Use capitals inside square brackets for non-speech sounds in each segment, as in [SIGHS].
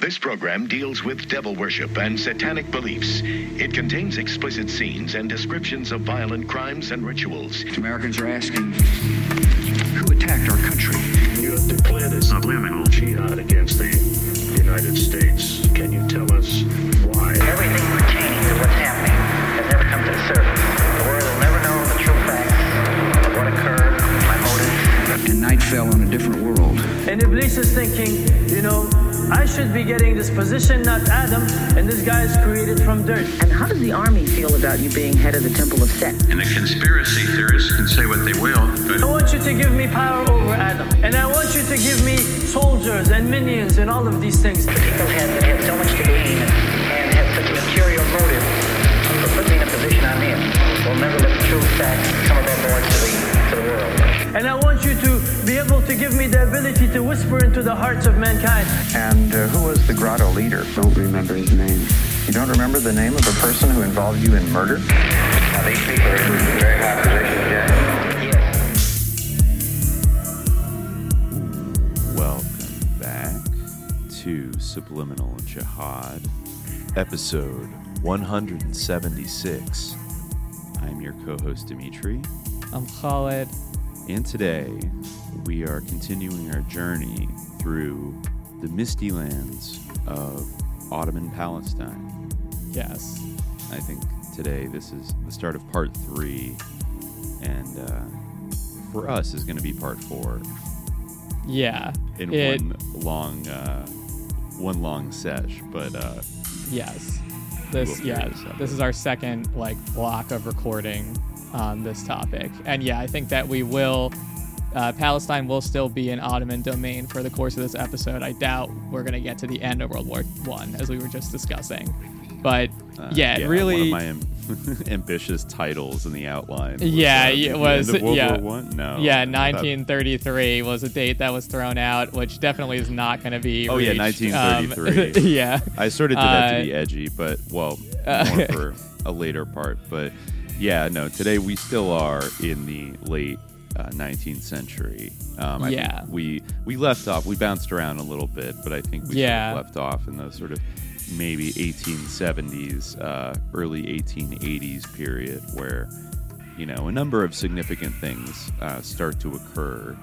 This program deals with devil worship and satanic beliefs. It contains explicit scenes and descriptions of violent crimes and rituals. Americans are asking who attacked our country? You have declared a subliminal jihad against the United States. Can you tell us why? Everything pertaining to what's happening has never come to the surface. The world will never know the true facts of what occurred, my motives. And night fell on a different world. And Iblis is thinking, you know, I should be getting this position, not Adam, and this guy is created from dirt. And how does the army feel about you being head of the Temple of Set? And the conspiracy theorists can say what they will, but I want you to give me power over Adam, and I want you to give me soldiers and minions and all of these things. People have, that have so much to gain and have such a material motive for putting me in a position I'm in will never let the true facts come aboard to the, to the world. And I want you to be able to give me the ability to whisper into the hearts of mankind. And uh, who was the grotto leader? Don't remember his name. You don't remember the name of the person who involved you in murder? Now, these people are in very high positions, Jack. Yes. Welcome back to Subliminal Jihad, episode 176. I'm your co host, Dimitri, I'm Khalid. And today we are continuing our journey through the misty lands of Ottoman Palestine. Yes. I think today this is the start of part three, and uh, for us is going to be part four Yeah. in It- one long uh, one long sesh. But uh, Yes. We'll This figure yeah. This is our second like block of recording on this topic, and yeah, I think that we will. Uh, Palestine will still be an Ottoman domain for the course of this episode. I doubt we're gonna get to the end of World War One, as we were just discussing. But uh, yeah, it really. one of my am- [LAUGHS] ambitious titles in the outline. was, Yeah, uh, it the was- end of World yeah. War One. No, yeah, I thought- 1933 was a date that was thrown out, which definitely is not going to be. Oh, yeah, 1933. Um, [LAUGHS] yeah, I sort of did that Uh, to be edgy, but well, uh, [LAUGHS] more for a later part. But yeah, no, today we still are in the late uh, 19th century. Um, I think Yeah. we we left off. We bounced around a little bit, but I think we Yeah. sort of left off in the sort of maybe 1870s, uh, early 1880s period where you know a number of significant things uh, start to occur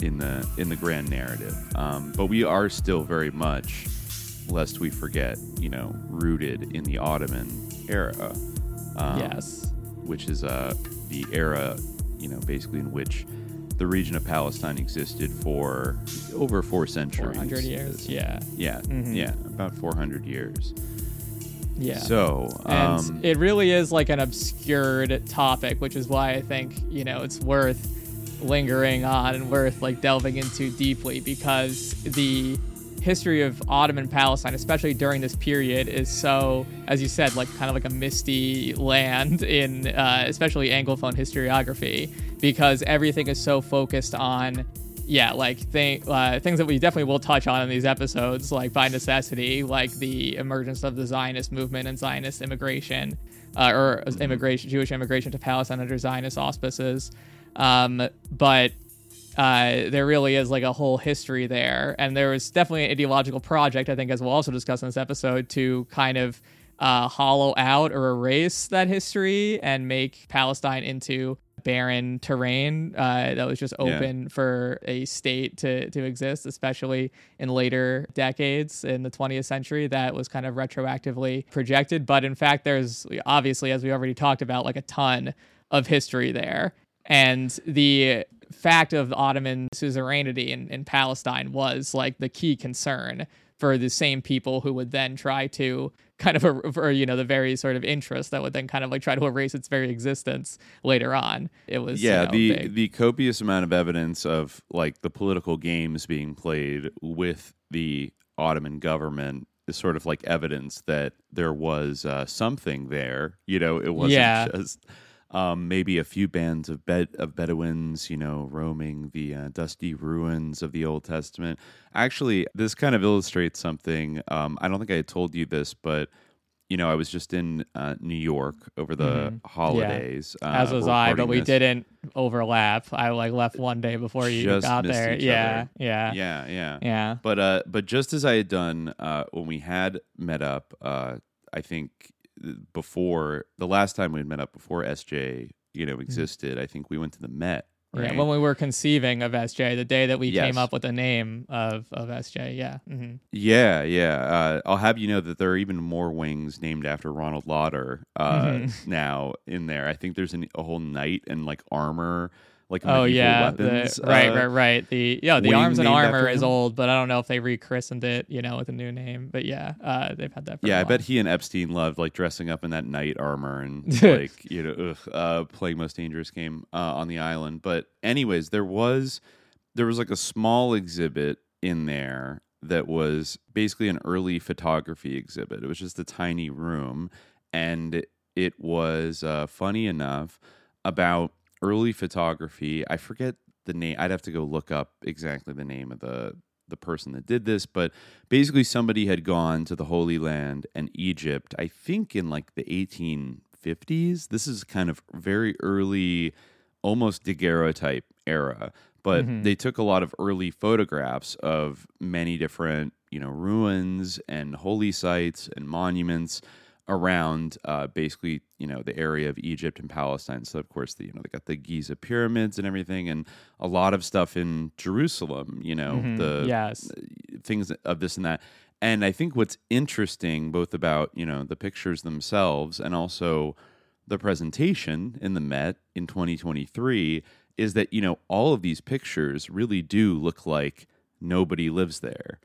in the in the grand narrative. Um, but we are still very much, lest we forget, you know, rooted in the Ottoman era. Um, yes, which is uh, the era, you know, basically in which the region of Palestine existed for over four centuries. 400 years. Yeah, Yeah, Mhm. yeah, about 400 years. yeah. So, and um, it really is like an obscured topic, which is why I think you know it's worth lingering on and worth like delving into deeply because the history of Ottoman Palestine, especially during this period, is so, as you said, like kind of like a misty land in uh, especially Anglophone historiography because everything is so focused on yeah, like thing, uh, things that we definitely will touch on in these episodes, like by necessity, like the emergence of the Zionist movement and Zionist immigration, uh, or immigration, Jewish immigration to Palestine under Zionist auspices. Um, but uh, there really is like a whole history there, and there was definitely an ideological project, I think, as we'll also discuss in this episode, to kind of uh, hollow out or erase that history and make Palestine into barren terrain uh, that was just Yeah. open for a state to, to exist, especially in later decades in the 20th century. That was kind of retroactively projected. But in fact, there's obviously, as we already talked about, like a ton of history there. And the fact of Ottoman suzerainty in, in Palestine was like the key concern for the same people who would then try to kind of, for, you know, the very sort of interest that would then kind of like try to erase its very existence later on. It was, you yeah, know, the big. the copious amount of evidence of like the political games being played with the Ottoman government is sort of like evidence that there was uh, something there. You know, it wasn't Yeah. [LAUGHS] just um, maybe a few bands of bed of Bedouins, you know, roaming the uh, dusty ruins of the Old Testament. Actually, this kind of illustrates something. Um, I don't think I had told you this, but you know, I was just in uh, New York over the Mhm. holidays. Yeah. Uh, As was I, but we this. didn't overlap. I like left one day before you Just got there. Yeah, other. yeah, yeah, yeah, yeah. But uh, but just as I had done uh, when we had met up, uh, I think before the last time we had met up before SJ, you know, existed. I think we went to the Met. Right? Mm-hmm. Yeah, when we were conceiving of SJ, the day that we Yes. came up with the name of of SJ. Yeah. hmm Yeah, yeah. Uh, I'll have you know that there are even more wings named after Ronald Lauder uh, Mhm. [LAUGHS] now in there. I think there's an, a whole knight and like armor, like Oh yeah, weapons. the, right, uh, right, right. The yeah, the arms and armor is old, but I don't know if they rechristened it, you know, with a new name. But yeah, uh, they've had that. For Yeah, I bet he and Epstein loved like dressing up in that knight armor and [LAUGHS] like you know, ugh, uh, playing most dangerous game uh, on the island. But anyways, there was there was like a small exhibit in there that was basically an early photography exhibit. It was just a tiny room, and it was uh, funny enough about early photography. I forget the name. I'd have to go look up exactly the name of the the person that did this, but basically somebody had gone to the Holy Land and Egypt. I think in like the 1850s. This is kind of very early, almost daguerreotype era. But Mhm. they took a lot of early photographs of many different, you know, ruins and holy sites and monuments around uh, basically you know the area of Egypt and Palestine. So of course the you know they got the Giza pyramids and everything, and a lot of stuff in Jerusalem. You know Mhm. the yes, things of this and that. And I think what's interesting both about you know the pictures themselves and also the presentation in the Met in 2023 is that you know all of these pictures really do look like nobody lives there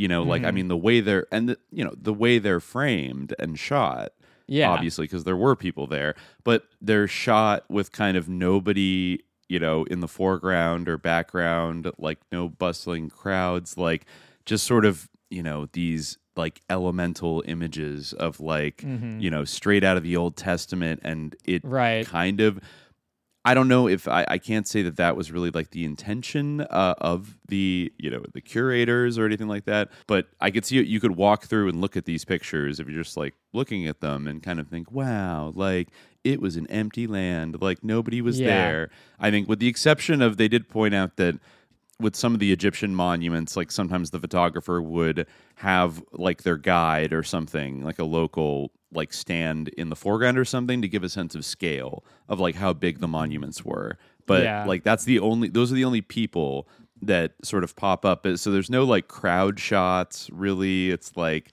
you know like i Mhm. mean the way they're and the, you know the way they're framed and shot yeah, obviously because there were people there but they're shot with kind of nobody you know in the foreground or background like no bustling crowds like just sort of you know these like elemental images of like Mhm. you know straight out of the old testament and it right. kind of i don't know if i, I can't say that that was really like the intention uh, of the you know the curators or anything like that but i could see it you could walk through and look at these pictures if you're just like looking at them and kind of think wow like it was an empty land like nobody was Yeah. there i think with the exception of they did point out that with some of the Egyptian monuments, like sometimes the photographer would have like their guide or something, like a local like stand in the foreground or something to give a sense of scale of like how big the monuments were. But Yeah. like that's the only those are the only people that sort of pop up. So there's no like crowd shots really. It's like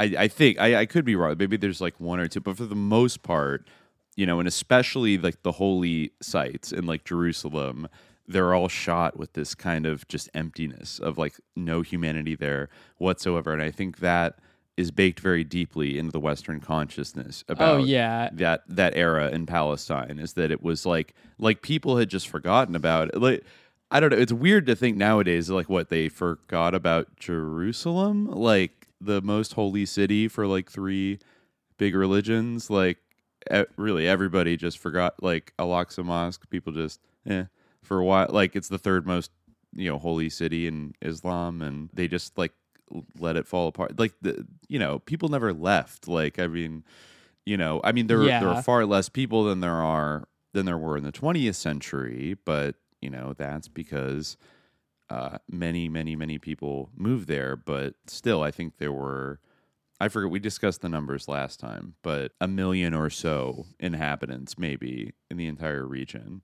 I, I think I, I could be wrong. Maybe there's like one or two, but for the most part, you know, and especially like the holy sites in like Jerusalem, they're all shot with this kind of just emptiness of like no humanity there whatsoever. And I think that is baked very deeply into the Western consciousness about Oh yeah, that that era in Palestine is that it was like like people had just forgotten about it. Like I don't know. It's weird to think nowadays like what they forgot about Jerusalem, like the most holy city for like three big religions. Like really, everybody just forgot. Like Al-Aqsa Mosque, people just eh for a while. Like it's the third most you know holy city in Islam, and they just like let it fall apart. Like the you know people never left. Like I mean you know i mean there are, there are far less people than there are than there were in the 20th century but you know that's because uh, many many many people moved there but still i think there were i forget we discussed the numbers last time but a million or so inhabitants maybe in the entire region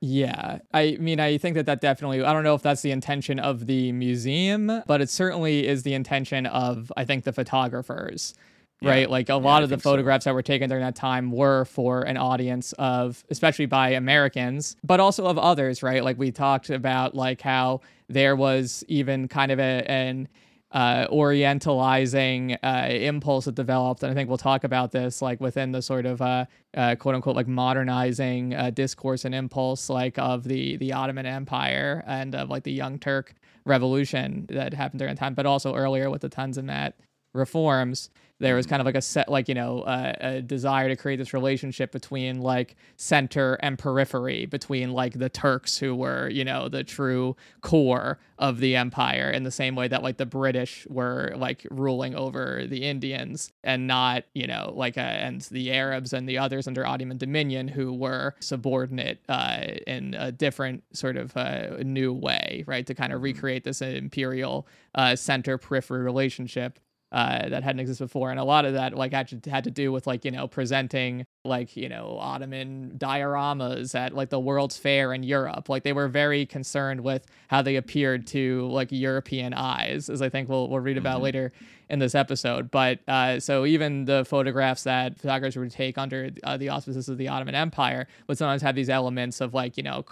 Yeah, I mean, I think that that definitely. I don't know if that's the intention of the museum, but it certainly is the intention of I think the photographers, Yeah. right? Like a Yeah, lot I of the think so. photographs that were taken during that time were for an audience of, especially by Americans, but also of others, right? Like we talked about, like how there was even kind of a, an uh, orientalizing uh, impulse that developed, and I think we'll talk about this like within the sort of uh, uh, quote unquote like modernizing uh, discourse and impulse like of the the Ottoman Empire and of like the Young Turk Revolution that happened during that time, but also earlier with the Tanzimat reforms, there was kind of like a set, like you know, uh, a desire to create this relationship between like center and periphery, between like the Turks who were you know the true core of the empire, in the same way that like the British were like ruling over the Indians, and not you know like uh, and the Arabs and the others under Ottoman dominion who were subordinate uh, in a different sort of uh, new way, right? To kind of recreate this imperial uh, center periphery relationship uh, that hadn't existed before, and a lot of that like actually had to do with like you know presenting like you know Ottoman dioramas at like the World's Fair in Europe. Like they were very concerned with how they appeared to like European eyes, as I think we'll we'll read about Mm-hmm. later in this episode. But uh, so even the photographs that photographers would take under uh, the auspices of the Ottoman Empire would sometimes have these elements of like you know.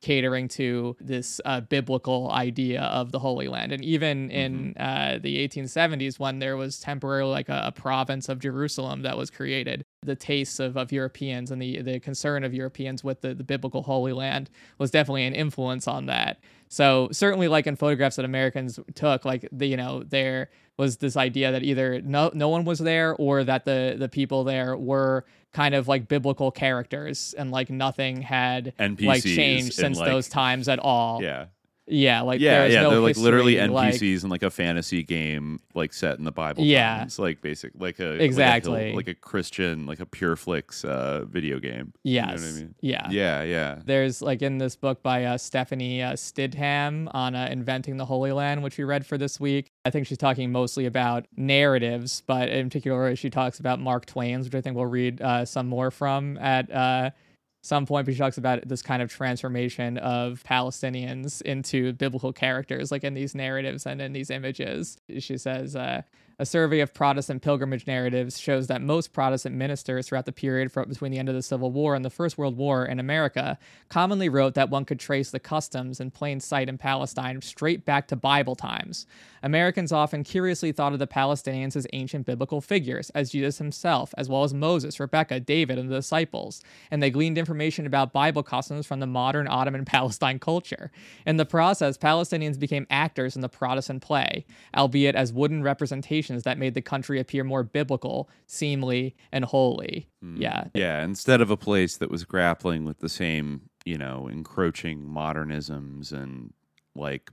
Catering to this uh, biblical idea of the Holy Land. And even in uh, the 1870s, when there was temporarily like a, a province of Jerusalem that was created, the tastes of, of Europeans and the, the concern of Europeans with the, the biblical Holy Land was definitely an influence on that. So certainly, like in photographs that Americans took, like the you know there was this idea that either no no one was there or that the the people there were kind of like biblical characters and like nothing had like changed since like- those times at all. Yeah. Yeah, like yeah, yeah, no they're like literally history, like- NPCs in like a fantasy game, like set in the Bible. Yeah. times, like basic, like a Exactly. like a, like a Christian, like a Pure Flix uh, video game. You know what I mean? Yeah. yeah, yeah. There's like in this book by uh, Stephanie uh, Stidham on uh, inventing the Holy Land, which we read for this week. I think she's talking mostly about narratives, but in particular, she talks about Mark Twain's, which I think we'll read uh, some more from at uh, some point. But she talks about this kind of transformation of Palestinians into biblical characters, like in these narratives and in these images. She says, uh, a survey of Protestant pilgrimage narratives shows that most Protestant ministers throughout the period between the end of the Civil War and the First World War in America commonly wrote that one could trace the customs in plain sight in Palestine straight back to Bible times. Americans often curiously thought of the Palestinians as ancient biblical figures, as Jesus himself, as well as Moses, Rebecca, David, and the disciples, and they gleaned information about Bible customs from the modern Ottoman [LAUGHS] Palestine culture. In the process, Palestinians became actors in the Protestant play, albeit as wooden representations that made the country appear more biblical, seemly, and holy. Hmm. Yeah. Yeah, instead of a place that was grappling with the same, you know, encroaching modernisms and like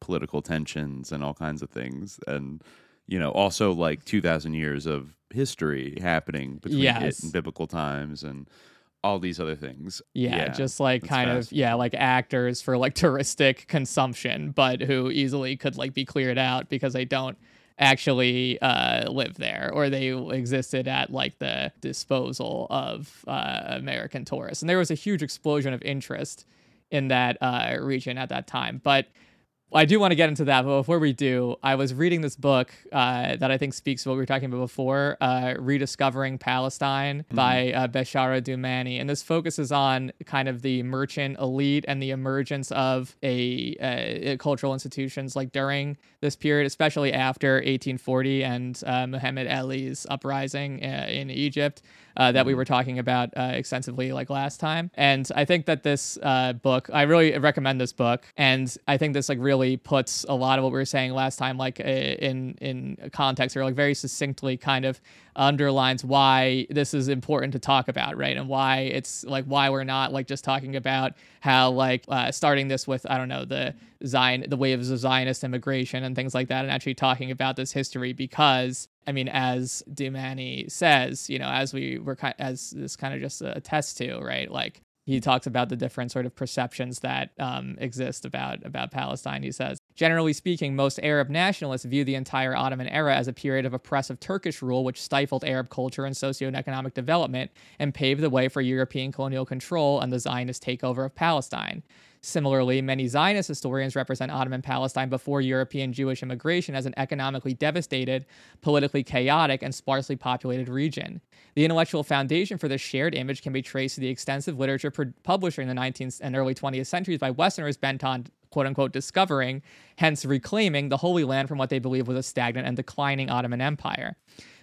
political tensions and all kinds of things. And, you know, also like 2,000 years of history happening between Yes. it and biblical times and all these other things. Yeah, just like kind of yeah, like actors for like [LAUGHS] touristic consumption, but who easily could like be cleared out because they don't actually uh, live there or they existed at like the disposal of uh, American tourists. And there was a huge explosion of interest in that uh, region at that time. But I do want to get into that, but before we do, I was reading this book uh, that I think speaks to what we were talking about before, uh, "Rediscovering Palestine" by uh, Beshara Doumani, and this focuses on kind of the merchant elite and the emergence of a uh, cultural institutions like during this period, especially after 1840 and uh, Muhammad Ali's uprising uh, in Egypt uh, that we were talking about uh, extensively like last time. And I think that this uh, book, I really recommend this book, and I think this like really puts a lot of what we were saying last time like uh, in in context or like very succinctly kind of underlines why this is important to talk about, right? And why it's like why we're not like just talking about how like uh, starting this with I don't know the Zion the waves of Zionist immigration and things like that, and actually talking about this history because I mean, as Doumani says, you know, as we were kind as this kind of just attests to, right? Like he talks about the different sort of perceptions that um, exist about about Palestine. He says, generally speaking, most Arab nationalists view the entire Ottoman era as a period of oppressive Turkish rule, which stifled Arab culture and socio-economic development and paved the way for European colonial control and the Zionist takeover of Palestine. Similarly, many Zionist historians represent Ottoman Palestine before European Jewish immigration as an economically devastated, politically chaotic, and sparsely populated region. The intellectual foundation for this shared image can be traced to the extensive literature published in the 19th and early 20th centuries by Westerners bent on quote unquote discovering, hence reclaiming, the Holy Land from what they believe was a stagnant and declining Ottoman Empire.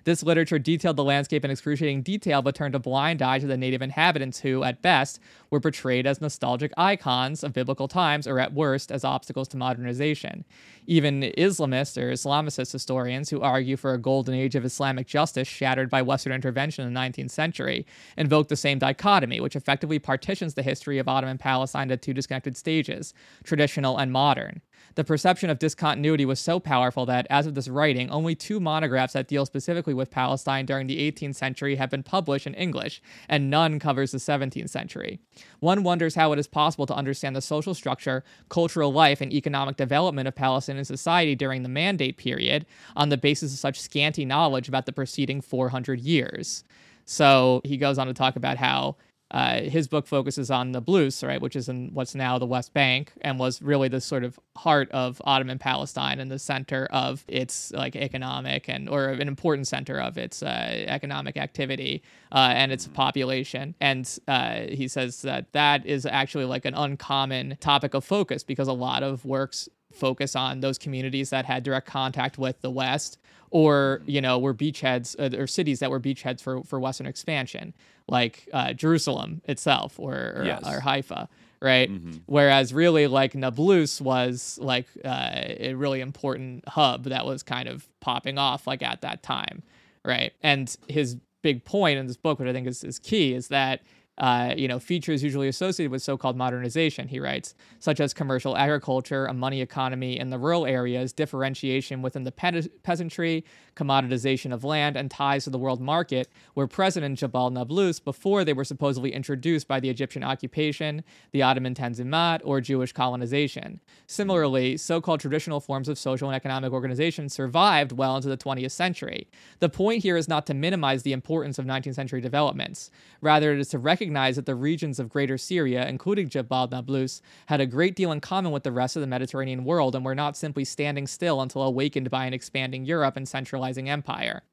This literature detailed the landscape in excruciating detail, but turned a blind eye to the native inhabitants who, at best, were portrayed as nostalgic icons of biblical times, or at worst, as obstacles to modernization. Even Islamist or Islamicist historians who argue for a golden age of Islamic justice shattered by Western intervention in the 19th century invoke the same dichotomy, which effectively partitions the history of Ottoman Palestine into two disconnected stages traditional and modern. The perception of discontinuity was so powerful that, as of this writing, only two monographs that deal specifically with Palestine during the 18th century have been published in English, and none covers the 17th century. One wonders how it is possible to understand the social structure, cultural life, and economic development of Palestinian society during the Mandate period on the basis of such scanty knowledge about the preceding 400 years. So he goes on to talk about how uh, his book focuses on the Nablus, right, which is in what's now the West Bank, and was really the sort of heart of Ottoman Palestine and the center of its like economic and or an important center of its uh, economic activity uh, and its population. And uh, he says that that is actually like an uncommon topic of focus because a lot of works focus on those communities that had direct contact with the West or you know were beachheads uh, or cities that were beachheads for for Western expansion, like uh, Jerusalem itself or or, Yes. or Haifa, right? Whereas really like Nablus was like uh, a really important hub that was kind of popping off like at that time, right? And his big point in this book, which I think is, is key, is that uh, you know, features usually associated with so-called modernization, he writes, such as commercial agriculture, a money economy in the rural areas, differentiation within the pe- peasantry, commoditization of land, and ties to the world market, were present in Jabal Nablus before they were supposedly introduced by the Egyptian occupation, the Ottoman Tanzimat, or Jewish colonization. Similarly, so-called traditional forms of social and economic organization survived well into the 20th century. The point here is not to minimize the importance of 19th century developments. Rather, it is to recognize that the regions of Greater Syria, including Jabal Nablus, had a great deal in common with the rest of the Mediterranean world and were not simply standing still until awakened by an expanding Europe and centralizing empire.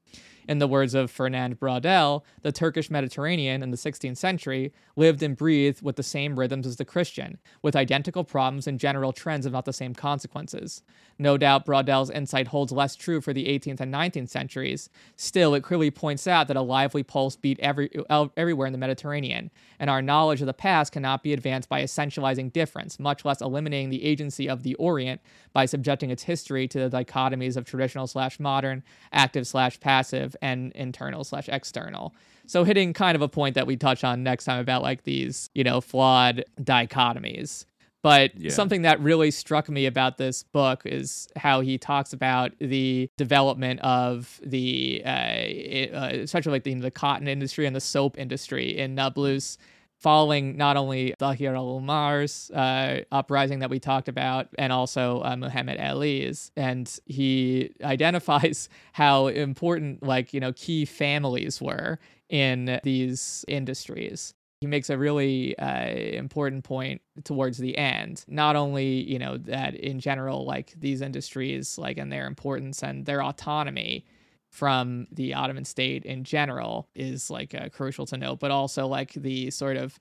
In the words of Fernand Braudel, the Turkish Mediterranean in the 16th century lived and breathed with the same rhythms as the Christian, with identical problems and general trends, if not the same consequences. No doubt Braudel's insight holds less true for the 18th and 19th centuries. Still, it clearly points out that a lively pulse beat every, everywhere in the Mediterranean, and our knowledge of the past cannot be advanced by essentializing difference, much less eliminating the agency of the Orient by subjecting its history to the dichotomies of traditional slash modern, active slash passive, and internal slash external. So hitting kind of a point that we touch on next time about like these, you know, flawed dichotomies. But Yeah. something that really struck me about this book is how he talks about the development of the, uh, uh, especially like the, the cotton industry and the soap industry in Nablus, following not only Tahir al Umar's uh, uprising that we talked about, and also uh, Muhammad Ali's. And he [LAUGHS] identifies how important, like, you know, key families were in these industries he makes a really uh, important point towards the end. Not only you know that in general like these industries like and their importance and their autonomy from the ottoman state in general is like uh, crucial to note but also like the sort of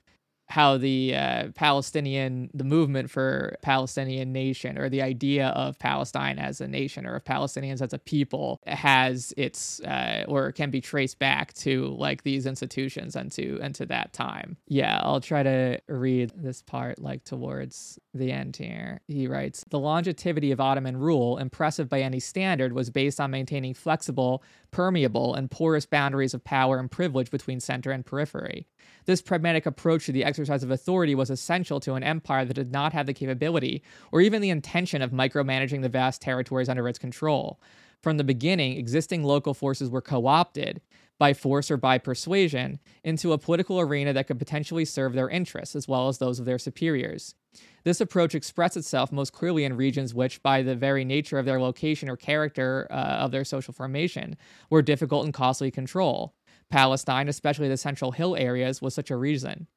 how the uh, Palestinian, the movement for Palestinian nation, or the idea of Palestine as a nation, or of Palestinians as a people, has its uh, or can be traced back to like these institutions and to and to that time. Yeah, I'll try to read this part like towards the end here. He writes, "The longevity of Ottoman rule, impressive by any standard, was based on maintaining flexible, permeable, and porous boundaries of power and privilege between center and periphery." This pragmatic approach to the exercise of authority was essential to an empire that did not have the capability or even the intention of micromanaging the vast territories under its control. From the beginning, existing local forces were co opted, by force or by persuasion, into a political arena that could potentially serve their interests as well as those of their superiors. This approach expressed itself most clearly in regions which, by the very nature of their location or character uh, of their social formation, were difficult and costly to control. Palestine, especially the central hill areas, was such a reason.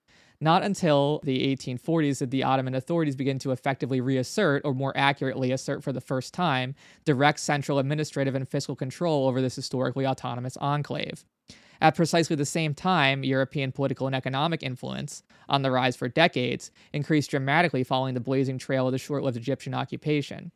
Not until the 1840s did the Ottoman authorities begin to effectively reassert, or more accurately, assert for the first time, direct central administrative and fiscal control over this historically autonomous enclave. At precisely the same time, European political and economic influence, on the rise for decades, increased dramatically following the blazing trail of the short lived Egyptian occupation.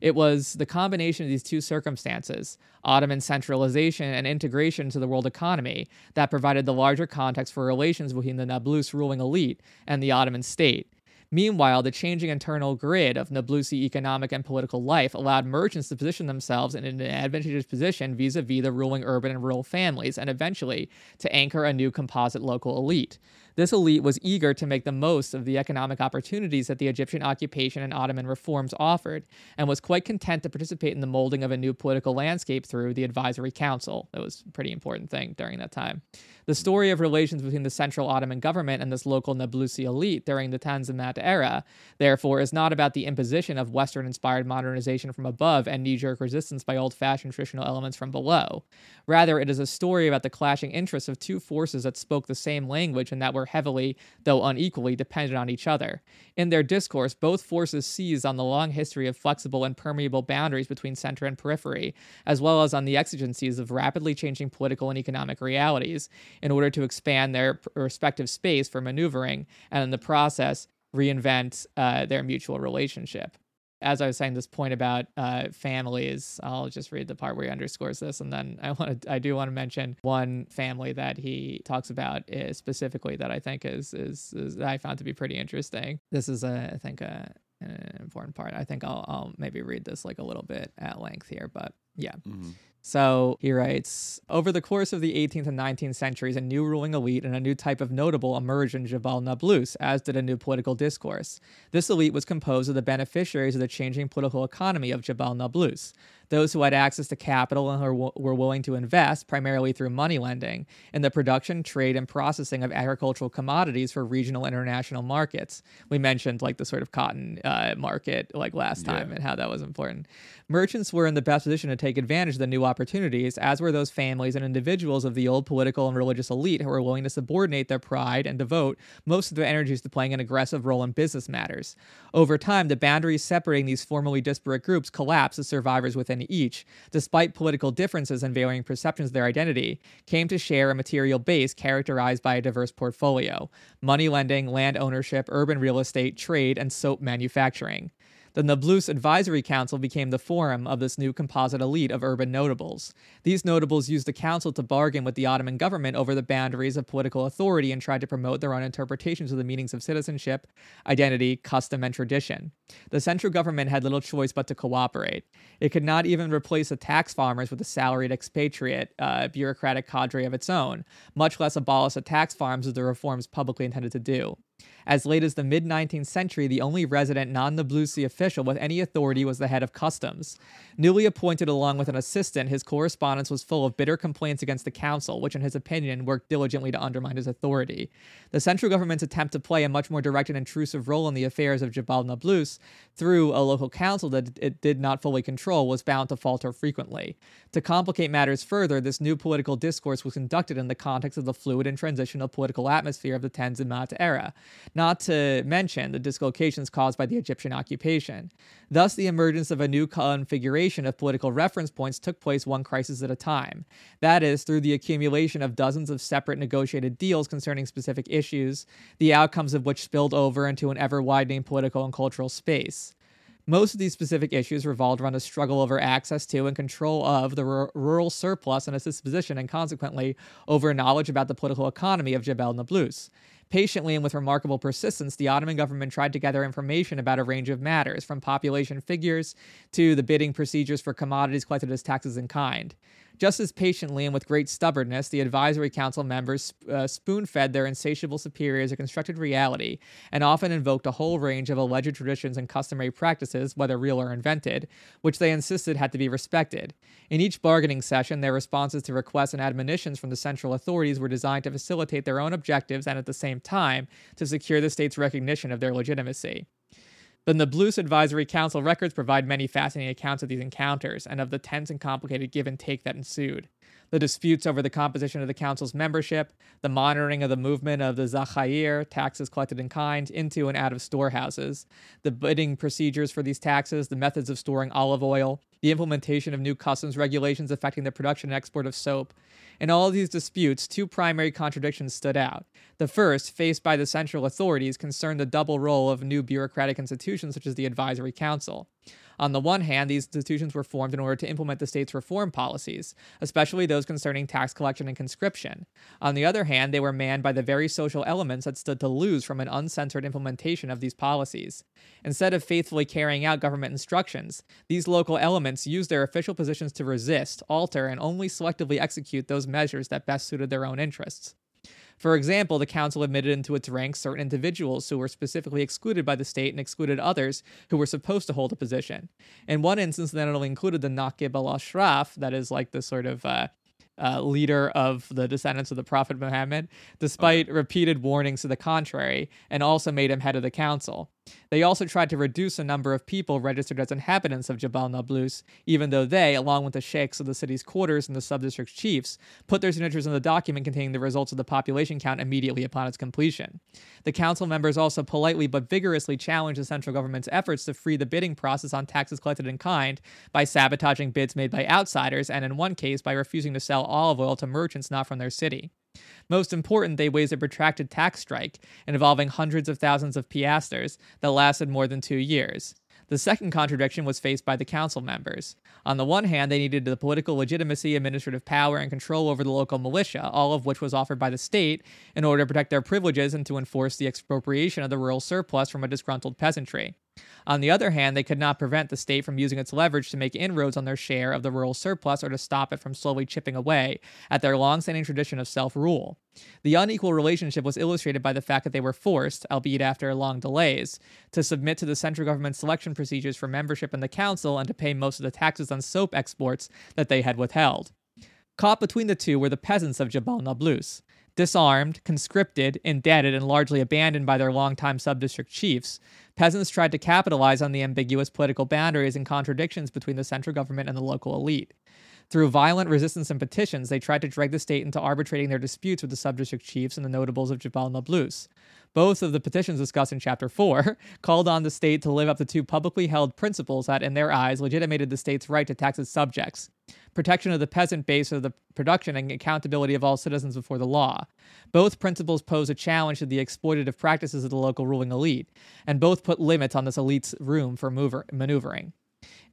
It was the combination of these two circumstances, Ottoman centralization and integration into the world economy, that provided the larger context for relations between the Nablus ruling elite and the Ottoman state. Meanwhile, the changing internal grid of Nablusi economic and political life allowed merchants to position themselves in an advantageous position vis a vis the ruling urban and rural families, and eventually to anchor a new composite local elite. This elite was eager to make the most of the economic opportunities that the Egyptian occupation and Ottoman reforms offered, and was quite content to participate in the molding of a new political landscape through the Advisory Council. That was a pretty important thing during that time. The story of relations between the central Ottoman government and this local Nablusi elite during the Tanzimat era, therefore, is not about the imposition of Western inspired modernization from above and knee jerk resistance by old fashioned traditional elements from below. Rather, it is a story about the clashing interests of two forces that spoke the same language and that were heavily, though unequally, dependent on each other. In their discourse, both forces seize on the long history of flexible and permeable boundaries between center and periphery, as well as on the exigencies of rapidly changing political and economic realities, in order to expand their respective space for maneuvering, and in the process, reinvent uh, their mutual relationship as I was saying, this point about uh, families, I'll just read the part where he underscores this, and then I [LAUGHS] want to, I do want to mention one family that he talks about is specifically that I think is, is, is I found to be pretty interesting. This is a, I think a, an important part. I think I'll, I'll maybe read this like a little bit at length here, but yeah. Mm-hmm. So he writes Over the course of the 18th and 19th centuries, a new ruling elite and a new type of notable emerged in Jabal Nablus, as did a new political discourse. This elite was composed of the beneficiaries of the changing political economy of Jabal Nablus those who had access to capital and who were willing to invest, primarily through money lending, in the production, trade, and processing of agricultural commodities for regional international markets. We mentioned like the sort of cotton uh, market like last time yeah. and how that was important. Merchants were in the best position to take advantage of the new opportunities, as were those families and individuals of the old political and religious elite who were willing to subordinate their pride and devote most of their energies to playing an aggressive role in business matters. Over time, the boundaries separating these formerly disparate groups collapsed as survivors within each, despite political differences and varying perceptions of their identity, came to share a material base characterized by a diverse portfolio money lending, land ownership, urban real estate, trade, and soap manufacturing. The Nablus Advisory Council became the forum of this new composite elite of urban notables. These notables used the council to bargain with the Ottoman government over the boundaries of political authority and tried to promote their own interpretations of the meanings of citizenship, identity, custom, and tradition. The central government had little choice but to cooperate. It could not even replace the tax farmers with a salaried expatriate uh, bureaucratic cadre of its own, much less abolish the tax farms as the reforms publicly intended to do. As late as the mid 19th century, the only resident non Nablusi official with any authority was the head of customs. Newly appointed along with an assistant, his correspondence was full of bitter complaints against the council, which, in his opinion, worked diligently to undermine his authority. The central government's attempt to play a much more direct and intrusive role in the affairs of Jabal Nablus through a local council that it did not fully control was bound to falter frequently. To complicate matters further, this new political discourse was conducted in the context of the fluid and transitional political atmosphere of the Tanzimat era not to mention the dislocations caused by the Egyptian occupation. Thus, the emergence of a new configuration of political reference points took place one crisis at a time. That is, through the accumulation of dozens of separate negotiated deals concerning specific issues, the outcomes of which spilled over into an ever widening political and cultural space. Most of these specific issues revolved around a struggle over access to and control of the r- rural surplus and its disposition, and consequently over knowledge about the political economy of Jebel Nablus. Patiently and with remarkable persistence, the Ottoman government tried to gather information about a range of matters, from population figures to the bidding procedures for commodities collected as taxes in kind. Just as patiently and with great stubbornness, the advisory council members uh, spoon fed their insatiable superiors a constructed reality and often invoked a whole range of alleged traditions and customary practices, whether real or invented, which they insisted had to be respected. In each bargaining session, their responses to requests and admonitions from the central authorities were designed to facilitate their own objectives and at the same time to secure the state's recognition of their legitimacy. The Nablus Advisory Council records provide many fascinating accounts of these encounters and of the tense and complicated give and take that ensued. The disputes over the composition of the council's membership, the monitoring of the movement of the zakhair, taxes collected in kind, into and out of storehouses, the bidding procedures for these taxes, the methods of storing olive oil, the implementation of new customs regulations affecting the production and export of soap, in all of these disputes, two primary contradictions stood out. The first, faced by the central authorities, concerned the double role of new bureaucratic institutions such as the Advisory Council. On the one hand, these institutions were formed in order to implement the state's reform policies, especially those concerning tax collection and conscription. On the other hand, they were manned by the very social elements that stood to lose from an uncensored implementation of these policies. Instead of faithfully carrying out government instructions, these local elements used their official positions to resist, alter, and only selectively execute those measures that best suited their own interests. For example, the council admitted into its ranks certain individuals who were specifically excluded by the state and excluded others who were supposed to hold a position. In one instance, that only included the Naqib al Ashraf, that is like the sort of uh, uh, leader of the descendants of the Prophet Muhammad, despite okay. repeated warnings to the contrary, and also made him head of the council. They also tried to reduce the number of people registered as inhabitants of Jabal Nablus, even though they, along with the sheikhs of the city's quarters and the subdistrict chiefs, put their signatures on the document containing the results of the population count immediately upon its completion. The council members also politely but vigorously challenged the central government's efforts to free the bidding process on taxes collected in kind by sabotaging bids made by outsiders and, in one case, by refusing to sell olive oil to merchants not from their city. Most important, they waged a protracted tax strike involving hundreds of thousands of piasters that lasted more than two years. The second contradiction was faced by the council members. On the one hand, they needed the political legitimacy, administrative power, and control over the local militia, all of which was offered by the state, in order to protect their privileges and to enforce the expropriation of the rural surplus from a disgruntled peasantry. On the other hand, they could not prevent the state from using its leverage to make inroads on their share of the rural surplus or to stop it from slowly chipping away at their long-standing tradition of self-rule. The unequal relationship was illustrated by the fact that they were forced, albeit after long delays, to submit to the central government selection procedures for membership in the council and to pay most of the taxes on soap exports that they had withheld. Caught between the two were the peasants of Jabal Nablus. Disarmed, conscripted, indebted, and largely abandoned by their longtime subdistrict chiefs, peasants tried to capitalize on the ambiguous political boundaries and contradictions between the central government and the local elite. Through violent resistance and petitions, they tried to drag the state into arbitrating their disputes with the subdistrict chiefs and the notables of Jabal Nablus. Both of the petitions discussed in Chapter 4 [LAUGHS] called on the state to live up to two publicly held principles that, in their eyes, legitimated the state's right to tax its subjects protection of the peasant base of the production and accountability of all citizens before the law. Both principles pose a challenge to the exploitative practices of the local ruling elite, and both put limits on this elite's room for maneuvering.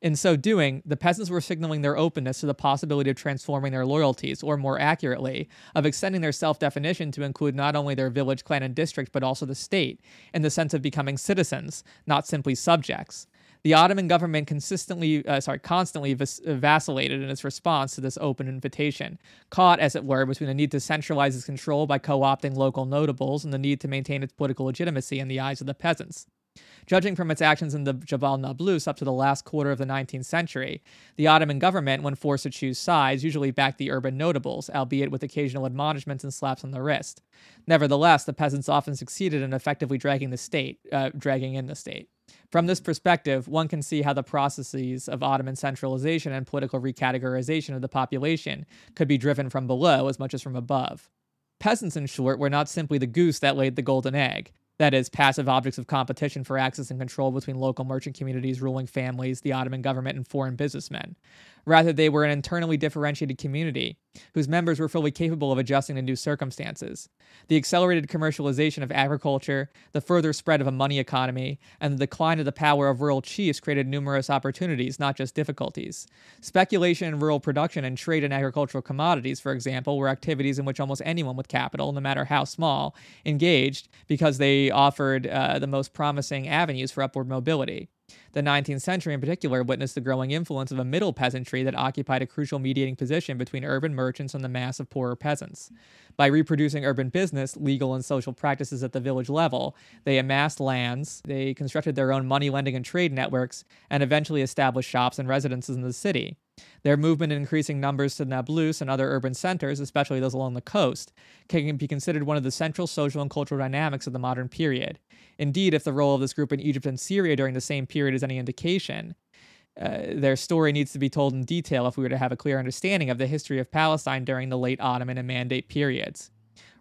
In so doing, the peasants were signaling their openness to the possibility of transforming their loyalties, or more accurately, of extending their self definition to include not only their village, clan, and district, but also the state, in the sense of becoming citizens, not simply subjects. The Ottoman government consistently, uh, sorry, constantly vacillated in its response to this open invitation, caught, as it were, between the need to centralize its control by co opting local notables and the need to maintain its political legitimacy in the eyes of the peasants. Judging from its actions in the Jabal Nablus up to the last quarter of the 19th century, the Ottoman government, when forced to choose sides, usually backed the urban notables, albeit with occasional admonishments and slaps on the wrist. Nevertheless, the peasants often succeeded in effectively dragging the state, uh, dragging in the state. From this perspective, one can see how the processes of Ottoman centralization and political recategorization of the population could be driven from below as much as from above. Peasants, in short, were not simply the goose that laid the golden egg that is, passive objects of competition for access and control between local merchant communities, ruling families, the Ottoman government, and foreign businessmen. Rather, they were an internally differentiated community whose members were fully capable of adjusting to new circumstances. The accelerated commercialization of agriculture, the further spread of a money economy, and the decline of the power of rural chiefs created numerous opportunities, not just difficulties. Speculation in rural production and trade in agricultural commodities, for example, were activities in which almost anyone with capital, no matter how small, engaged because they offered uh, the most promising avenues for upward mobility. The 19th century, in particular, witnessed the growing influence of a middle peasantry that occupied a crucial mediating position between urban merchants and the mass of poorer peasants. By reproducing urban business, legal, and social practices at the village level, they amassed lands, they constructed their own money lending and trade networks, and eventually established shops and residences in the city. Their movement in increasing numbers to Nablus and other urban centers, especially those along the coast, can be considered one of the central social and cultural dynamics of the modern period. Indeed, if the role of this group in Egypt and Syria during the same period is any indication, uh, their story needs to be told in detail if we were to have a clear understanding of the history of Palestine during the late Ottoman and Mandate periods.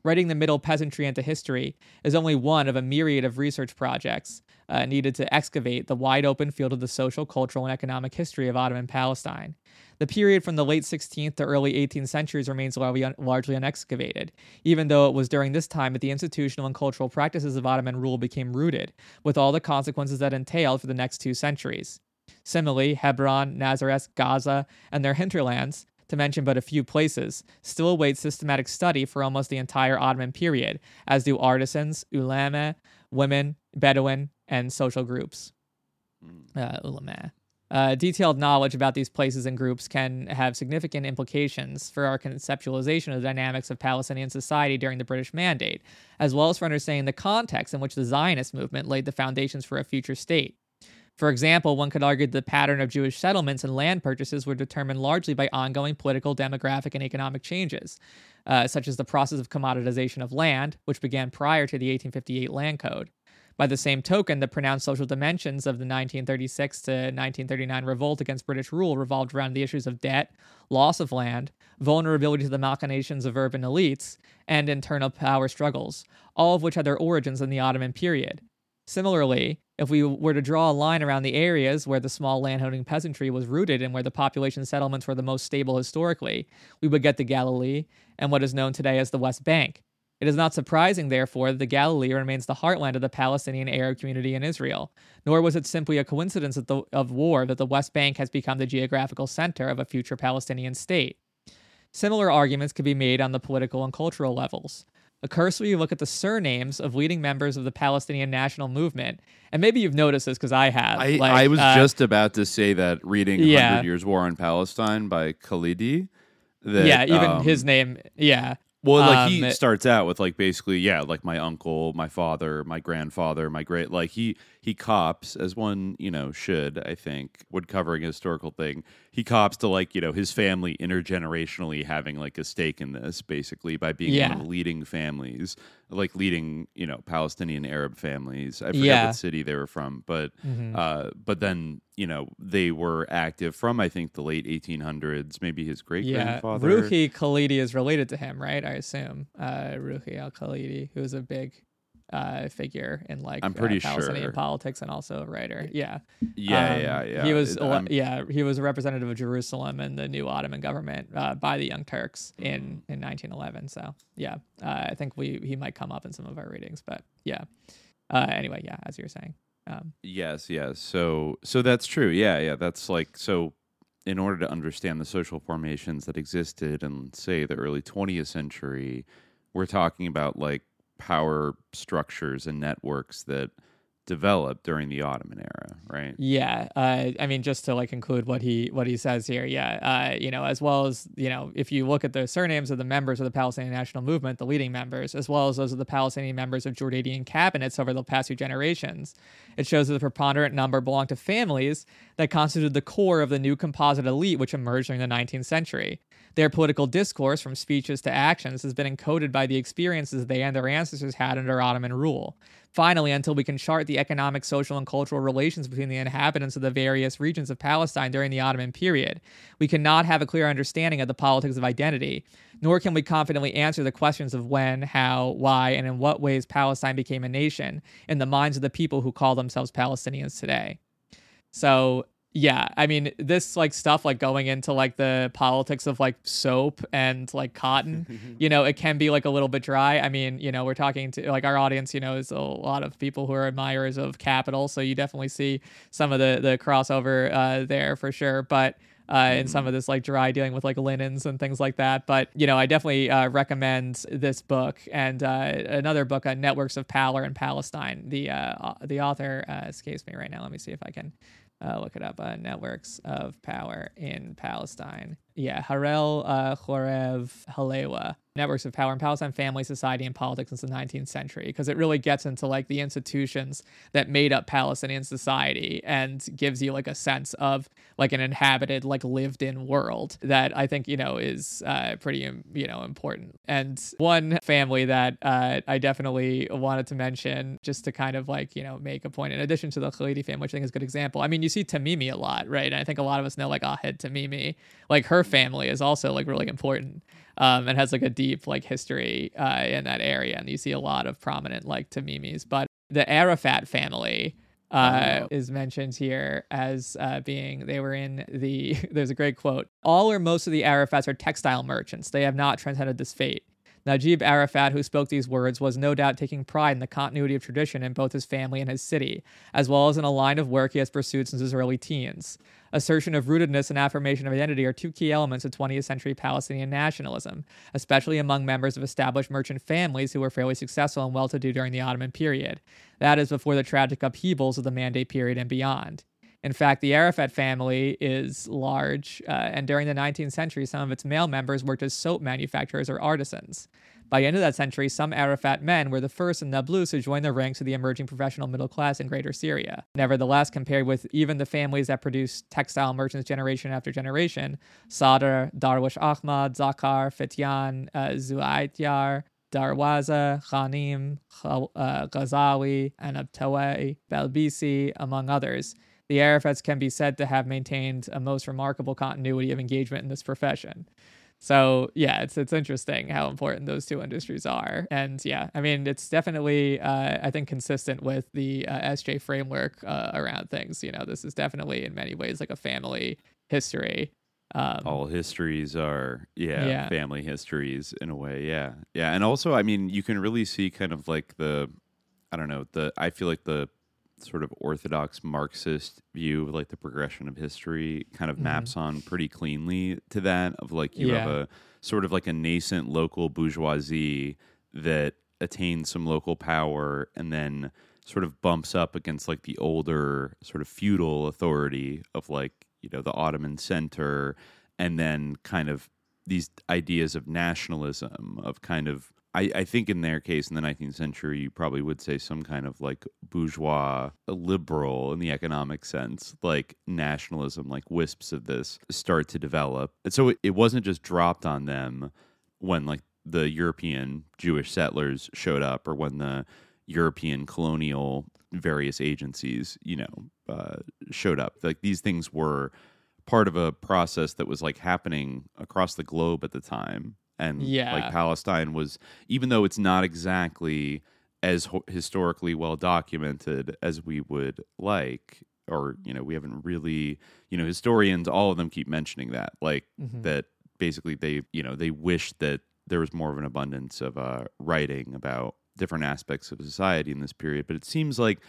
Writing the Middle Peasantry into history is only one of a myriad of research projects uh, needed to excavate the wide open field of the social, cultural, and economic history of Ottoman Palestine. The period from the late 16th to early 18th centuries remains largely unexcavated, even though it was during this time that the institutional and cultural practices of Ottoman rule became rooted, with all the consequences that entailed for the next two centuries. Similarly, Hebron, Nazareth, Gaza, and their hinterlands, to mention but a few places, still await systematic study for almost the entire Ottoman period, as do artisans, ulama, women, Bedouin, and social groups. Uh, ulama. Uh, detailed knowledge about these places and groups can have significant implications for our conceptualization of the dynamics of Palestinian society during the British Mandate, as well as for understanding the context in which the Zionist movement laid the foundations for a future state. For example, one could argue that the pattern of Jewish settlements and land purchases were determined largely by ongoing political, demographic, and economic changes, uh, such as the process of commoditization of land, which began prior to the 1858 Land Code. By the same token, the pronounced social dimensions of the 1936 to 1939 revolt against British rule revolved around the issues of debt, loss of land, vulnerability to the machinations of urban elites, and internal power struggles, all of which had their origins in the Ottoman period. Similarly, if we were to draw a line around the areas where the small landholding peasantry was rooted and where the population settlements were the most stable historically, we would get the Galilee and what is known today as the West Bank. It is not surprising, therefore, that the Galilee remains the heartland of the Palestinian Arab community in Israel, nor was it simply a coincidence of, the, of war that the West Bank has become the geographical center of a future Palestinian state. Similar arguments could be made on the political and cultural levels. A cursory you look at the surnames of leading members of the Palestinian national movement, and maybe you've noticed this because I have. I, like, I was uh, just about to say that reading Yeah. 100 Years War on Palestine by Khalidi. That, yeah, even um, his name, yeah. Well, like he Um, starts out with like basically, yeah, like my uncle, my father, my grandfather, my great, like he he cops as one you know should I think would covering a historical thing. He cops to like you know his family intergenerationally having like a stake in this basically by being one of the leading families, like leading you know Palestinian Arab families. I forget Yeah. what city they were from, but Mhm. uh, but then you know they were active from I think the late 1800s, maybe his great Yeah, grandfather. Ruhi Khalidi is related to him, right? I assume uh, Ruhi Al Khalidi, who was a big uh, figure in like I'm pretty uh, Palestinian sure. politics and also a writer. Yeah, Yeah, Um, yeah, yeah. He was, yeah, he was a representative of Jerusalem in the new Ottoman government uh, by the Young Turks in in 1911. So yeah, uh, I think we he might come up in some of our readings, but yeah. Uh, anyway, yeah, as you were saying. Um, Yes, yes. So so that's true. Yeah, yeah. That's like so in order to understand the social formations that existed in say the early 20th century, we're talking about like power structures and networks that developed during the Ottoman era, right? Yeah, uh, I mean, just to like include what he what he says here, yeah, uh, you know, as well as you know, if you look at the surnames of the members of the Palestinian National Movement, the leading members, as well as those of the Palestinian members of Jordanian cabinets over the past few generations, it shows that the preponderant number belonged to families that constituted the core of the new composite elite which emerged during the 19th century. Their political discourse, from speeches to actions, has been encoded by the experiences they and their ancestors had under Ottoman rule. Finally, until we can chart the economic, social, and cultural relations between the inhabitants of the various regions of Palestine during the Ottoman period, we cannot have a clear understanding of the politics of identity, nor can we confidently answer the questions of when, how, why, and in what ways Palestine became a nation in the minds of the people who call themselves Palestinians today. So yeah, I mean this like stuff like going into like the politics of like soap and like cotton, [LAUGHS] you know, it can be like a little bit dry. I mean, you know, we're talking to like our audience, you know, is a lot of people who are admirers of capital, so you definitely see some of the the crossover uh, there for sure. But uh, in some of this like dry dealing with like linens and things like that. But you know, I definitely uh, recommend this book and uh, another book on networks of power in Palestine. The uh, the author uh, escapes me right now. Let me see if I can uh, look it up. Uh, networks of power in Palestine. Yeah, Harel uh, Chorev Halewa. Networks of Power in Palestine, Family, Society, and Politics since the 19th century, because it really gets into like the institutions that made up Palestinian society and gives you like a sense of like an inhabited, like lived in world that I think, you know, is uh, pretty, um, you know, important. And one family that uh, I definitely wanted to mention just to kind of like, you know, make a point in addition to the Khalidi family, which I think is a good example. I mean, you see Tamimi a lot, right? And I think a lot of us know like Ahed Tamimi, like her family is also like really important um, and has like a deep like history uh, in that area. And you see a lot of prominent like Tamimis. But the Arafat family uh, is mentioned here as uh, being they were in the. [LAUGHS] There's a great quote. All or most of the Arafats are textile merchants. They have not transcended this fate. Najib Arafat, who spoke these words, was no doubt taking pride in the continuity of tradition in both his family and his city, as well as in a line of work he has pursued since his early teens. Assertion of rootedness and affirmation of identity are two key elements of 20th century Palestinian nationalism, especially among members of established merchant families who were fairly successful and well to do during the Ottoman period. That is before the tragic upheavals of the Mandate period and beyond. In fact, the Arafat family is large, uh, and during the 19th century, some of its male members worked as soap manufacturers or artisans. By the end of that century, some Arafat men were the first in Nablus to join the ranks of the emerging professional middle class in Greater Syria. Nevertheless, compared with even the families that produced textile merchants generation after generation, Sadr, Darwish Ahmad, Zakar, Fityan, uh, Zuaityar, Darwaza, Ghanim, uh, Ghazawi, Anabtawi, Belbisi, among others, the Arafats can be said to have maintained a most remarkable continuity of engagement in this profession. So yeah, it's it's interesting how important those two industries are, and yeah, I mean it's definitely uh, I think consistent with the uh, SJ framework uh, around things. You know, this is definitely in many ways like a family history. Um, All histories are yeah, Yeah. family histories in a way, yeah, yeah, and also I mean you can really see kind of like the I don't know the I feel like the sort of orthodox Marxist view of like the progression of history kind of Mhm. maps on pretty cleanly to that of like you have a sort of like a nascent local bourgeoisie that attains some local power and then sort of bumps up against like the older sort of feudal authority of like you know the Ottoman center and then kind of these ideas of nationalism of kind of I, I think in their case in the 19th century you probably would say some kind of like bourgeois liberal in the economic sense like nationalism like wisps of this start to develop. And so it, it wasn't just dropped on them when like the european jewish settlers showed up or when the european colonial various agencies you know uh, showed up. Like these things were part of a process that was like happening across the globe at the time and Yeah. like palestine was even though it's not exactly as ho- historically well documented as we would like or you know we haven't really you know historians all of them keep mentioning that like Mhm. that basically they you know they wish that there was more of an abundance of uh, writing about different aspects of society in this period but it seems like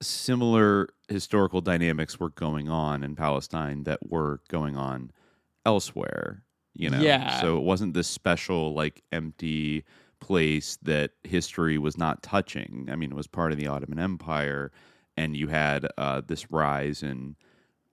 similar historical dynamics were going on in Palestine that were going on elsewhere. You know, Yeah. so it wasn't this special like empty place that history was not touching. I mean, it was part of the Ottoman Empire, and you had uh, this rise in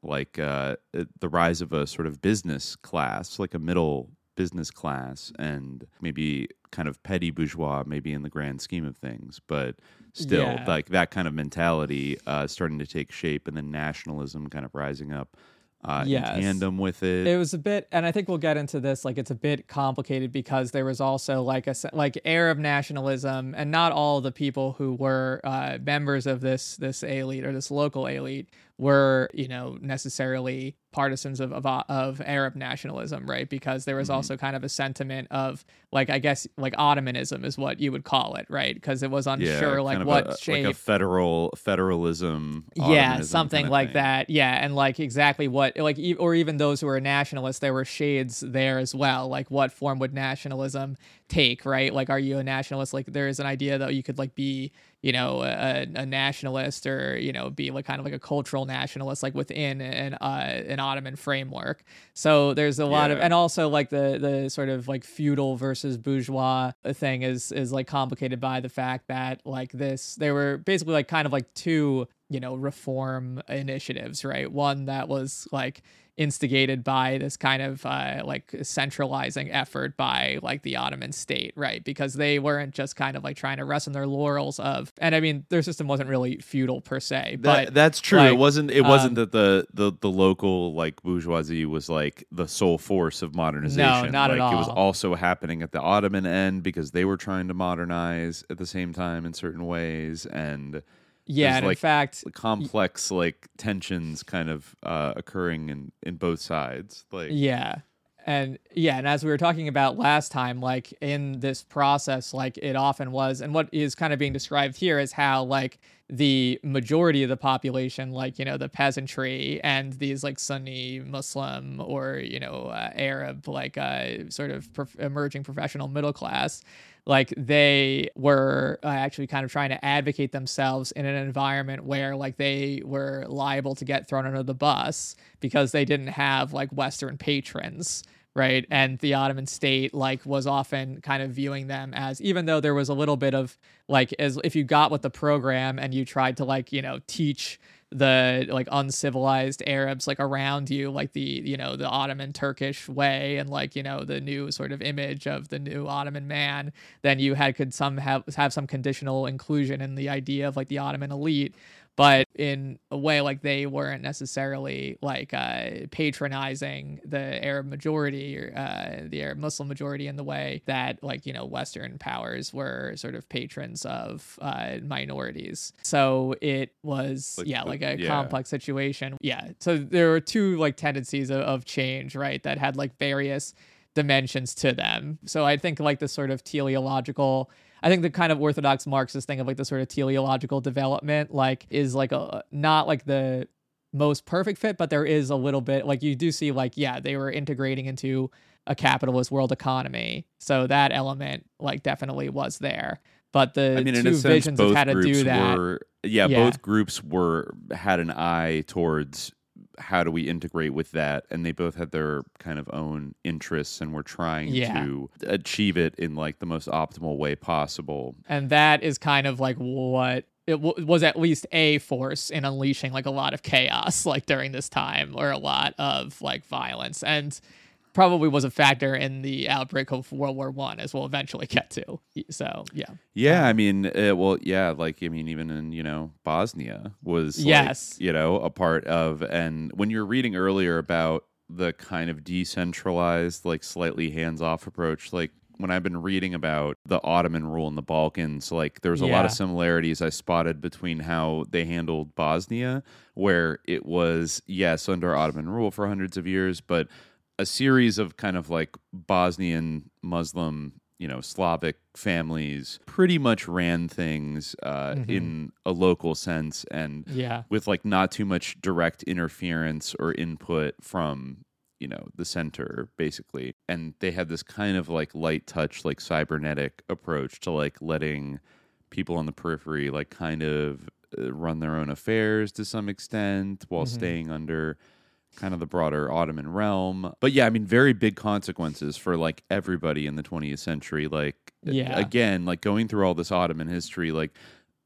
like uh, the rise of a sort of business class, like a middle business class, and maybe kind of petty bourgeois, maybe in the grand scheme of things, but still Yeah. like that kind of mentality uh, starting to take shape, and then nationalism kind of rising up uh, Yes. in tandem with it. it was a bit and i think we'll get into this like it's a bit complicated because there was also like a like arab nationalism and not all the people who were uh, members of this this elite or this local elite were you know necessarily partisans of of, of arab nationalism right because there was Mm-hmm. also kind of a sentiment of like i guess like ottomanism is what you would call it right because it was unsure like kind of what a, shape like a federal federalism. yeah something kind of like thing. that yeah and like exactly what like e- or even those who are nationalists there were shades there as well like what form would nationalism take right like are you a nationalist like there is an idea that you could like be you know a, a nationalist or you know be like kind of like a cultural nationalist like within an uh, an ottoman framework. So there's a lot of and also like the the sort of like feudal versus bourgeois thing is is like complicated by the fact that like this there were basically like kind of like two you know reform initiatives right one that was like instigated by this kind of uh, like centralizing effort by like the Ottoman state, right? Because they weren't just kind of like trying to rest on their laurels of, and I mean, their system wasn't really feudal per se, That, but that's true. it wasn't. It wasn't um, that the, the the local like bourgeoisie was like the sole force of modernization. no, not at like, It was also happening at the Ottoman end because they were trying to modernize at the same time in certain ways, and yeah, and in like, fact, complex like tensions kind of uh, occurring in in both sides. Like Yeah. And yeah, and as we were talking about last time, like in this process, like it often was, and what is kind of being described here is how like the majority of the population, like, you know, the peasantry and these like Sunni Muslim or, you know, uh, Arab, like uh, sort of prof- emerging professional middle class, like they were uh, actually kind of trying to advocate themselves in an environment where like they were liable to get thrown under the bus because they didn't have like Western patrons right? And the ottoman state like was often kind of viewing them as even though there was a little bit of like as if you got with the program and you tried to like you know teach the like uncivilized arabs like around you like the you know the ottoman turkish way and like you know the new sort of image of the new ottoman man then you had could some have have some conditional inclusion in the idea of like the ottoman elite but in a way like they weren't necessarily like uh, patronizing the Arab majority or uh, the Arab Muslim majority in the way that like you know Western powers were sort of patrons of uh, minorities. So it was Like yeah like a yeah. complex situation. Yeah, so there were two like tendencies of, of change right that had like various dimensions to them. So I think like the sort of teleological I think the kind of orthodox Marxist thing of like the sort of teleological development like is like a not like the most perfect fit, but there is a little bit like you do see like yeah, they were integrating into a capitalist world economy. So that element like definitely was there. But the I mean, in two sense, visions of how to do that were yeah, Yeah. both groups were had an eye towards how do we integrate with that, and they both had their kind of own interests and were trying Yeah. to achieve it in like the most optimal way possible. and that is kind of like what it w- was at least a force in unleashing like a lot of chaos like during this time or a lot of like violence and probably was a factor in the outbreak of world war one as we'll eventually get to. So yeah. Yeah, I mean, uh, well, yeah, like I mean, even in you know Bosnia was like, Yes. you know, a part of, and when you were reading earlier about the kind of decentralized, like slightly hands off approach, like when I've been reading about the Ottoman rule in the Balkans, like there's a lot of similarities I spotted between how they handled Bosnia, where it was yes under Ottoman rule for hundreds of years, but a series of kind of like Bosnian Muslim, you know, Slavic families pretty much ran things uh, Mhm. in a local sense and Yeah. with like not too much direct interference or input from you know the center basically and they had this kind of like light touch like cybernetic approach to like letting people on the periphery like kind of uh, run their own affairs to some extent while Mhm. staying under kind of the broader Ottoman realm. But yeah, I mean, very big consequences for like everybody in the 20th century. Like, Yeah. again, like going through all this Ottoman history, like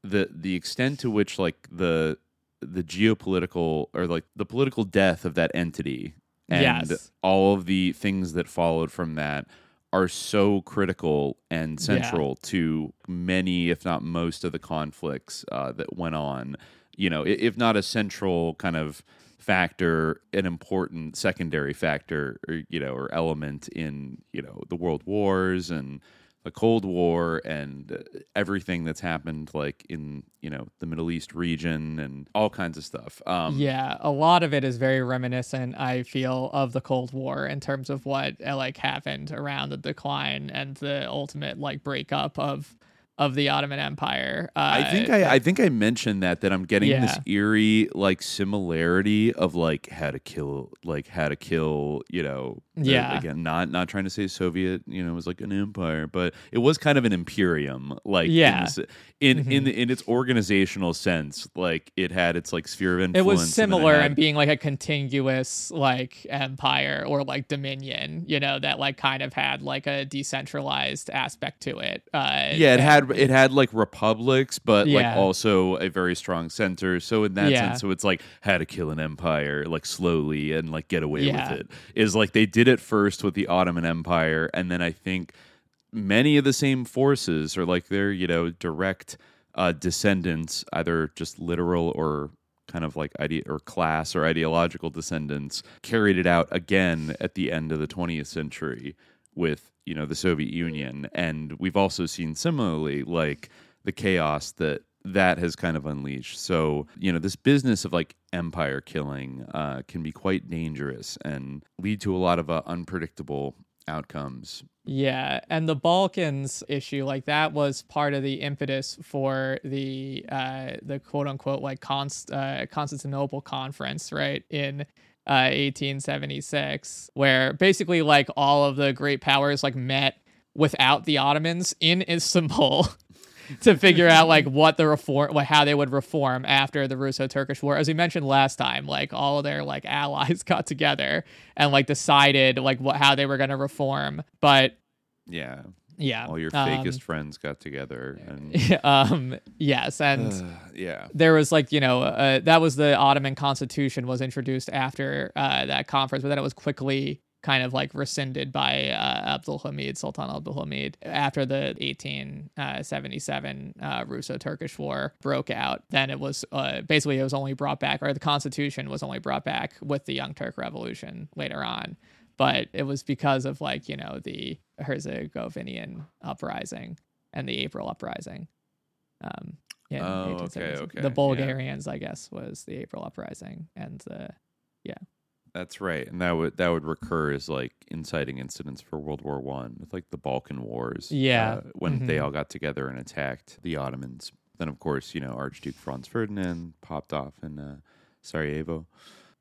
the the extent to which like the the geopolitical or like the political death of that entity and Yes. all of the things that followed from that are so critical and Yeah. central to many, if not most, of the conflicts uh, that went on. You know, if not a central kind of factor, an important secondary factor, or you know, or element in you know the world wars and the Cold War and uh, everything that's happened, like in you know the Middle East region and all kinds of stuff. Um, yeah, a lot of it is very reminiscent. I feel of the Cold War in terms of what like happened around the decline and the ultimate like breakup of of the Ottoman Empire. Uh, I think I, I think I mentioned that that I'm getting this eerie like similarity of like how to kill like how to kill you know the- Yeah. again not not trying to say Soviet you know was like an empire but it was kind of an imperium like in Yeah. this- in Mhm. in, in its organizational sense like it had its like sphere of influence. it was and similar had- in being like a contiguous like empire or like dominion, you know, that like kind of had like a decentralized aspect to it. Uh, yeah, it and- had it had like republics, but like also a very strong center. So in that Yeah. sense, so it's like how to kill an empire like slowly and like get away Yeah. with it. Is like they did it first with the Ottoman Empire, and then I think many of the same forces or like their you know direct uh, descendants, either just literal or kind of like ide- or class or ideological descendants, carried it out again at the end of the 20th century with you know the Soviet Union, and we've also seen similarly like the chaos that that has kind of unleashed. So you know this business of like empire killing uh, can be quite dangerous and lead to a lot of uh, unpredictable outcomes. Yeah, and the Balkans issue, like that, was part of the impetus for the uh, the quote unquote like Const- uh, Constantinople conference, right in uh, 1876, where basically like all of the great powers like met without the Ottomans in Istanbul. [LAUGHS] to figure out like [LAUGHS] what the reform like how they would reform after the Russo-Turkish War. As we mentioned last time, like all of their like allies [LAUGHS] got together and like decided like what how they were going to reform. But Yeah. Yeah, All your um, fakest friends got together and [LAUGHS] um yes, [SIGHS] and yeah. there was like you know uh, that was the Ottoman constitution was introduced after uh, that conference, but then it was quickly kind of like rescinded by uh, Abdul Hamid, Sultan Abdul Hamid, after the 1877 uh, Russo-Turkish War broke out. Then it was uh, basically it was only brought back, or the constitution was only brought back with the Young Turk Revolution later on. But it was because of like you know the Herzegovinian uprising and the April uprising. Um, in Oh, okay, okay, The yeah. Bulgarians, I guess, was the April uprising, and uh, yeah, That's right, and that would that would recur as like inciting incidents for World War One with like the Balkan Wars. Yeah. uh, when they Mhm. all got together and attacked the Ottomans. Then, of course, you know Archduke Franz Ferdinand popped off in uh, Sarajevo.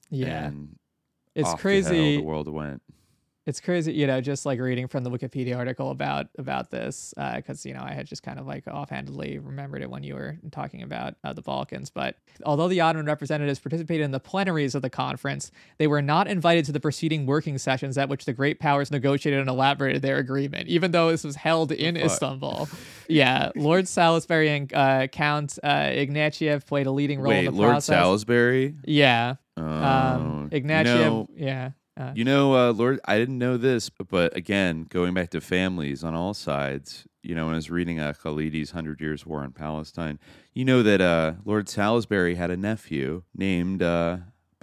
yeah. and it's off to hell crazy. the world went. it's crazy, you know, just like reading from the Wikipedia article about about this, because you know I had just kind of like offhandedly remembered it when you were talking about uh, the Balkans. But although the Ottoman representatives participated in the plenaries of the conference, they were not invited to the preceding working sessions at which the great powers negotiated and elaborated their agreement, even though this was held in? Istanbul. yeah, Lord Salisbury and uh, Count uh, Ignatieff played a leading role Wait, in the Lord process. Salisbury. Yeah, Oh, um, you know- yeah. Uh, You know, uh, Lord, I didn't know this, but again, going back to families on all sides, you know, when I was reading uh, Khalidi's Hundred Years' War in Palestine, you know that uh, Lord Salisbury had a nephew named uh,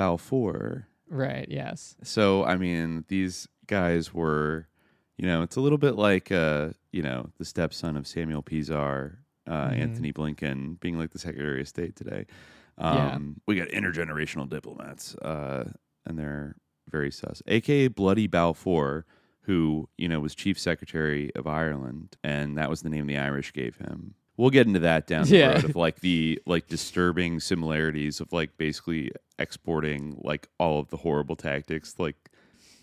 Balfour. right. Yes. So, I mean, these guys were, you know, it's a little bit like, uh, you know, the stepson of Samuel Pisar, uh, Mhm. Anthony Blinken being like the Secretary of State today. Yeah. Um, We got intergenerational diplomats, uh, and they're very sus. AKA Bloody Balfour, who, you know, was Chief Secretary of Ireland, and that was the name the Irish gave him. We'll get into that down the Yeah. road of like the like disturbing similarities of like basically exporting like all of the horrible tactics like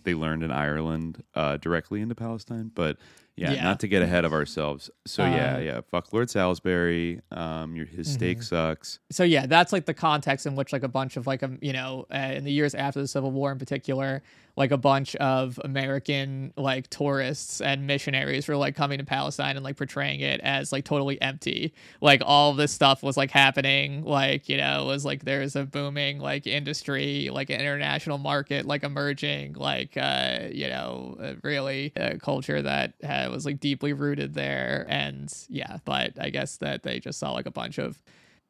they learned in Ireland uh, directly into Palestine. But yeah, Yeah. not to get ahead of ourselves. So yeah, Uh, yeah, fuck Lord Salisbury. Um, your his steak Mhm. sucks. so yeah that's like the context in which like a bunch of like um you know uh, in the years after the civil war in particular like a bunch of american like tourists and missionaries were like coming to palestine and like portraying it as like totally empty like all this stuff was like happening like you know it was like there's a booming like industry like an international market like emerging like uh you know uh, really a culture that uh, was like deeply rooted there and yeah but i guess that they just saw like a bunch of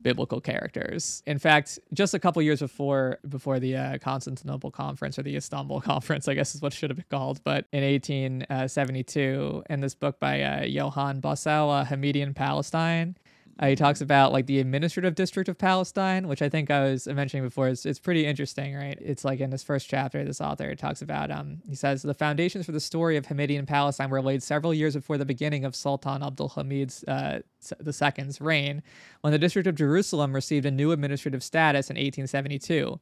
biblical characters. In fact, just a couple years before before the uh, Constantinople conference or the Istanbul [LAUGHS] conference, I guess is what it should have been called, but in 1872, in this book by uh, Johann Büssow, uh, Hamidian Palestine, uh, he talks about like the administrative district of Palestine, which I think I was mentioning before. It's, it's pretty interesting, right? It's like in this first chapter, this author talks about, um, he says, the foundations for the story of Hamidian Palestine were laid several years before the beginning of Sultan Abdul Hamid's uh, s- the second's reign, when the district of Jerusalem received a new administrative status in 1872.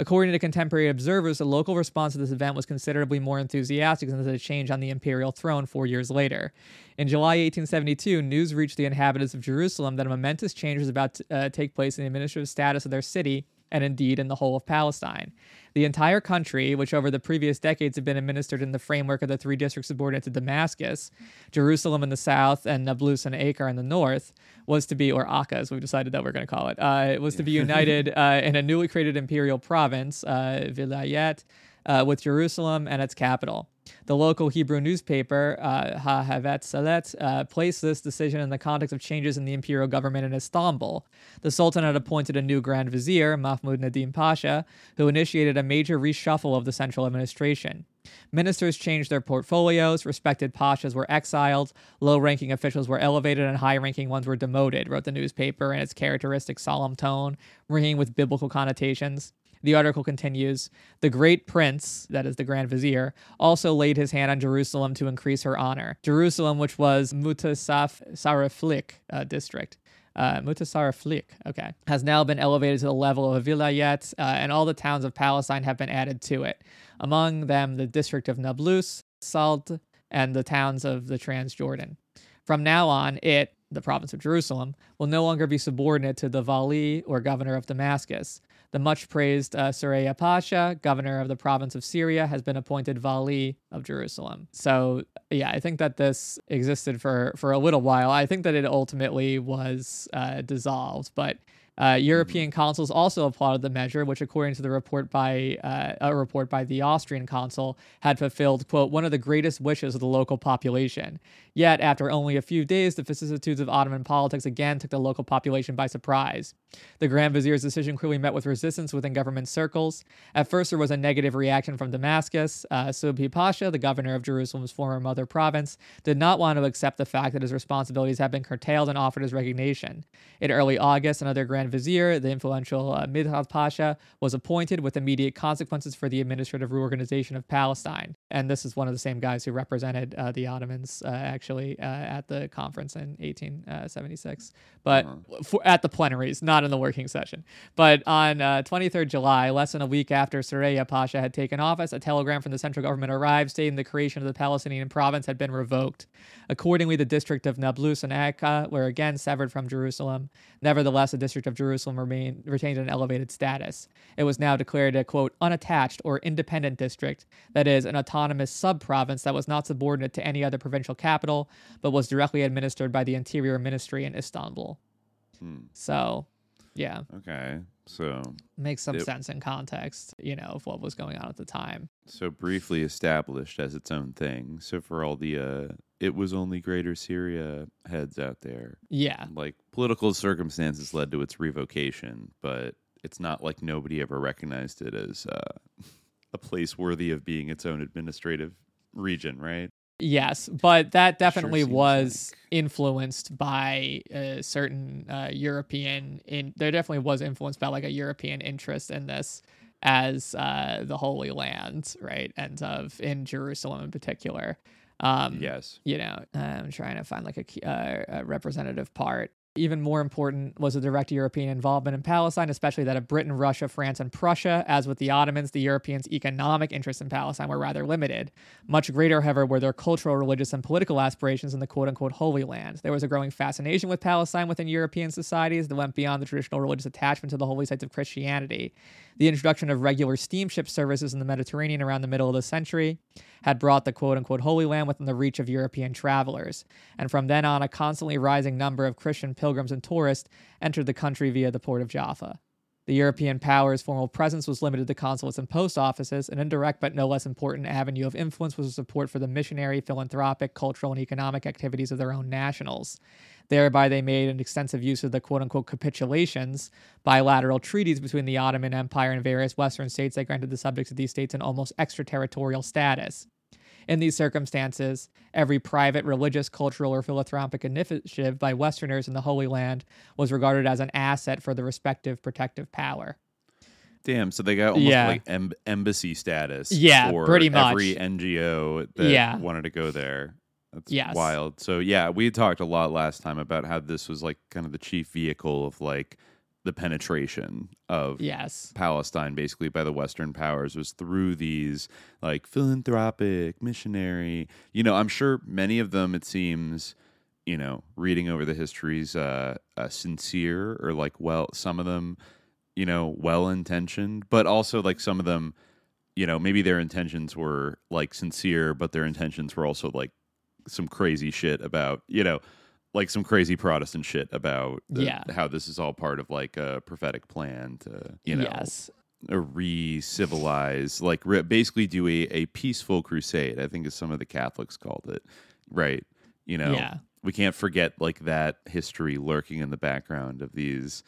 According to contemporary observers, the local response to this event was considerably more enthusiastic than the change on the imperial throne four years later. In July 1872, news reached the inhabitants of Jerusalem that a momentous change was about to uh, take place in the administrative status of their city and indeed in the whole of Palestine. The entire country, which over the previous decades had been administered in the framework of the three districts subordinate to Damascus, Jerusalem in the south and Nablus and Acre in the north, was to be, or Akka as we've decided that we're going to call it, uh, was to be [LAUGHS] united uh, in a newly created imperial province, uh, Vilayet, uh, with Jerusalem and its capital. The local Hebrew newspaper, uh, HaHavatzelet, uh, placed this decision in the context of changes in the imperial government in Istanbul. The Sultan had appointed a new Grand Vizier, Mahmud Nadim Pasha, who initiated a major reshuffle of the central administration. Ministers changed their portfolios, respected pashas were exiled, low ranking officials were elevated, and high ranking ones were demoted, wrote the newspaper in its characteristic solemn tone, ringing with biblical connotations. The article continues The great prince, that is the Grand Vizier, also laid his hand on Jerusalem to increase her honor. Jerusalem, which was Mutasaf Saraflik uh, district, uh, Mutasarriflik, okay, has now been elevated to the level of a vilayet, uh, and all the towns of Palestine have been added to it. Among them, the district of Nablus, Salt, and the towns of the Transjordan. From now on, it, the province of Jerusalem, will no longer be subordinate to the Vali or governor of Damascus. The much praised uh, Suraya Pasha, governor of the province of Syria, has been appointed Vali of Jerusalem. So, yeah, I think that this existed for, for a little while. I think that it ultimately was uh, dissolved, but uh, European consuls also applauded the measure, which, according to the report by uh, a report by the Austrian consul, had fulfilled "quote one of the greatest wishes of the local population." Yet, after only a few days, the vicissitudes of Ottoman politics again took the local population by surprise. The Grand Vizier's decision clearly met with resistance within government circles. At first, there was a negative reaction from Damascus. Uh, Subhi Pasha, the governor of Jerusalem's former mother province, did not want to accept the fact that his responsibilities had been curtailed and offered his resignation. In early August, another Grand Vizier, the influential uh, Midhat Pasha, was appointed with immediate consequences for the administrative reorganization of Palestine. And this is one of the same guys who represented uh, the Ottomans uh, actually uh, at the conference in 1876, but Uh-huh. for, at the plenaries, not in the working session. But on uh, 23rd July, less than a week after Suraya Pasha had taken office, a telegram from the central government arrived stating the creation of the Palestinian province had been revoked. Accordingly, the district of Nablus and Akka were again severed from Jerusalem. Nevertheless, the district of Jerusalem remained, retained an elevated status. It was now declared a quote unattached or independent district, that is, an autonomous sub-province that was not subordinate to any other provincial capital, but was directly administered by the Interior Ministry in Istanbul. So, yeah, Okay. So makes some It- sense in context, you know, of what was going on at the time. so briefly established as its own thing. So for all the uh it was only greater Syria heads out there. Yeah. Like political circumstances led to its revocation, but it's not like nobody ever recognized it as uh, [LAUGHS] a place worthy of being its own administrative region, right? Yes, but that definitely seems was influenced by a certain uh, European. In there definitely was influenced by like a European interest in this as uh, the Holy Land, right, and of in Jerusalem in particular. Um, Yes. you know, I'm trying to find like a, uh, a representative part. Even more important was the direct European involvement in Palestine, especially that of Britain, Russia, France, and Prussia. As with the Ottomans, the Europeans' economic interests in Palestine were rather limited. Much greater, however, were their cultural, religious, and political aspirations in the quote unquote Holy Land. There was a growing fascination with Palestine within European societies that went beyond the traditional religious attachment to the holy sites of Christianity. The introduction of regular steamship services in the Mediterranean around the middle of the century had brought the quote unquote Holy Land within the reach of European travelers. And from then on, a constantly rising number of Christian pilgrims and tourists entered the country via the port of Jaffa. The European powers' formal presence was limited to consulates and post offices. An indirect but no less important avenue of influence was the support for the missionary, philanthropic, cultural, and economic activities of their own nationals. Thereby, they made an extensive use of the quote unquote capitulations, bilateral treaties between the Ottoman Empire and various Western states that granted the subjects of these states an almost extraterritorial status. In these circumstances, every private, religious, cultural, or philanthropic initiative by Westerners in the Holy Land was regarded as an asset for the respective protective power. Damn, so they got almost Yeah. like em- embassy status. Yeah, for pretty much. Every NGO that Yeah. wanted to go there. That's Yes. wild. So yeah, we talked a lot last time about how this was like kind of the chief vehicle of like the penetration of Yes. Palestine basically by the Western powers was through these like philanthropic, missionary. You know, I'm sure many of them. It seems, you know, reading over the histories, uh, uh sincere or like well, some of them, you know, well intentioned, but also like some of them, you know, maybe their intentions were like sincere, but their intentions were also like some crazy shit about, you know, like some crazy Protestant shit about the- Yeah. how this is all part of like a prophetic plan to, you know, yes. re civilize, like re- basically do a, a peaceful crusade, I think is some of the Catholics called it. Right. You know, Yeah. we can't forget like that history lurking in the background of these,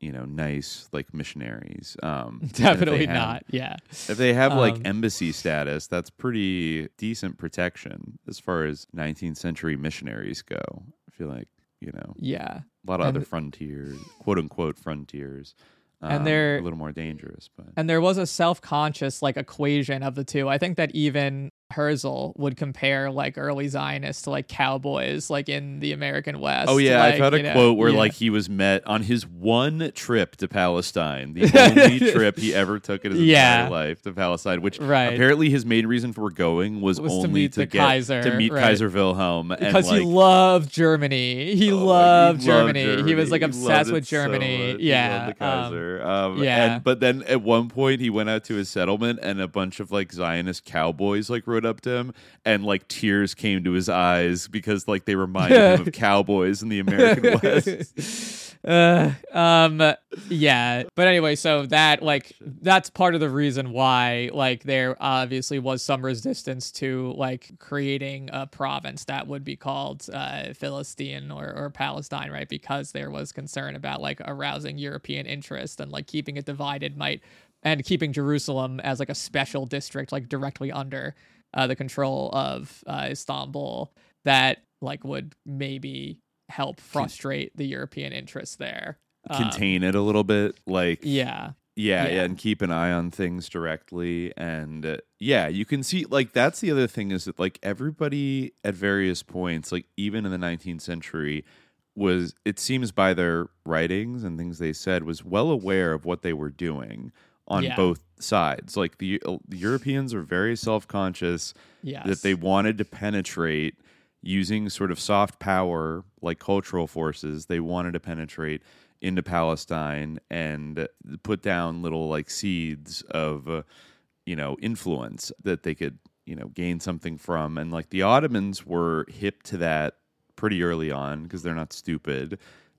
you know, nice like missionaries. Um, [LAUGHS] and if they Definitely have- not. Yeah. if they have like Um, embassy status, that's pretty decent protection as far as 19th century missionaries go. Feel like, you know, Yeah. a lot of And- other frontiers, quote unquote frontiers. And Um, they're- a little more dangerous, but And there was a self-conscious like equation of the two. I think that even Herzl would compare like early Zionists to like cowboys like in the American West. Oh yeah, like, I've had a know, quote where yeah. like he was met on his one trip to Palestine, the [LAUGHS] only trip he ever took in his Yeah. entire life to Palestine. Which Right. apparently his main reason for going was, Was to only meet to, get Kaiser, to meet right. Kaiser Wilhelm and because like, he loved Germany. He oh, loved he Germany. He was like obsessed with it so Germany. He yeah. loved the um, Kaiser. Um, yeah. and- but then at one point he went out to his settlement and a bunch of like Zionist cowboys like rode up to him and like tears came to his eyes because like they reminded him of [LAUGHS] cowboys in the American [LAUGHS] West. uh, um yeah but anyway so that like that's part of the reason why like there obviously was some resistance to like creating a province that would be called uh philistine or, or palestine right because there was concern about like arousing european interest and like keeping it divided might and keeping jerusalem as like a special district like directly under uh, the control of uh, istanbul that like would maybe help frustrate the European interests there. Um, Contain it a little bit, like yeah. Yeah, yeah, Yeah. and keep an eye on things directly. And uh, yeah, you can see, like, that's the other thing is that, like, everybody at various points, like, even in the 19th century, was, it seems by their writings and things they said, was well aware of what they were doing on Yeah. both sides. Like, the, uh, the Europeans are very self conscious Yes. that they wanted to penetrate using sort of soft power, like cultural forces. They wanted to penetrate into Palestine and put down little like seeds of, uh, you know, influence that they could, you know, gain something from. And like the Ottomans were hip to that pretty early on because they're not stupid.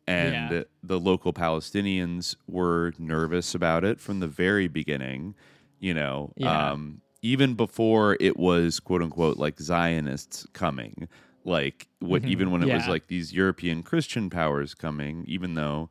And Yeah. the local Palestinians were nervous about it from the very beginning, you know. Yeah. Um, even before it was quote unquote like Zionists coming, like what Mhm. even when it was like these European Christian powers coming, even though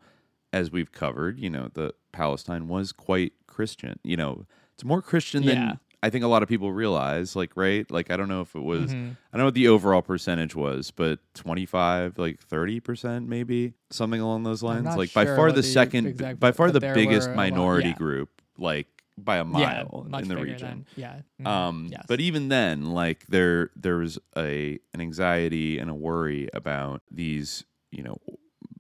as we've covered, you know, the Palestine was quite Christian. You know, it's more Christian Yeah. than I think a lot of people realize, like, right? Like I don't know if it was Mhm. I don't know what the overall percentage was, but 25, like 30% maybe, something along those lines. Like by far the second by far the biggest a lot- minority yeah. group, like by a mile much in the region. than- yeah. mhm, Um, yes. but even then, like there there was a an anxiety and a worry about these, you know,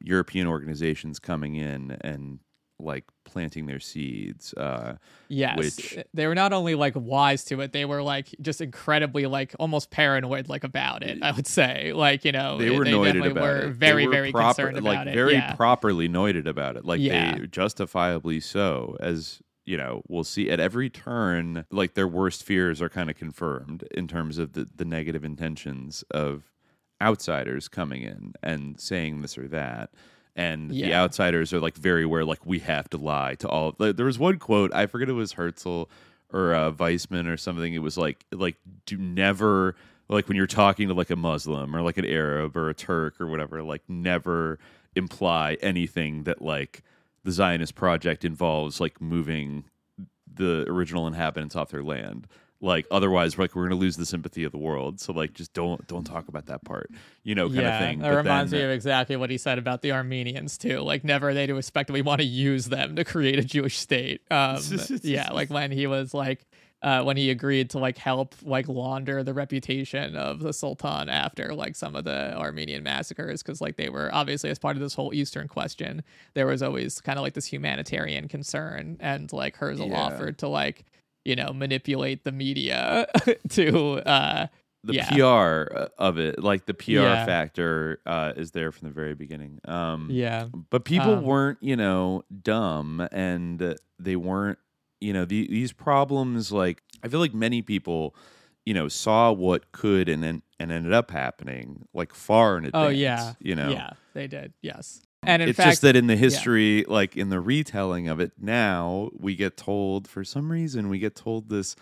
European organizations coming in and like planting their seeds. Uh, Yes, which they were not only like wise to it; they were like just incredibly like almost paranoid like about it. I would say, like you know, they were they about were it. They very were very proper- concerned like about it. very yeah. properly noided about it. Like Yeah. they justifiably so, as you know, we'll see at every turn. Like their worst fears are kind of confirmed in terms of the the negative intentions of outsiders coming in and saying this or that. And the outsiders are like very aware, like we have to lie to all. Like, there was one quote I forget it was Herzl or uh, Weizmann or something. It was like like do never like when you're talking to like a Muslim or like an Arab or a Turk or whatever, like never imply anything that like the Zionist project involves like moving the original inhabitants off their land. Like otherwise, like we're gonna lose the sympathy of the world. So like, just don't don't talk about that part, you know, kind yeah, of thing. that But reminds then- me of exactly what he said about the Armenians too. Like, never they to expect that we want to use them to create a Jewish state. Um, [LAUGHS] yeah, like when he was like, uh, when he agreed to like help like launder the reputation of the Sultan after like some of the Armenian massacres, because like they were obviously as part of this whole Eastern question, there was always kind of like this humanitarian concern, and like Herzl Yeah. offered to like you know manipulate the media [LAUGHS] to uh the yeah. PR uh, of it, like the PR Yeah. factor, uh, is there from the very beginning. Um, yeah but people Um, weren't, you know, dumb, and they weren't, you know, the, these problems. Like I feel like many people, you know, saw what could and then and ended up happening like far in advance. Oh yeah, you know, yeah, they did. Yes, and in it's fact, just that in the history, like in the retelling of it now, we get told for some reason we get told this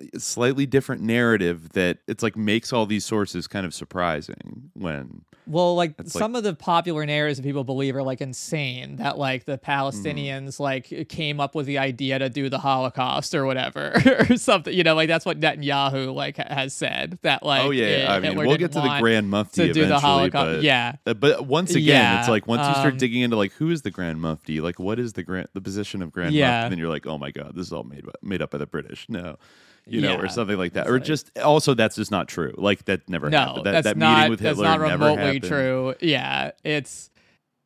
eh, slightly different narrative that it's like makes all these sources kind of surprising when Well, like some of the popular narratives that people believe are like insane. That like the Palestinians like came up with the idea to do the Holocaust or whatever [LAUGHS] or something. You know, like that's what Netanyahu like has said. That like oh yeah, eh, I mean Hitler we'll get to the Grand Mufti to do the eventually, Holocaust. but yeah, uh, but once again, Yeah, it's like once you start um, digging into like who is the Grand Mufti, like what is the grand the position of Grand Yeah. Mufti, then you're like, oh my god, this is all made by, made up by the British. No. You know, Yeah. or something like that, or like- just also that's just not true. Like that never no, happened. That, that's that not meeting with that's not remotely true. Yeah, it's.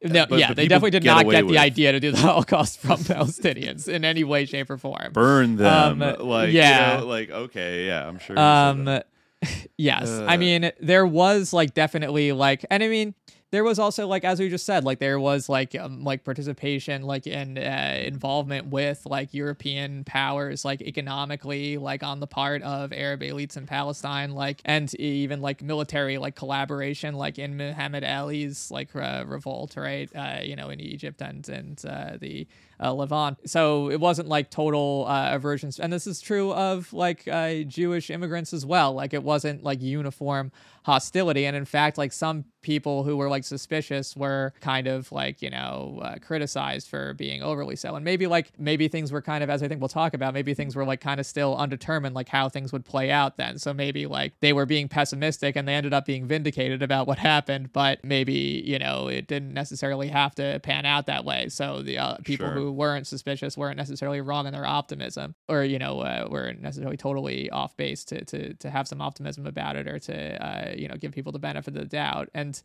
No, But- yeah, but they definitely did get not get with- the idea to do the [LAUGHS] Holocaust from Palestinians in any way, shape, or form. Burn them, Um, like yeah. you know, like okay, yeah, I'm sure. you said that. Um, [LAUGHS] yes, I Uh. mean there was like definitely like, and I mean there was also like as we just said, like there was like um, like participation, like and uh, involvement with like European powers, like economically, like on the part of Arab elites in Palestine, like and even like military like collaboration, like in Muhammad Ali's like uh, revolt, right? Uh, you know, in Egypt and and uh, the uh, Levant. So it wasn't like total uh, aversion, and this is true of like uh, Jewish immigrants as well. Like it wasn't like uniform hostility, and in fact, like some people who were like suspicious were kind of like you know uh, criticized for being overly so, and maybe like maybe things were kind of as I think we'll talk about, maybe things were like kind of still undetermined, like how things would play out then. So maybe like they were being pessimistic, and they ended up being vindicated about what happened, but maybe you know it didn't necessarily have to pan out that way. So the uh, people Sure. who weren't suspicious weren't necessarily wrong in their optimism, or you know uh, weren't necessarily totally off base to to to have some optimism about it, or to uh, you know give people the benefit of the doubt. And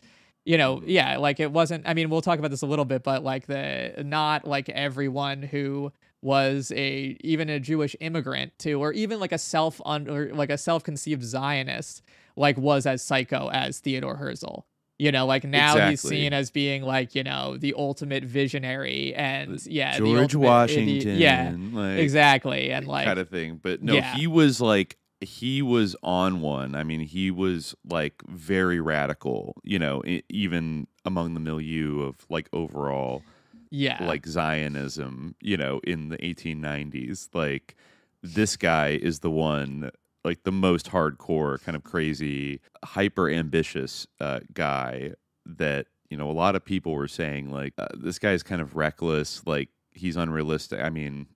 you know, yeah, like it wasn't. I mean, we'll talk about this a little bit, but like the not like everyone who was a even a Jewish immigrant to, or even like a self un, or like a self conceived Zionist, like was as psycho as Theodore Herzl. You know, like now he's seen as being like you know the ultimate visionary and yeah, George ultimate- the- Washington, yeah, like, exactly, and like kind of thing. But no, Yeah. he was like he was on one. I mean, he was like very radical. You know, even among the milieu of like overall yeah, like Zionism. You know, in the 1890s, like this guy is the one. Like the most hardcore, kind of crazy, hyper ambitious uh, guy that you know a lot of people were saying like uh, this guy's kind of reckless, like he's unrealistic. I mean,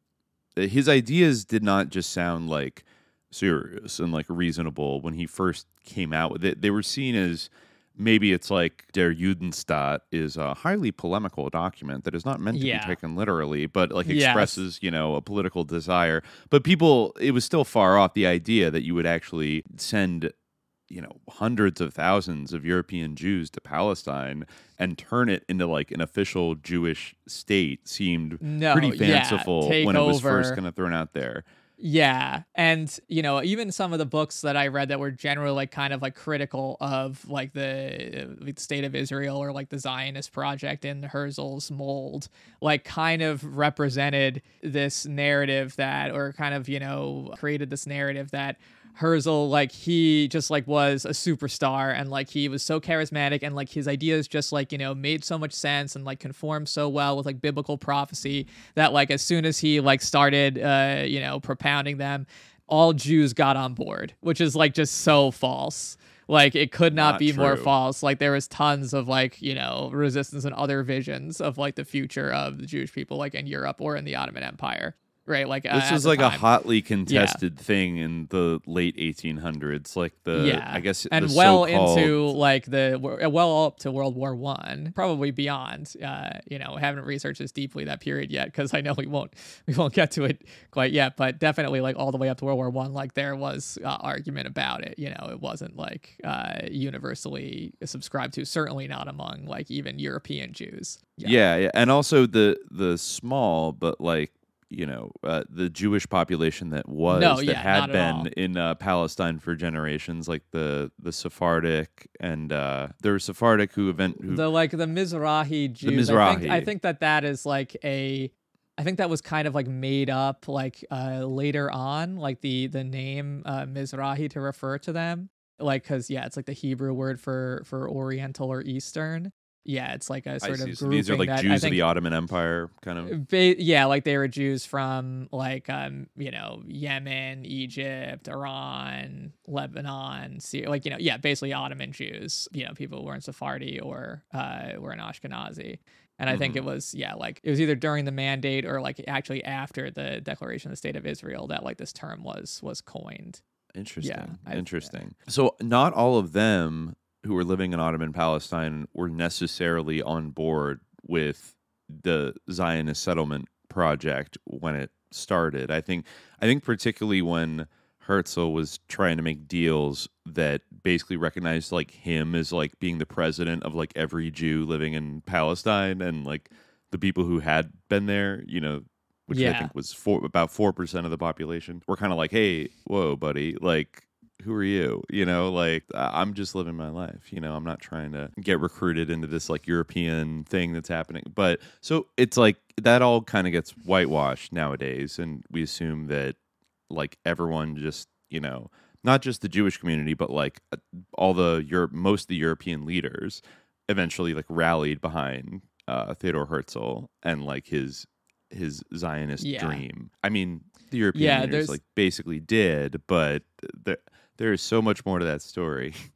his ideas did not just sound like serious and like reasonable when he first came out with it. They were seen as maybe it's like Der Judenstaat is a highly polemical document that is not meant to Yeah. be taken literally, but like Yes. expresses, you know, a political desire. But people, it was still far off the idea that you would actually send you know hundreds of thousands of European Jews to Palestine and turn it into like an official Jewish state seemed No, pretty fanciful take when it was first kind of thrown out there. Yeah. And, you know, even some of the books that I read that were generally like kind of like critical of like the, uh, the state of Israel or like the Zionist project in Herzl's mold, like kind of represented this narrative that, or kind of, you know, created this narrative that Herzl, like he just like was a superstar and like he was so charismatic and like his ideas just like, you know, made so much sense and like conformed so well with like biblical prophecy that like as soon as he like started uh, you know, propounding them, all Jews got on board, which is like just so false. Like it could not, Not be more false. Like there was tons of like, you know, resistance and other visions of like the future of the Jewish people like in Europe or in the Ottoman Empire. Right? Like uh, This at was like a hotly contested thing in the late 1800s, like the yeah, I guess and well so-called- into like the well up to World War One, probably beyond. Uh, you know, haven't researched this deeply that period yet because I know we won't we won't get to it quite yet, but definitely like all the way up to World War One, like there was uh, argument about it. You know, it wasn't like uh, universally subscribed to. Certainly not among like even European Jews. yeah. yeah, and also the the small but like you know uh, the Jewish population that was No, that yeah, had not at all. been in uh, Palestine for generations, like the the Sephardic and uh, there were Sephardic who event who the like the Mizrahi Jews. I think, I think that that is like a. I think that was kind of like made up like uh later on, like the the name uh, Mizrahi to refer to them, like because yeah, it's like the Hebrew word for for Oriental or Eastern. Yeah, it's like a sort of So these are like that Jews of the Ottoman Empire, kind of. Ba- yeah, like they were Jews from like um, you know, Yemen, Egypt, Iran, Lebanon, Syria, like you know, yeah, basically Ottoman Jews. You know, people who were in Sephardi or uh, were in Ashkenazi. And I think it was yeah, like it was either during the mandate or like actually after the declaration of the state of Israel that like this term was was coined. Interesting. I- Interesting. So not all of them who were living in Ottoman Palestine were necessarily on board with the Zionist settlement project when it started. I think I think particularly when Herzl was trying to make deals that basically recognized like him as like being the president of like every Jew living in Palestine and like the people who had been there, you know, which I think was four, about four percent of the population. We're kind of like, hey, whoa, buddy, like. Who are you? You know, like I- I'm just living my life. You know, I'm not trying to get recruited into this like European thing that's happening. But so it's like that all kind of gets whitewashed nowadays, and we assume that like everyone just you know not just the Jewish community, but like uh, all the Europe, most of the European leaders eventually like rallied behind uh, Theodor Herzl and like his his Zionist Yeah. dream. I mean, the European Yeah, leaders like basically did, but there is so much more to that story. [LAUGHS]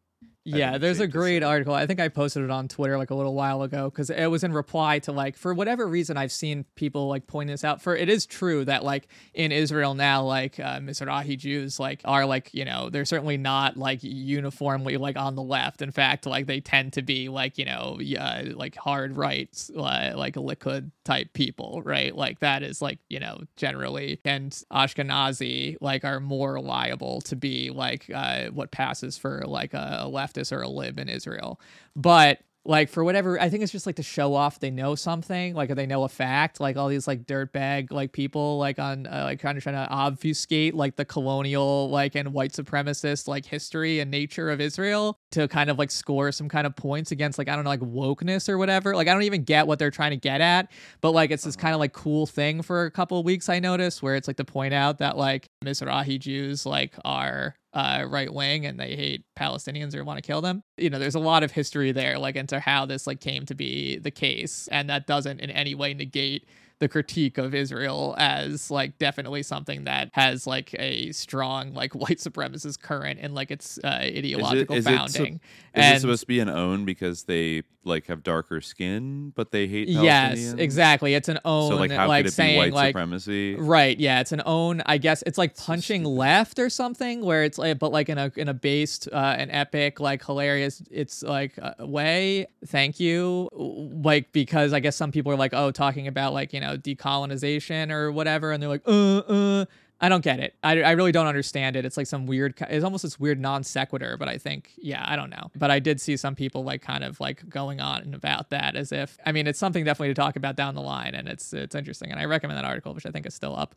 Yeah, there's a great article. I think I posted it on Twitter like a little while ago because it was in reply to like for whatever reason I've seen people like point this out. For it is true that like in Israel now, like uh, Mizrahi Jews like are like you know they're certainly not like uniformly like on the left. In fact, like they tend to be like you know yeah like hard rights uh, like Likud type people, right? Like that is like you know generally and Ashkenazi like are more liable to be like uh, what passes for like a, a or a lib in Israel. But like for whatever I think it's just like to show off they know something, like they know a fact, like all these like dirtbag like people like on uh, like kind of trying to obfuscate like the colonial like and white supremacist like history and nature of Israel to kind of like score some kind of points against like I don't know like wokeness or whatever. Like I don't even get what they're trying to get at, but like it's this kind of like cool thing for a couple of weeks I noticed where it's like to point out that like Mizrahi Jews like are uh, right wing and they hate Palestinians or want to kill them. You know, there's a lot of history there, like into how this like came to be the case, and that doesn't in any way negate the critique of Israel as like definitely something that has like a strong like [LAUGHS] white supremacist current in like its uh, ideological is it, is founding. It, so, and is it supposed to be an own because they like have darker skin, but they hate yes, exactly. It's an own So like, how like could it saying be white like supremacy? Right. Yeah. It's an own. I guess it's like punching left or something, where it's like, but like in a in a based, uh, an epic, like hilarious. It's like uh, way. Thank you. Like because I guess some people are like, oh, talking about like you know decolonization or whatever, and they're like, uh, uh. I don't get it. I, I really don't understand it. It's like some weird. It's almost this weird non sequitur. But I think, yeah, I don't know. But I did see some people like kind of like going on and about that as if. I mean, it's something definitely to talk about down the line, and it's it's interesting. And I recommend that article, which I think is still up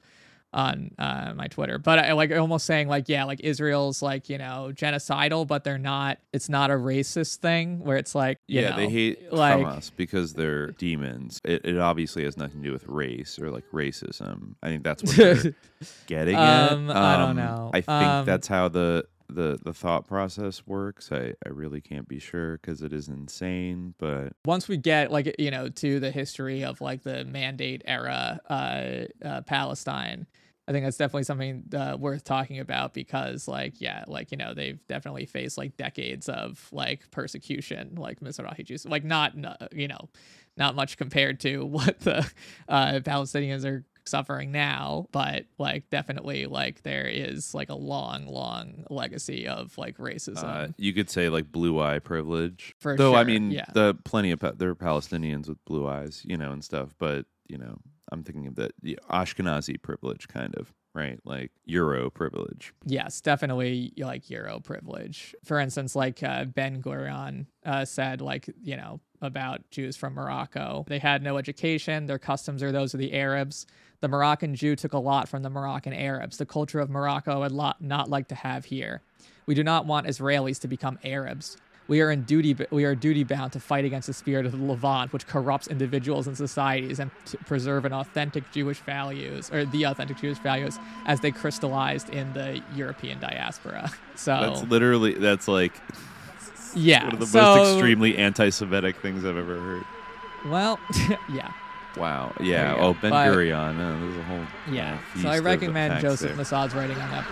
on uh, my Twitter. But I like almost saying like, yeah, like Israel's like you know genocidal, but they're not. It's not a racist thing where it's like you yeah, know, they hate like Hamas because they're demons. It, it obviously has nothing to do with race or like racism. I think that's what they're [LAUGHS] getting Um, at. I don't know. I think Um, that's how the the the thought process works. I I really can't be sure because it is insane. But once we get like you know to the history of like the mandate era uh, uh palestine i think that's definitely something uh, worth talking about because like yeah like you know they've definitely faced like decades of like persecution like mizrahi jews like not you know not much compared to [LAUGHS] what the uh palestinians are suffering now but like definitely like there is like a long long legacy of like racism uh, you could say like blue eye privilege. For Though I mean, yeah. the plenty of pa- there are Palestinians with blue eyes, you know, and stuff. But you know, I'm thinking of the, the Ashkenazi privilege, kind of right, like Euro privilege. Yes, definitely like Euro privilege. For instance, like uh, Ben Gurion uh, said, like, you know, about Jews from Morocco. They had no education. Their customs are those of the Arabs. The Moroccan Jew took a lot from the Moroccan Arabs. The culture of Morocco I'd not like to have here. We do not want Israelis to become Arabs. We are in duty. We are duty bound to fight against the spirit of the Levant, which corrupts individuals and societies, and to preserve an authentic Jewish values or the authentic Jewish values as they crystallized in the European diaspora. [LAUGHS] So That's literally that's like Yeah. One of the so, most extremely anti-Semitic things I've ever heard. Well, [LAUGHS] yeah. Wow. Yeah. Oh, Ben But- Gurion. Uh, there's a whole. Yeah. uh, so I recommend Joseph there. Massad's writing on that.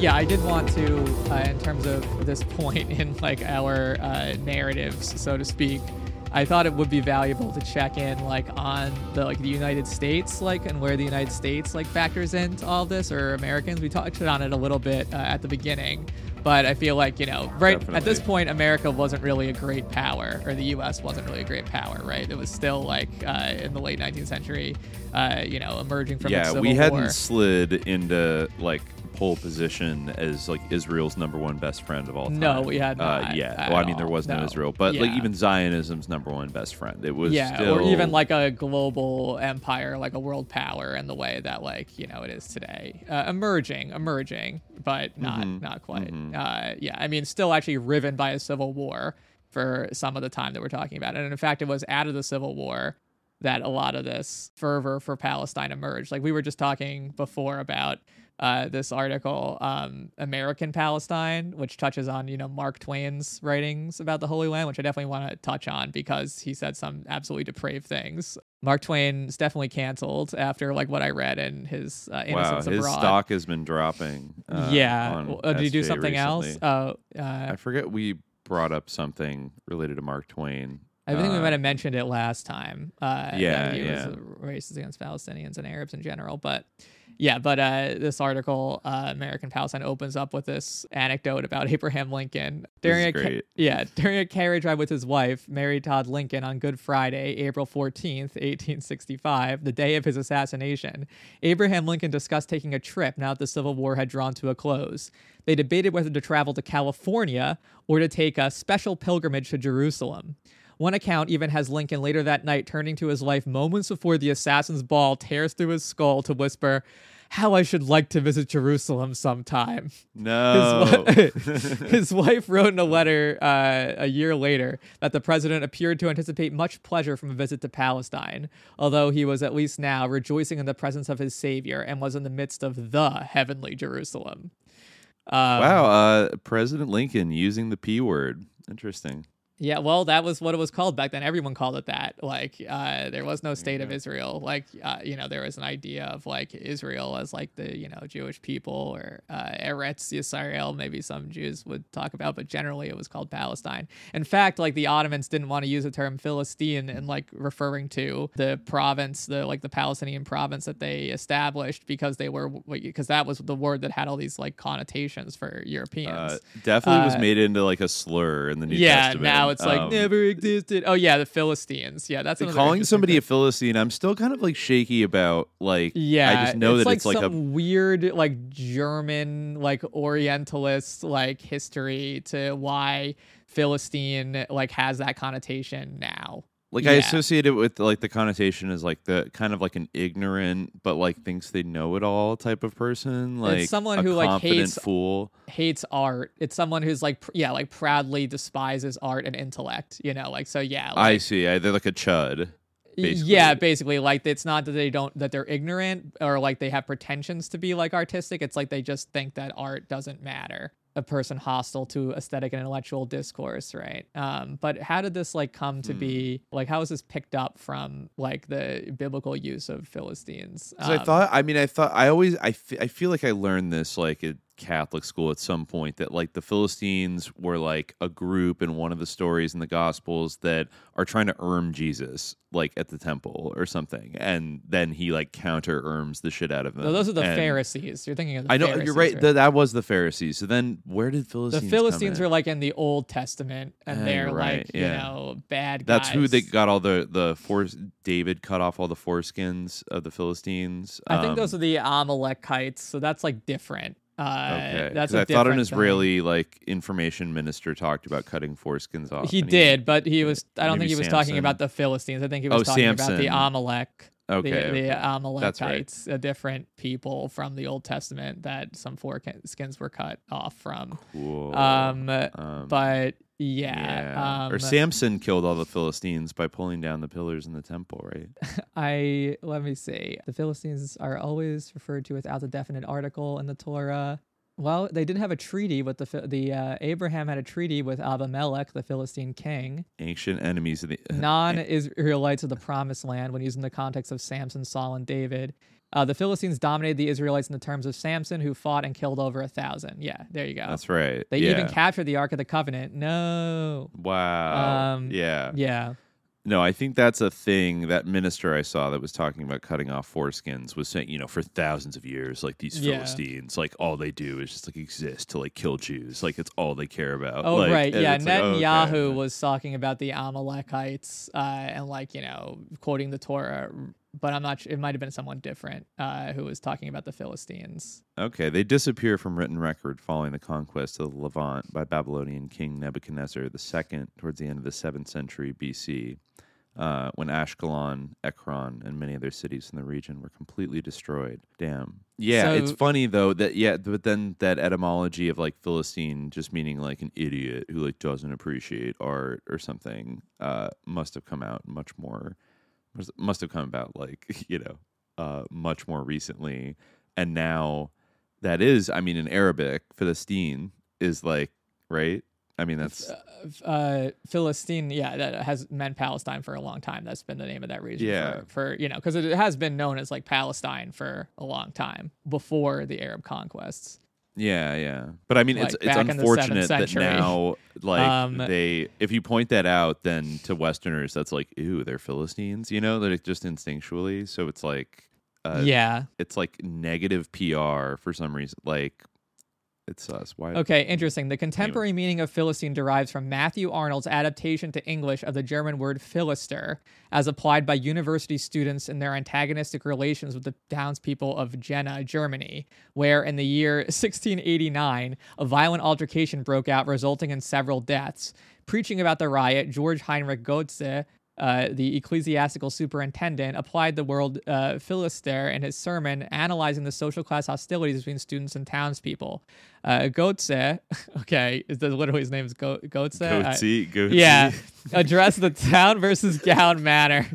Yeah, I did want to, uh, in terms of this point [LAUGHS] in like our uh, narratives, so to speak, I thought it would be valuable to check in like on the like the United States, like and where the United States like factors into all this, or Americans. We touched on it a little bit uh, at the beginning, but I feel like you know, right at this point, America wasn't really a great power, or the U.S. wasn't really a great power, right? It was still like uh, in the late 19th century, uh, you know, emerging from yeah, we hadn't war. slid into like pole position as like Israel's number one best friend of all time. No, we had Uh, not yeah, at well, I mean there was no, No. Israel, but like even Zionism's number one best friend. It was yeah, still, or even like a global empire, like a world power, in the way that like you know it is today, uh, emerging, emerging, but not Mm-hmm. not quite. Uh, yeah, I mean, still actually riven by a civil war for some of the time that we're talking about, and in fact, it was out of the civil war that a lot of this fervor for Palestine emerged. Like we were just talking before about uh, this article, um, American Palestine, which touches on you know Mark Twain's writings about the Holy Land, which I definitely want to touch on because he said some absolutely depraved things. Mark Twain's definitely canceled after like what I read in his uh, wow, his Abroad. stock has been dropping. Uh, yeah, Well, uh, did you do SJ something else? recently. Oh, uh, I forget we brought up something related to Mark Twain. I think we Uh, might have mentioned it last time. Uh, Yeah, he yeah. was racist against Palestinians and Arabs in general. But yeah, but uh, this article, uh, American Palestine, opens up with this anecdote about [LAUGHS] Abraham Lincoln during a ca- yeah during a carriage ride with his wife, Mary Todd Lincoln, on Good Friday, April fourteenth, eighteen sixty-five, the day of his assassination. Abraham Lincoln discussed taking a trip now that the Civil War had drawn to a close. They debated whether to travel to California or to take a special pilgrimage to Jerusalem. One account even has Lincoln later that night turning to his wife moments before the assassin's ball tears through his skull to whisper, how I should like to visit Jerusalem sometime. No. His, [LAUGHS] [LAUGHS] his wife wrote in a letter uh, a year later that the president appeared to anticipate much pleasure from a visit to Palestine, although he was at least now rejoicing in the presence of his Savior and was in the midst of the heavenly Jerusalem. Um, wow, uh, President Lincoln using the P word. Interesting. Yeah, well, that was what it was called back then. Everyone called it that. Like, uh, there was no state of Israel. Like, uh, you know, there was an idea of like Israel as like the you know Jewish people or uh, Eretz Yisrael. Maybe some Jews would talk about, but generally it was called Palestine. In fact, like the Ottomans didn't want to use the term Philistine and like referring to the province, the like the Palestinian province that they established because they were because that was the word that had all these like connotations for Europeans. Uh, definitely was Uh, made into like a slur in the New yeah, Testament. now it's like Um, never existed. Oh yeah, the Philistines. Yeah, that's calling somebody thing. a Philistine. I'm still kind of like shaky about like. Yeah, I just know it's that like it's like a some weird, like German, like Orientalist, like history to why Philistine like has that connotation now. Like I associate it with like the connotation is like the kind of like an ignorant but like thinks they know it all type of person. Like someone a who, like, hates- fool. hates art. It's someone who's like, pr- yeah, like proudly despises art and intellect. You know, like so. Yeah, I see. I, they're like a chud. basically. Yeah, basically, like it's not that they don't that they're ignorant or like they have pretensions to be like artistic. It's like they just think that art doesn't matter. A person hostile to aesthetic and intellectual discourse, right? Um, but how did this like come to be? Like, how was this picked up from like the biblical use of Philistines? 'Cause I Um, thought. I mean, I thought. I always. I, I feel like I learned this like at Catholic school at some point that like the Philistines were like a group in one of the stories in the Gospels that are trying to erm Jesus like at the temple or something, and then he like counter erms the shit out of them. no, those are the and- Pharisees. You're thinking of the I know Pharisees, you're right. That that was the Pharisees. So then, where did Philistines? The Philistines? Are like in the Old Testament, and they're right, like you know bad. That's who they got all the the fore. David cut off all the foreskins of the Philistines. I think Um, those are the Amalekites, so that's like different. Uh, Okay, that's 'cause a I thought an different thing. Israeli like information minister talked about cutting foreskins off. He did, but he was. I don't think he was talking about the Philistines. I think he Oh, was talking about the Samson. Amalek. Okay, the, okay. the That's right. Amalekites, a different people from the Old Testament that some foreskins were cut off from. Cool. Um, Um, but yeah, yeah. Um, or Samson killed all the Philistines by pulling down the pillars in the temple, right? [LAUGHS] I let me see. The Philistines are always referred to without a definite article in the Torah. Well, they did have a treaty with the the uh, Abraham had a treaty with Abimelech, the Philistine king. Ancient enemies of the non-Israelites of the Promised Land when used in the context of Samson, Saul, and David. Uh, the Philistines dominated the Israelites in the terms of Samson, who fought and killed over a thousand. Yeah, there you go. That's right. They yeah. even captured the Ark of the Covenant. No. Wow. Um, yeah. Yeah. No, I think that's a thing. That minister I saw that was talking about cutting off foreskins was saying, you know, for thousands of years, like these Yeah. Philistines, like all they do is just like exist to like kill Jews. Like it's all they care about. Oh Like, right, yeah. it's like, okay. Netanyahu was talking about the Amalekites uh, and like you know quoting the Torah, but I'm not. sure. It might have been someone different uh, who was talking about the Philistines. Okay, they disappear from written record following the conquest of the Levant by Babylonian king Nebuchadnezzar II towards the end of the 7th century BC, uh, when Ashkelon, Ekron, and many other cities in the region were completely destroyed. Damn. Yeah, it's funny though that yeah, but then that etymology of like Philistine just meaning like an idiot who like doesn't appreciate art or something uh, must have come out much more must- have come about like [LAUGHS] you know uh, much more recently, and now that is I mean in Arabic Philistine is like right. I mean that's Uh, Philistine, yeah, that has meant Palestine for a long time. That's been the name of that region. Yeah. For, for you know, because it has been known as like Palestine for a long time before the Arab conquests. Yeah yeah. But I mean it's Like, it's the unfortunate that now like Um, they if you point that out then to Westerners that's like ew they're Philistines you know that it's just instinctually so it's like uh, yeah. it's like negative PR for some reason like it's uh, us why Okay, interesting. The contemporary meaning of Philistine derives from Matthew Arnold's adaptation to English of the German word Philister, as applied by university students in their antagonistic relations with the townspeople of Jena, Germany, where in the year [LAUGHS] 1689, a violent altercation broke out, resulting in several deaths. Preaching about the riot, George Heinrich Goetze uh, the ecclesiastical superintendent, applied the word uh, philister in his sermon, analyzing the social class hostilities between students and townspeople. Uh, Goetze, [LAUGHS] okay, is that literally his name is Go- Goetze? I- Goatsy, goatsy. yeah, [LAUGHS] addressed the town versus gown matter,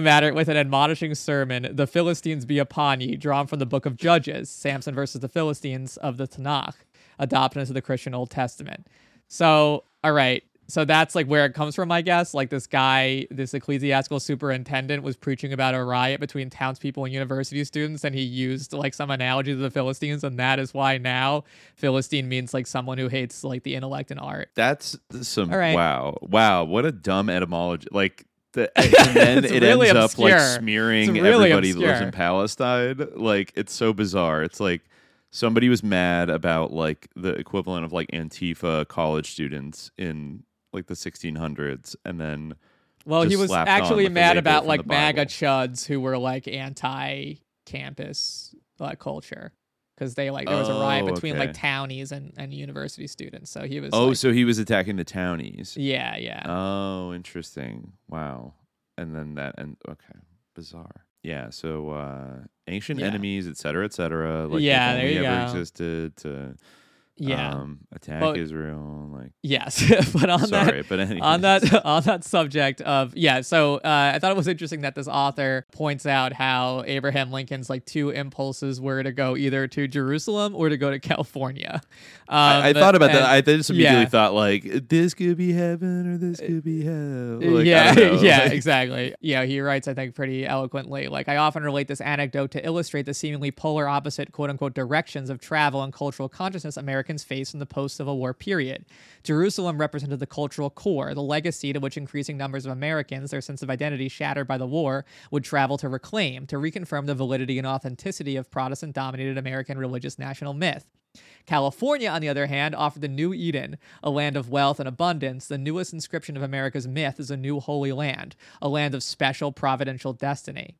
matter with an admonishing sermon. The Philistines be upon ye, drawn from the book of Judges, Samson versus the Philistines of the Tanakh, adopted into the Christian Old Testament. So, all right. So that's like where it comes from, I guess. Like this guy, this ecclesiastical superintendent was preaching about a riot between townspeople and university students, and he used like some analogy to the Philistines, and that is why now Philistine means like someone who hates like the intellect and art. That's some right. wow, wow, what a dumb etymology. Like the, [LAUGHS] and then it really ends up like smearing really everybody that lives in. Palestine. Like it's so bizarre. It's like somebody was mad about like the equivalent of like Antifa college students in like the 1600s, and then Well, he was actually mad about like MAGA chuds who were like anti-campus uh, culture because they like there was a riot Oh, between like townies and, and university students. So he was. Oh, like- so he was attacking the townies. yeah, yeah. Oh, interesting. Wow. And then that and okay, bizarre. Yeah. So uh ancient Yeah. enemies, et cetera, et cetera. Like Yeah, there you ever go. existed to Yeah. um attack But- Israel. Like Yes, but on sorry, that but on that [LAUGHS] [LAUGHS] on that subject of yeah, so uh, I thought it was interesting that this author points out how Abraham Lincoln's like two impulses were to go either to Jerusalem or to go to California. Um, I, I thought about that. I just immediately yeah. thought like this could be heaven or this could be hell. Like, yeah, [LAUGHS] yeah, like- exactly. Yeah, he writes, I think, pretty eloquently. Like, I often relate this anecdote to illustrate the seemingly polar opposite, quote unquote, directions of travel and cultural consciousness Americans face in the post Civil War period. Jerusalem represented the cultural core, the legacy to which increasing numbers of Americans, their sense of identity shattered by the war, would travel to reclaim, to reconfirm the validity and authenticity of Protestant dominated American religious national myth. California, on the other hand, offered the new Eden, a land of wealth and abundance. The newest inscription of America's myth is a new holy land, a land of special providential destiny.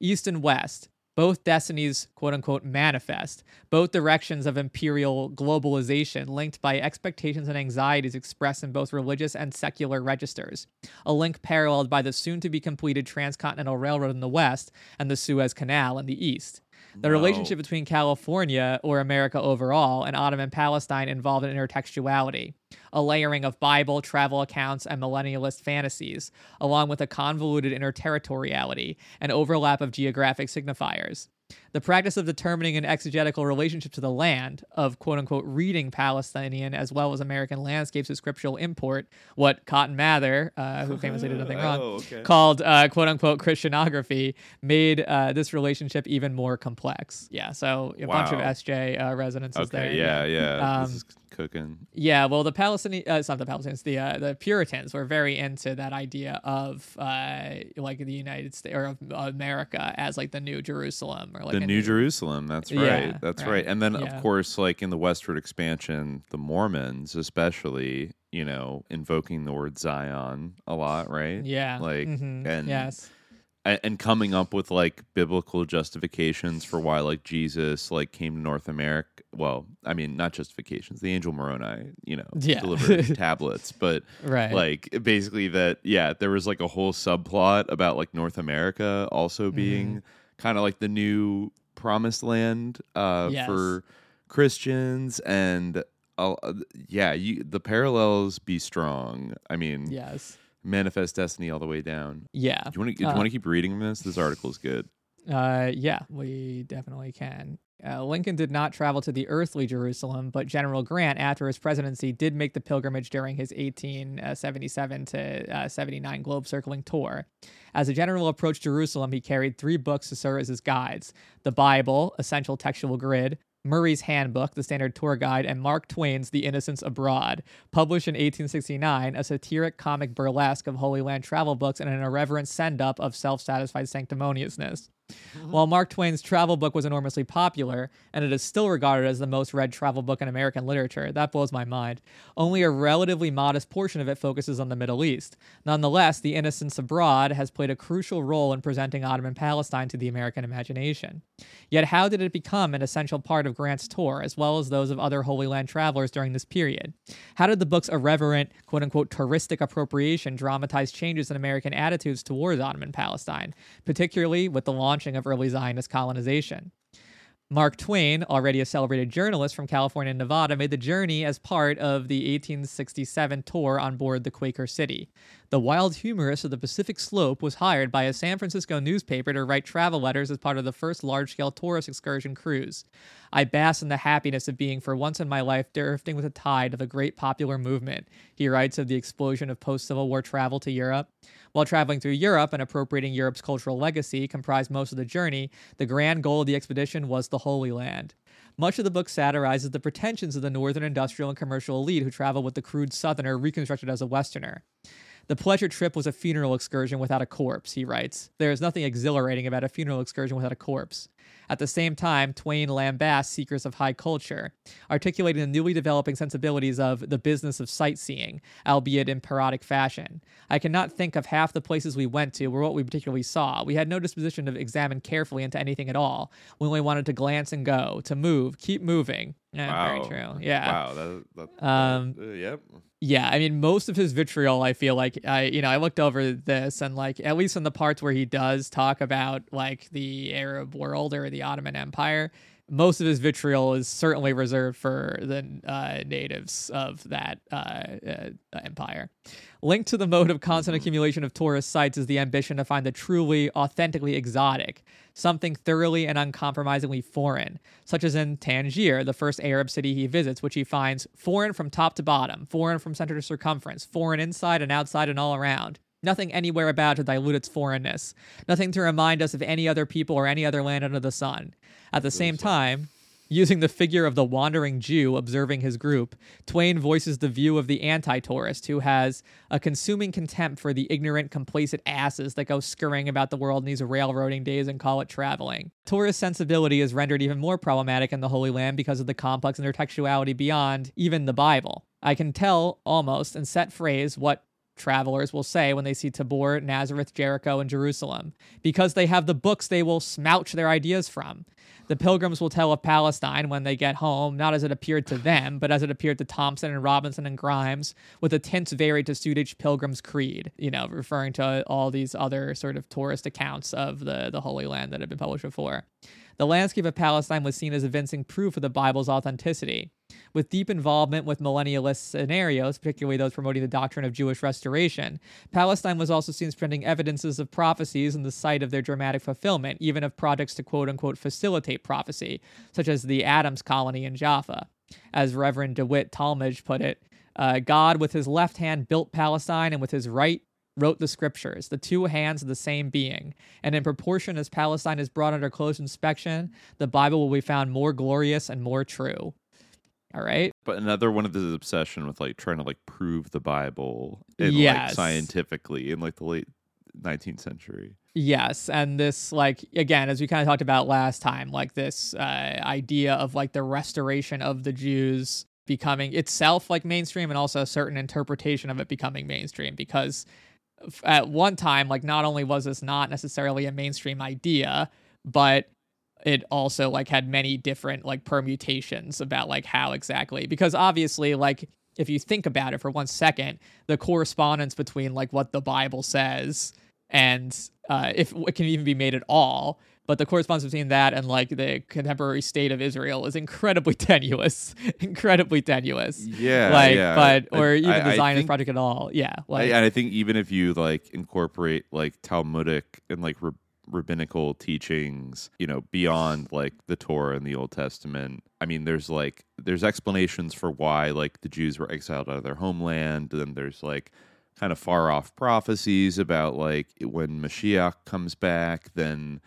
East and West, both destinies, quote unquote, manifest, both directions of imperial globalization linked by expectations and anxieties expressed in both religious and secular registers. A link paralleled by the soon to be completed Transcontinental Railroad in the West and the Suez Canal in the East. The relationship between California, or America overall, and Ottoman Palestine involved an intertextuality, a layering of Bible, travel accounts, and millennialist fantasies, along with a convoluted interterritoriality and overlap of geographic signifiers. The practice of determining an exegetical relationship to the land, of quote unquote reading Palestinian as well as American landscapes of scriptural import, what Cotton Mather, uh, who [LAUGHS] famously did nothing wrong, Oh, okay. called uh, quote unquote Christianography, made uh, this relationship even more complex. Yeah, so a bunch of SJ uh, resonances there. Yeah, yeah. Um, cooking. yeah, well, the Palestinians, uh, it's not the Palestinians, the uh, the Puritans were very into that idea of uh, like the United States or of America as like the new Jerusalem or like the a New Jerusalem. That's right. Yeah, that's right. right. And then, Yeah. of course, like in the westward expansion, the Mormons, especially, you know, invoking the word Zion a lot, right? Yeah. Like, mhm, and yes. and coming up with like biblical justifications for why like Jesus like came to North America. Well, I mean, not justifications. The angel Moroni, you know, Yeah. delivered [LAUGHS] tablets, but Right. like basically that. Yeah, there was like a whole subplot about like North America also Mm-hmm. being kind of like the new promised land uh, Yes. for Christians and. Uh, yeah, you the parallels be strong. I mean, Yes. manifest destiny all the way down. Yeah. Do you want to? Uh, keep reading this? This article is good. Uh, yeah, we definitely can. Uh, Lincoln did not travel to the earthly Jerusalem, but General Grant, after his presidency, did make the pilgrimage during his 1877 to uh, 79 globe circling tour. As a general approached Jerusalem, he carried three books to serve as his guides the Bible, Essential Textual Grid, Murray's Handbook, the standard tour guide, and Mark Twain's The Innocents Abroad. Published in 1869, a satiric comic burlesque of Holy Land travel books and an irreverent send up of self satisfied sanctimoniousness. Mm-hmm. While Mark Twain's travel book was enormously popular, and it is still regarded as the most read travel book in American literature, that blows my mind, only a relatively modest portion of it focuses on the Middle East. Nonetheless, The Innocents Abroad has played a crucial role in presenting Ottoman Palestine to the American imagination. Yet, how did it become an essential part of Grant's tour, as well as those of other Holy Land travelers during this period? How did the book's irreverent, quote unquote, touristic appropriation dramatize changes in American attitudes towards Ottoman Palestine, particularly with the launching of early Zionist colonization? Mark Twain, already a celebrated journalist from California and Nevada, made the journey as part of the 1867 tour on board the Quaker City. The wild humorist of the Pacific Slope was hired by a San Francisco newspaper to write travel letters as part of the first large scale tourist excursion cruise. I bask in the happiness of being, for once in my life, drifting with the tide of a great popular movement, he writes of the explosion of post Civil War travel to Europe. While traveling through Europe and appropriating Europe's cultural legacy comprised most of the journey, the grand goal of the expedition was the Holy Land. Much of the book satirizes the pretensions of the northern industrial and commercial elite who travel with the crude southerner reconstructed as a westerner. The pleasure trip was a funeral excursion without a corpse, he writes. There is nothing exhilarating about a funeral excursion without a corpse. At the same time, Twain lambasts seekers of high culture, articulating the newly developing sensibilities of the business of sightseeing, albeit in parodic fashion. I cannot think of half the places we went to or what we particularly saw. We had no disposition to examine carefully into anything at all. We only wanted to glance and go, to move, keep moving. Yeah, wow. very true. Yeah. Wow. That, that, Um, uh, yep. Yeah, I mean, most of his vitriol, I feel like, I you know, I looked over this and like at least in the parts where he does talk about like the Arab world or the Ottoman Empire, most of his vitriol is certainly reserved for the uh, natives of that uh, uh, empire. Linked to the mode of constant accumulation of tourist sites is the ambition to find the truly, authentically exotic, something thoroughly and uncompromisingly foreign, such as in Tangier, the first Arab city he visits, which he finds foreign from top to bottom, foreign from center to circumference, foreign inside and outside and all around. Nothing anywhere about to dilute its foreignness. Nothing to remind us of any other people or any other land under the sun. At the same time, using the figure of the wandering Jew observing his group, Twain voices the view of the anti tourist who has a consuming contempt for the ignorant, complacent asses that go scurrying about the world in these railroading days and call it traveling. Tourist sensibility is rendered even more problematic in the Holy Land because of the complex intertextuality beyond even the Bible. I can tell almost in set phrase what travelers will say when they see Tabor, Nazareth, Jericho, and Jerusalem. Because they have the books they will smouch their ideas from. The pilgrims will tell of Palestine when they get home, not as it appeared to them, but as it appeared to Thomson and Robinson and Grimes, with the tints varied to suit each pilgrim's creed, you know, referring to all these other sort of tourist accounts of the, the Holy Land that had been published before. The landscape of Palestine was seen as evincing proof of the Bible's authenticity. With deep involvement with millennialist scenarios, particularly those promoting the doctrine of Jewish restoration, Palestine was also seen as presenting evidences of prophecies in the site of their dramatic fulfillment, even of projects to quote unquote facilitate prophecy, such as the Adams colony in Jaffa. As Reverend DeWitt Talmage put it, uh, God with his left hand built Palestine and with his right wrote the scriptures, the two hands of the same being. And in proportion as Palestine is brought under close inspection, the Bible will be found more glorious and more true. All right. But another one of his obsession with like trying to like prove the Bible in like scientifically in like the late 19th century. Yes, and this like again, as we kind of talked about last time, like this uh, idea of like the restoration of the Jews becoming itself like mainstream, and also a certain interpretation of it becoming mainstream. Because at one time, like not only was this not necessarily a mainstream idea, but it also like had many different like permutations about like how exactly because obviously like if you think about it for one second the correspondence between like what the bible says and uh, if it can even be made at all but the correspondence between that and like the contemporary state of israel is incredibly [LAUGHS] tenuous incredibly tenuous Yeah, like yeah. but I- or even I- the zionist think- project at all yeah I, like and I think even if you like incorporate like Talmudic and like rab- rabbinical teachings, you know, beyond like the Torah and the Old Testament, I mean, there's like there's explanations for why like the Jews were exiled out of their homeland. Then there's like kind of far off prophecies about like when Mashiach comes back, then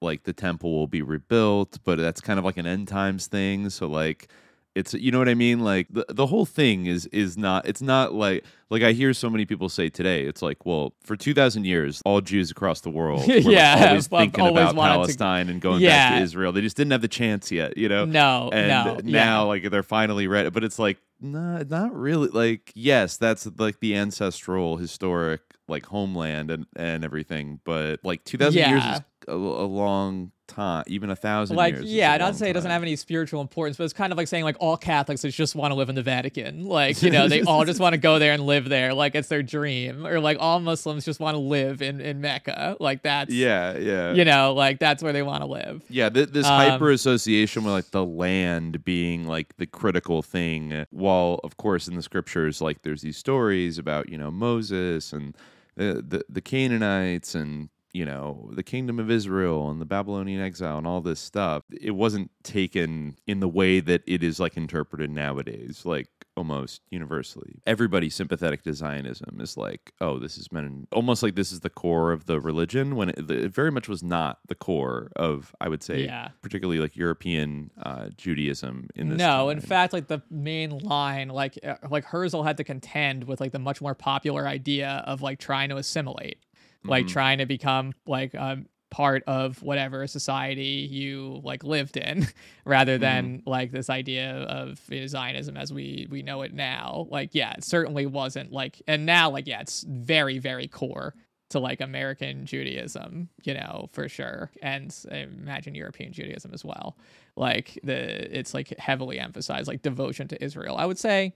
like the temple will be rebuilt, but that's kind of like an end times thing. So like It's you know what I mean? Like the the whole thing is is not it's not like like I hear so many people say today, it's like, well, for two thousand years, all Jews across the world [LAUGHS] were like, Yeah, [LAUGHS] always thinking always about wanted to- Palestine and going back to Israel. They just didn't have the chance yet, you know? No, and no, now yeah. like they're finally ready. But it's like, nah, not really. Like, yes, that's like the ancestral, historic like homeland and and everything. But like two thousand years is a, a long time, even a thousand like years. yeah not to say it doesn't have any spiritual importance but it's kind of like saying like all catholics just want to live in the vatican. Like you know they all just want to go there and live there. Like it's their dream. Or like all muslims just want to live in in mecca. Like that's Yeah, yeah. you know like that's where they want to live. Yeah, th- this Um, hyper association with like the land being like the critical thing, while of course in the scriptures like there's these stories about you know Moses and the the, the Canaanites and you know the kingdom of Israel and the Babylonian exile and all this stuff. It wasn't taken in the way that it is like interpreted nowadays, like almost universally. Everybody sympathetic to Zionism is like, oh, this has been almost like this is the core of the religion when it, it very much was not the core of, I would say, Yeah. particularly like European uh, Judaism in this. no in fact like the main line like uh, like herzl had to contend with like the much more popular idea of like trying to assimilate like Mhm. trying to become like um part of whatever society you like lived in [LAUGHS] rather than like this idea of you know, zionism as we we know it now like yeah it certainly wasn't like and now like yeah it's very very core to like American Judaism, you know, for sure, and I imagine European Judaism as well. Like the it's like heavily emphasized like devotion to Israel. I would say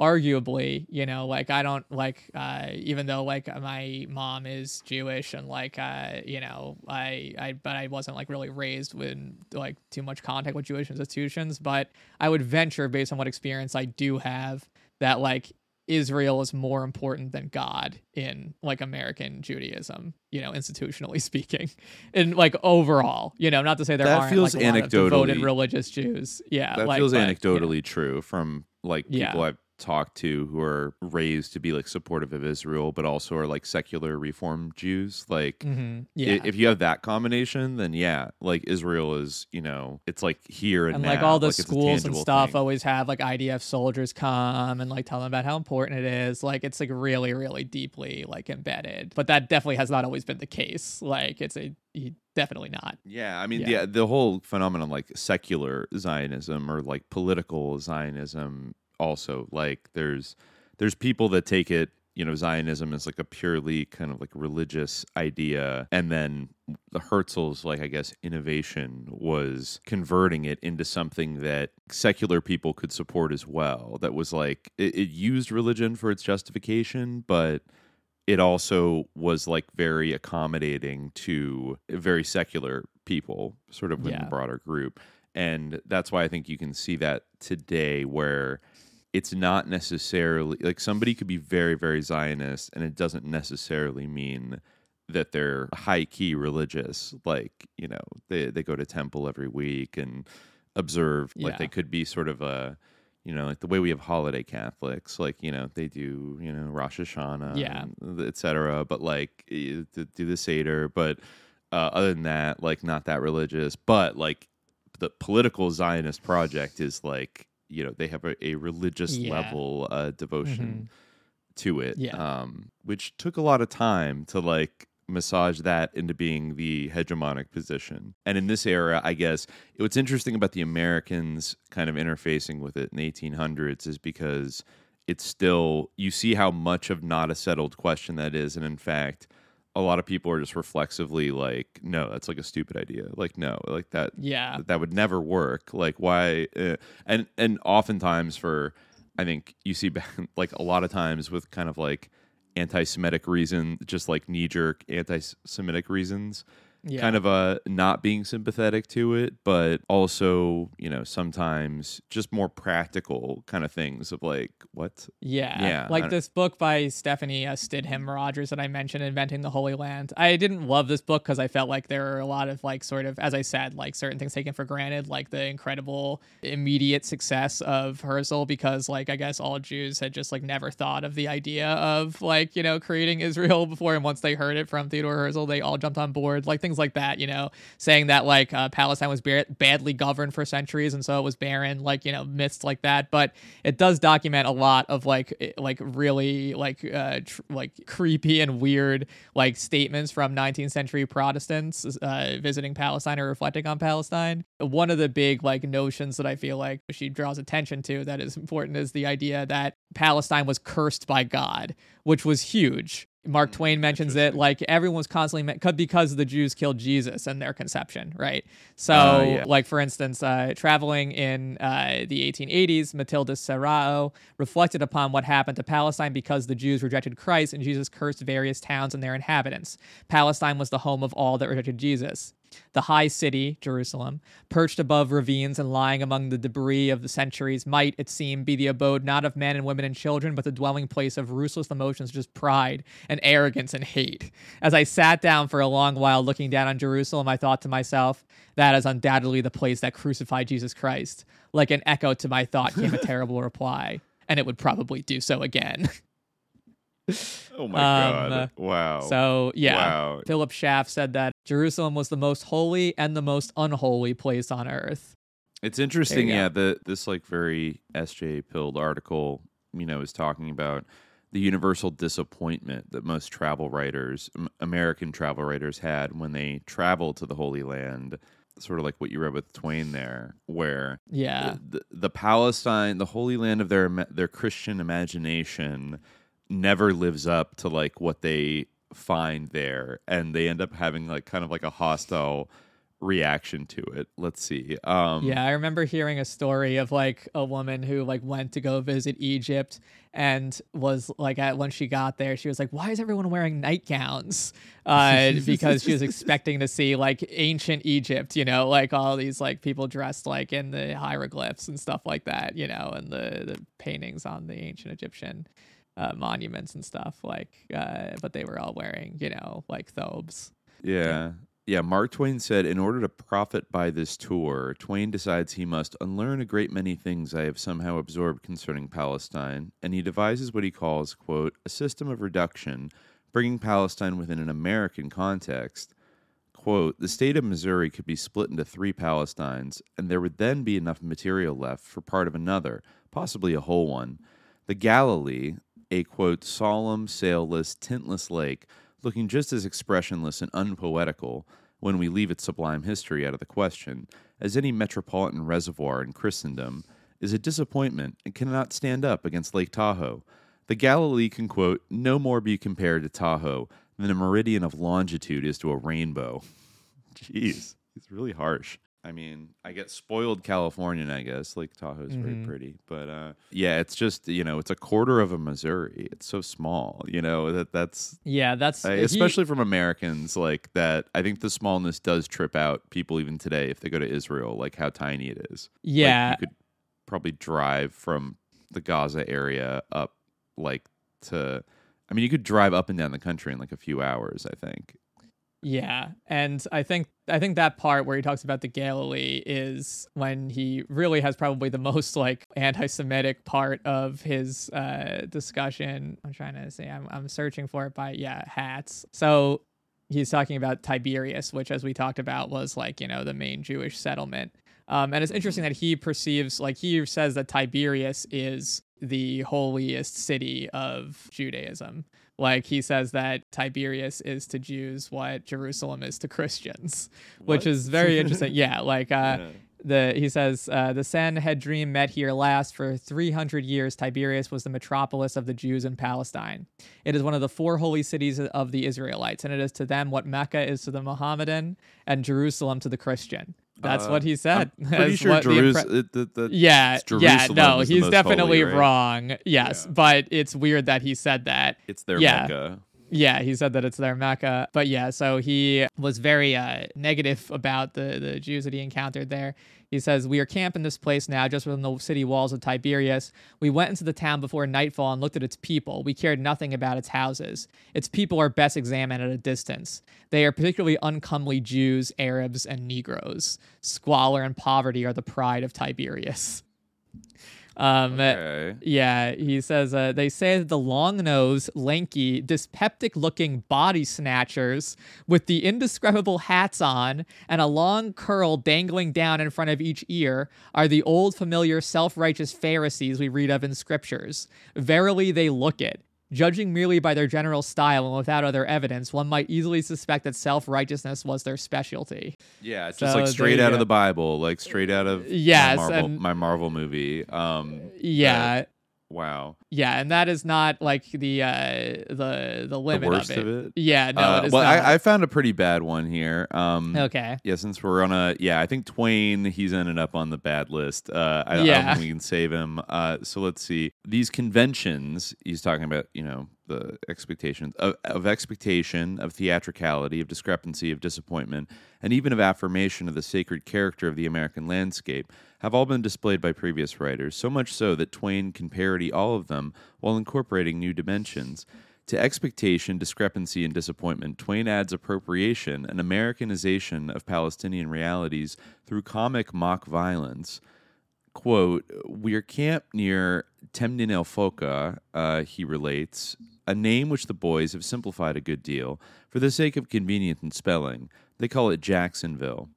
arguably you know like i don't like uh even though like my mom is jewish and like uh you know i i but i wasn't like really raised with like too much contact with jewish institutions but i would venture based on what experience i do have that like israel is more important than god in like american judaism you know institutionally [LAUGHS] speaking and like overall you know not to say there That aren't feels like a lot of devoted religious jews yeah that like, feels but, you know. anecdotally true from like Yeah. people I've talked to who are raised to be like supportive of Israel, but also are like secular Reform Jews. Like, Mhm. Yeah. if you have that combination, then yeah, like Israel is, you know, it's like here and, and like all the like, schools and stuff thing. always have like IDF soldiers come and like tell them about how important it is. Like it's like really, really deeply like embedded. But that definitely has not always been the case. Like it's a he- definitely not. Yeah, I mean, Yeah. yeah. the whole phenomenon like secular Zionism or like political Zionism also like there's there's people that take it, you know, Zionism is like a purely kind of like religious idea and then the Herzl's like I guess innovation was converting it into something that secular people could support as well. That was like it, it used religion for its justification, but it also was like very accommodating to very secular people, sort of within Yeah. the broader group. And that's why I think you can see that today where it's not necessarily like somebody could be very, very Zionist and it doesn't necessarily mean that they're high key religious. Like, you know, they, they go to temple every week and observe like Yeah. they could be sort of a you know, like the way we have holiday Catholics, like you know, they do you know Rosh Hashanah, Yeah. et cetera. But like do the Seder, but uh, other than that, like not that religious. But like the political Zionist project is like you know they have a, a religious Yeah. level uh, devotion to it, Yeah. um, which took a lot of time to like massage that into being the hegemonic position. And in this era, I guess what's interesting about the Americans kind of interfacing with it in the 1800s is because it's still you see how much of not a settled question that is, and in fact. A lot of people are just reflexively like, no, that's like a stupid idea. Like, no, like that Yeah. that would never work. Like why? Uh, and and oftentimes for, I think you see [LAUGHS] like a lot of times with kind of like anti-Semitic reason, just like knee-jerk anti-Semitic reasons. Yeah. Kind of a not being sympathetic to it, but also you know sometimes just more practical kind of things of like what Yeah. Yeah, Like this book by Stephanie uh, Stidham Rogers that I mentioned, Inventing the Holy Land. I didn't love this book because I felt like there were a lot of, like, sort of, as I said, like certain things taken for granted, like the incredible immediate success of Herzl, because, like, I guess all Jews had just, like, never thought of the idea of, like, you know, creating Israel [LAUGHS] before. And once they heard it from Theodore Herzl, they all jumped on board. Like, things things like that. You know, saying that like uh, Palestine was bar- badly governed for centuries and so it was barren, like you know myths like that. But it does document a lot of like like really like uh, tr- like creepy and weird like statements from 19th century Protestants uh, visiting Palestine or reflecting on Palestine. One of the big like notions that I feel like she draws attention to that is important is the idea that Palestine was cursed by God, which was huge. Mark Hmm, Twain mentions it like everyone was constantly me- because the Jews killed Jesus and their conception, right? So, Oh, yeah. like for instance, uh, traveling in uh, the 1880s, Matilda Serao reflected upon what happened to Palestine because the Jews rejected Christ and Jesus cursed various towns and their inhabitants. Palestine was the home of all that rejected Jesus. The high city, Jerusalem, perched above ravines and lying among the debris of the centuries, might, it seem, be the abode not of men and women and children, but the dwelling place of ruthless emotions such as pride and arrogance and hate. As I sat down for a long while looking down on Jerusalem, I thought to myself, that is undoubtedly the place that crucified Jesus Christ. Like an echo to my thought came a [LAUGHS] terrible reply, and it would probably do so again. [LAUGHS] [LAUGHS] Oh my Um, god! Wow. So yeah, Wow. Philip Schaff said that Jerusalem was the most holy and the most unholy place on earth. It's interesting, yeah. The this like very SJ pilled article, you know, is talking about the universal disappointment that most travel writers, American travel writers, had when they traveled to the Holy Land. Sort of like what you read with Twain there, where Yeah. the, the, the Palestine, the Holy Land of their their Christian imagination, never lives up to like what they find there, and they end up having like kind of like a hostile reaction to it. Let's see. Um, Yeah, I remember hearing a story of like a woman who like went to go visit Egypt and was like at when she got there, she was like, "Why is everyone wearing nightgowns?" [LAUGHS] Uh, because she was expecting to see like ancient Egypt, you know, like all these like people dressed like in the hieroglyphs and stuff like that, you know, and the the paintings on the ancient Egyptian uh, monuments and stuff like. Uh, but they were all wearing, you know, like thobes. Yeah. Yeah, Mark Twain said, In order to profit by this tour, Twain decides he must unlearn a great many things I have somehow absorbed concerning Palestine, and he devises what he calls, quote, a system of reduction, bringing Palestine within an American context. Quote, the state of Missouri could be split into three Palestines, and there would then be enough material left for part of another, possibly a whole one. The Galilee, a quote, solemn, sailless, tintless lake, looking just as expressionless and unpoetical, when we leave its sublime history out of the question, as any metropolitan reservoir in Christendom, is a disappointment and cannot stand up against Lake Tahoe. The Galilee can, quote, no more be compared to Tahoe than a meridian of longitude is to a rainbow. [LAUGHS] Jeez, it's really harsh. I mean, I get spoiled Californian, I guess. Lake Tahoe is very pretty, but uh, yeah, it's just you know, it's a quarter of a Missouri. It's so small, you know that that's Yeah, that's I- he- especially from Americans like that. I think the smallness does trip out people even today if they go to Israel, like how tiny it is. Like, Yeah. you could probably drive from the Gaza area up like to. I mean, you could drive up and down the country in like a few hours. I think. Yeah, and I think I think that part where he talks about the Galilee is when he really has probably the most like anti-Semitic part of his uh, discussion. I'm trying to say I'm I'm searching for it by yeah hats. So he's talking about Tiberias, which as we talked about was like you know the main Jewish settlement. Um, and it's interesting that he perceives like he says that Tiberias is the holiest city of Judaism. Like he says that Tiberias is to Jews what Jerusalem is to Christians, which is very [LAUGHS] interesting. yeah, like uh, Yeah. the he says uh, the Sanhedrin met here last for 300 years. Tiberias was the metropolis of the Jews in Palestine. It is one of the four holy cities of the Israelites, and it is to them what Mecca is to the Mohammedan and Jerusalem to the Christian. That's Uh, what he said. I'm pretty sure Jerus- impre- it- the- the- yeah, it's yeah, no, he's definitely holy, right? wrong. Yes, but it's weird that he said that. It's their yeah. Mecca. Yeah, he said that it's their Mecca. But yeah, so he was very uh, negative about the, the Jews that he encountered there. He says, We are camped in this place now, just within the city walls of Tiberias. We went into the town before nightfall and looked at its people. We cared nothing about its houses. Its people are best examined at a distance. They are particularly uncomely Jews, Arabs, and Negroes. Squalor and poverty are the pride of Tiberias. Um, Okay. Yeah, he says uh, they say that the long-nosed, lanky, dyspeptic-looking body snatchers with the indescribable hats on and a long curl dangling down in front of each ear are the old familiar self-righteous Pharisees we read of in scriptures. Verily, they look it. Judging merely by their general style and without other evidence, one might easily suspect that self righteousness was their specialty. Yeah, it's just like straight out go. of the Bible, like straight out of Yes, my Marvel, and- my Marvel movie. Um, Yeah, wow. yeah, and that is not like the uh, the the limit worst of, it. of it? Yeah, no, Uh, it is well, not. I, I found a pretty bad one here. Um, okay. Yeah, since we're on a yeah, I think Twain he's ended up on the bad list. Uh, I, I don't Yeah. think we can save him. Uh, so let's see these conventions. He's talking about you know the expectations of, of expectation, of theatricality, of discrepancy, of disappointment, and even of affirmation of the sacred character of the American landscape have all been displayed by previous writers. So much so that Twain can parody all of them while incorporating new dimensions. To expectation, discrepancy, and disappointment, Twain adds appropriation and Americanization of Palestinian realities through comic mock violence. Quote, We are camped near Temnin el Foka, uh, he relates, a name which the boys have simplified a good deal for the sake of convenience in spelling. They call it Jacksonville.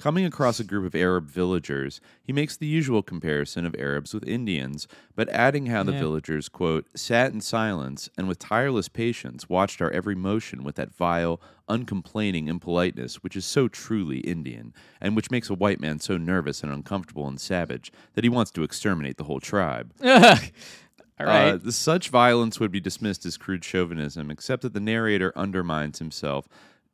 Coming across a group of Arab villagers, he makes the usual comparison of Arabs with Indians, but adding how the Yeah. villagers, quote, sat in silence and with tireless patience watched our every motion with that vile, uncomplaining impoliteness which is so truly Indian, and which makes a white man so nervous and uncomfortable and savage that he wants to exterminate the whole tribe. [LAUGHS] All right. Uh, the- such violence would be dismissed as crude chauvinism, except that the narrator undermines himself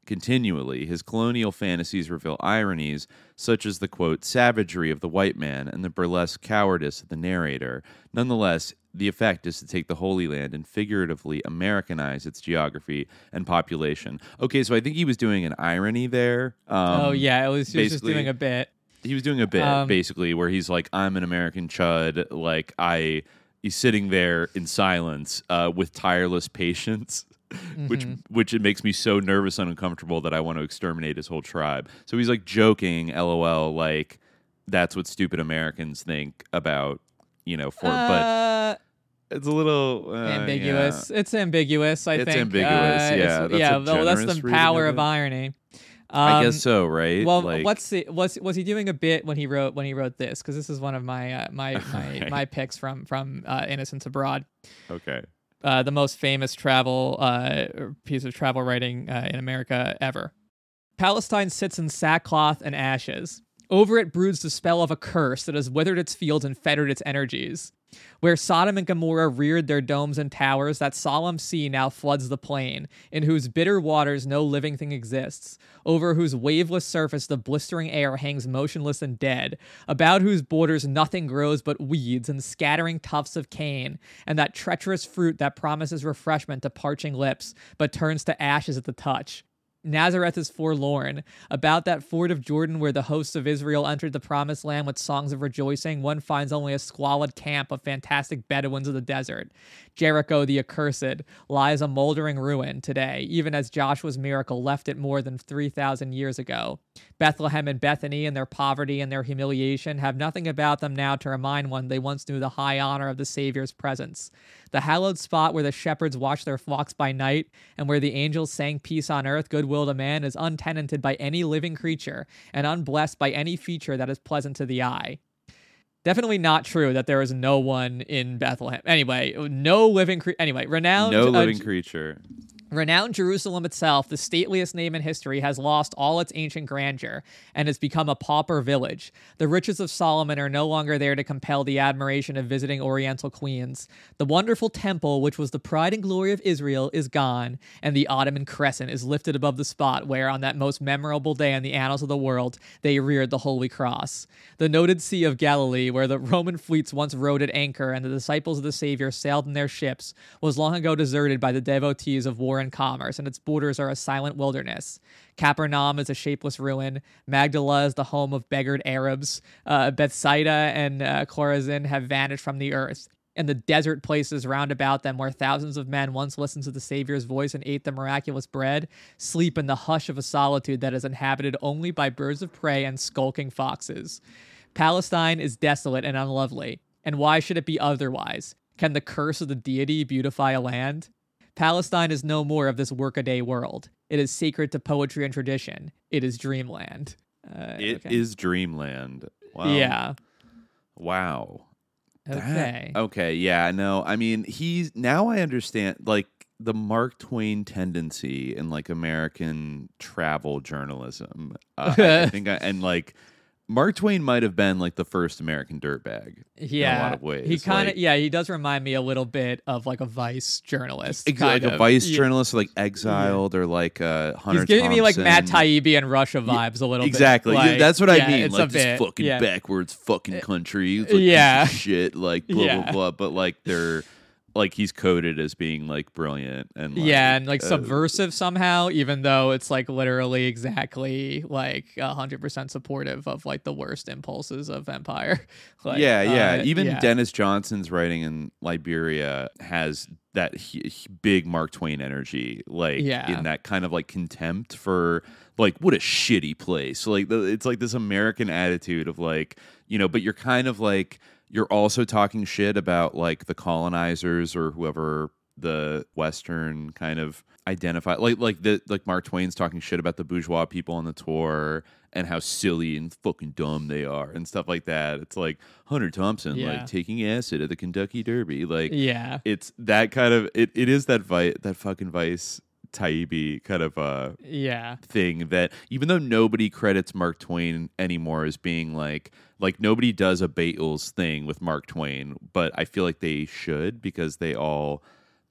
continually. His colonial fantasies reveal ironies such as the quote savagery of the white man and the burlesque cowardice of the narrator. Nonetheless, the effect is to take the Holy Land and figuratively Americanize its geography and population. Okay, so I think he was doing an irony there. Um, oh yeah, it was, he was just doing a bit. he was doing a bit Um, basically where he's like i'm an american chud like i he's sitting there in silence uh, with tireless patience [LAUGHS] Mm-hmm. which it makes me so nervous and uncomfortable that i want to exterminate his whole tribe so he's like joking lol like that's what stupid americans think about you know for but Uh, it's a little uh, ambiguous. It's ambiguous. I It's think ambiguous, Uh, it's- yeah, that's a yeah. Well, that's the power of of, it. irony. i Um, guess so right Well, like, what's the, was was he doing a bit when he wrote when he wrote this? Because this is one of my uh, my my, [LAUGHS] Okay. my picks from from uh, Innocents Abroad. okay uh, the most famous travel uh, piece of travel writing uh, in America ever. Palestine sits in sackcloth and ashes. Over it broods the spell of a curse that has withered its fields and fettered its energies. Where Sodom and Gomorrah reared their domes and towers, that solemn sea now floods the plain, in whose bitter waters no living thing exists, over whose waveless surface the blistering air hangs motionless and dead, about whose borders nothing grows but weeds and scattering tufts of cane, and that treacherous fruit that promises refreshment to parching lips, but turns to ashes at the touch. Nazareth is forlorn. About that ford of Jordan where the hosts of Israel entered the promised land with songs of rejoicing, one finds only a squalid camp of fantastic Bedouins of the desert. Jericho the accursed lies a moldering ruin today, even as Joshua's miracle left it more than 3,000 years ago. Bethlehem and Bethany, in their poverty and their humiliation, have nothing about them now to remind one they once knew the high honor of the Savior's presence. The hallowed spot where the shepherds watched their flocks by night and where the angels sang peace on earth, goodwill to man, is untenanted by any living creature and unblessed by any feature that is pleasant to the eye. Definitely not true that there is no one in Bethlehem. Anyway, no living creature. anyway, renowned no uh, living creature Renowned Jerusalem itself, the stateliest name in history, has lost all its ancient grandeur and has become a pauper village. The riches of Solomon are no longer there to compel the admiration of visiting Oriental queens. The wonderful temple, which was the pride and glory of Israel, is gone, and the Ottoman crescent is lifted above the spot where, on that most memorable day in the annals of the world, they reared the Holy Cross. The noted Sea of Galilee, where the Roman fleets once rode at anchor and the disciples of the Savior sailed in their ships, was long ago deserted by the devotees of war and commerce, and its borders are a silent wilderness. Capernaum is a shapeless ruin. Magdala is the home of beggared Arabs. Uh, Bethsaida and uh, Chorazin have vanished from the earth. And the desert places round about them, where thousands of men once listened to the Savior's voice and ate the miraculous bread, sleep in the hush of a solitude that is inhabited only by birds of prey and skulking foxes. Palestine is desolate and unlovely. And why should it be otherwise? Can the curse of the deity beautify a land? Palestine is no more of this workaday world. It is sacred to poetry and tradition. It is dreamland. Uh, It okay. is dreamland. Wow. Yeah. Wow. That- Okay. okay. Yeah. No. I mean, he's now I understand like the Mark Twain tendency in like American travel journalism. Uh, I, I [LAUGHS] think, I, and like Mark Twain might have been like the first American dirtbag. Yeah. In a lot of ways. He kind of, Like- yeah, he does remind me a little bit of like a Vice journalist. Ex- kind like a vice Yeah. journalist, like exiled, or like uh, Hunter. He's giving me like Matt Thompson. Taibbi and Russia vibes a little Exactly. bit. Yeah, Like, That's what I mean. It's Like a this bit, fucking yeah. backwards fucking country. Like yeah. shit. Like blah Yeah. blah blah. But like they're [LAUGHS] like he's coded as being like brilliant and like, yeah, and like uh, subversive somehow, even though it's like literally exactly like hundred percent supportive of like the worst impulses of empire. [LAUGHS] Like, yeah, yeah. uh, Even yeah. Denis Johnson's writing in Liberia has that he, he- big Mark Twain energy, like Yeah. in that kind of like contempt for like what a shitty place. Like the, it's like this American attitude of like you know, but you're kind of like you're also talking shit about like the colonizers or whoever the Western kind of identify like like the like Mark Twain's talking shit about the bourgeois people on the tour and how silly and fucking dumb they are and stuff like that. It's like Hunter Thompson Yeah. like taking acid at the Kentucky Derby. Like Yeah. it's that kind of it, it is that vi- that fucking vice Taibbi kind of uh Yeah. thing that even though nobody credits Mark Twain anymore as being like like nobody does a Beatles thing with Mark Twain, but I feel like they should because they all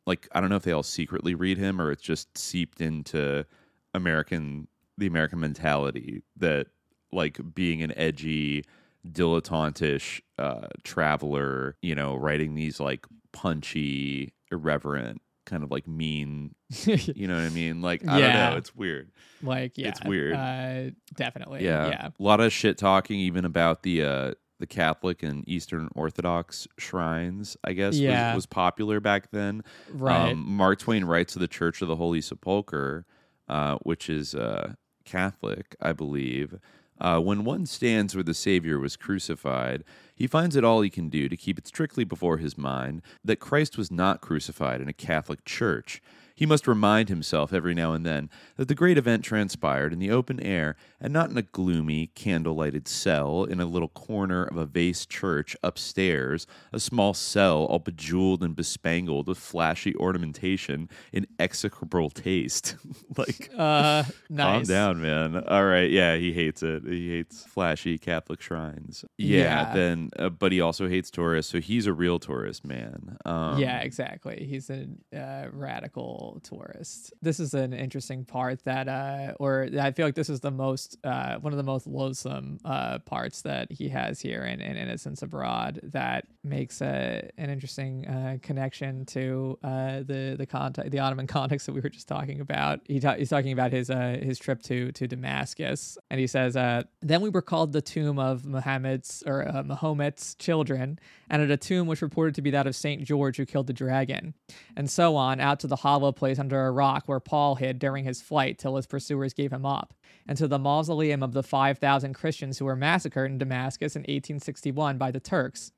like I don't know if they all secretly read him or it's just seeped into American the American mentality that like being an edgy dilettantish uh traveler, you know, writing these like punchy, irreverent, kind of like mean [LAUGHS] you know what I mean? Like I don't know, it's weird. Like yeah, It's weird. Uh, definitely. Yeah. Yeah. A lot of shit talking even about the uh the Catholic and Eastern Orthodox shrines, I guess, Yeah. was, was popular back then. Right. Um, Mark Twain writes of the Church of the Holy Sepulchre, uh, which is uh, Catholic, I believe. Uh, when one stands where the Savior was crucified, he finds it all he can do to keep it strictly before his mind that Christ was not crucified in a Catholic church. He must remind himself every now and then that the great event transpired in the open air and not in a gloomy, candle lighted cell in a little corner of a vase church upstairs, a small cell all bejeweled and bespangled with flashy ornamentation in execrable taste. [LAUGHS] like, Uh, calm down, man. All right. Yeah, he hates it. He hates flashy Catholic shrines. Yeah, Yeah. then, uh, but he also hates tourists. So he's a real tourist, man. Um, yeah, exactly. He's a uh, radical tourist. This is an interesting part that, uh, or I feel like this is the most, uh, one of the most loathsome uh, parts that he has here in, in Innocents Abroad that makes a, an interesting uh, connection to uh, the the context, the Ottoman [LAUGHS] context that we were just talking about. He ta- he's talking about his uh, his trip to to Damascus, and he says, uh, "Then we were called the tomb of Muhammad's or uh, Mahomet's children, and at a tomb which reported to be that of Saint George who killed the dragon, and so on out to the hollow place under a rock where Paul hid during his flight till his pursuers gave him up, and to the mausoleum of the five thousand Christians who were massacred in Damascus in 1861 by the Turks."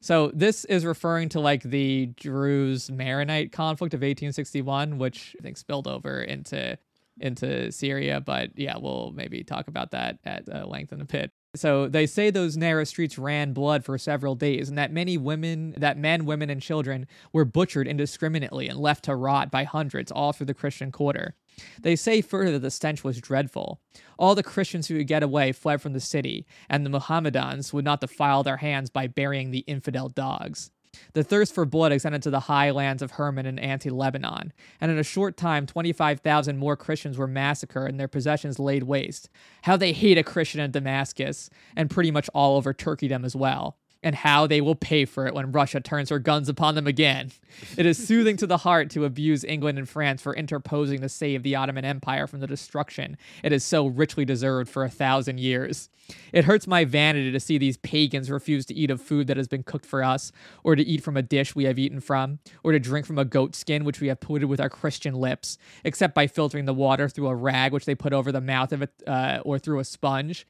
So this is referring to like the Druze Maronite conflict of 1861, which I think spilled over into into Syria. But yeah, we'll maybe talk about that at uh, length in a bit. So they say those narrow streets ran blood for several days, and that many women, that men, women, and children were butchered indiscriminately and left to rot by hundreds all through the Christian quarter. They say further that the stench was dreadful. All the Christians who could get away fled from the city, and the Mohammedans would not defile their hands by burying the infidel dogs. The thirst for blood extended to the high lands of Hermon and anti Lebanon, and in a short time, 25,000 more Christians were massacred and their possessions laid waste. How they hate a Christian in Damascus, and pretty much all over Turkeydom as well. And how they will pay for it when Russia turns her guns upon them again. It is soothing to the heart to abuse England and France for interposing to save the Ottoman Empire from the destruction it has so richly deserved for a thousand years. It hurts my vanity to see these pagans refuse to eat of food that has been cooked for us, or to eat from a dish we have eaten from, or to drink from a goat skin which we have polluted with our Christian lips, except by filtering the water through a rag which they put over the mouth of it, uh, or through a sponge.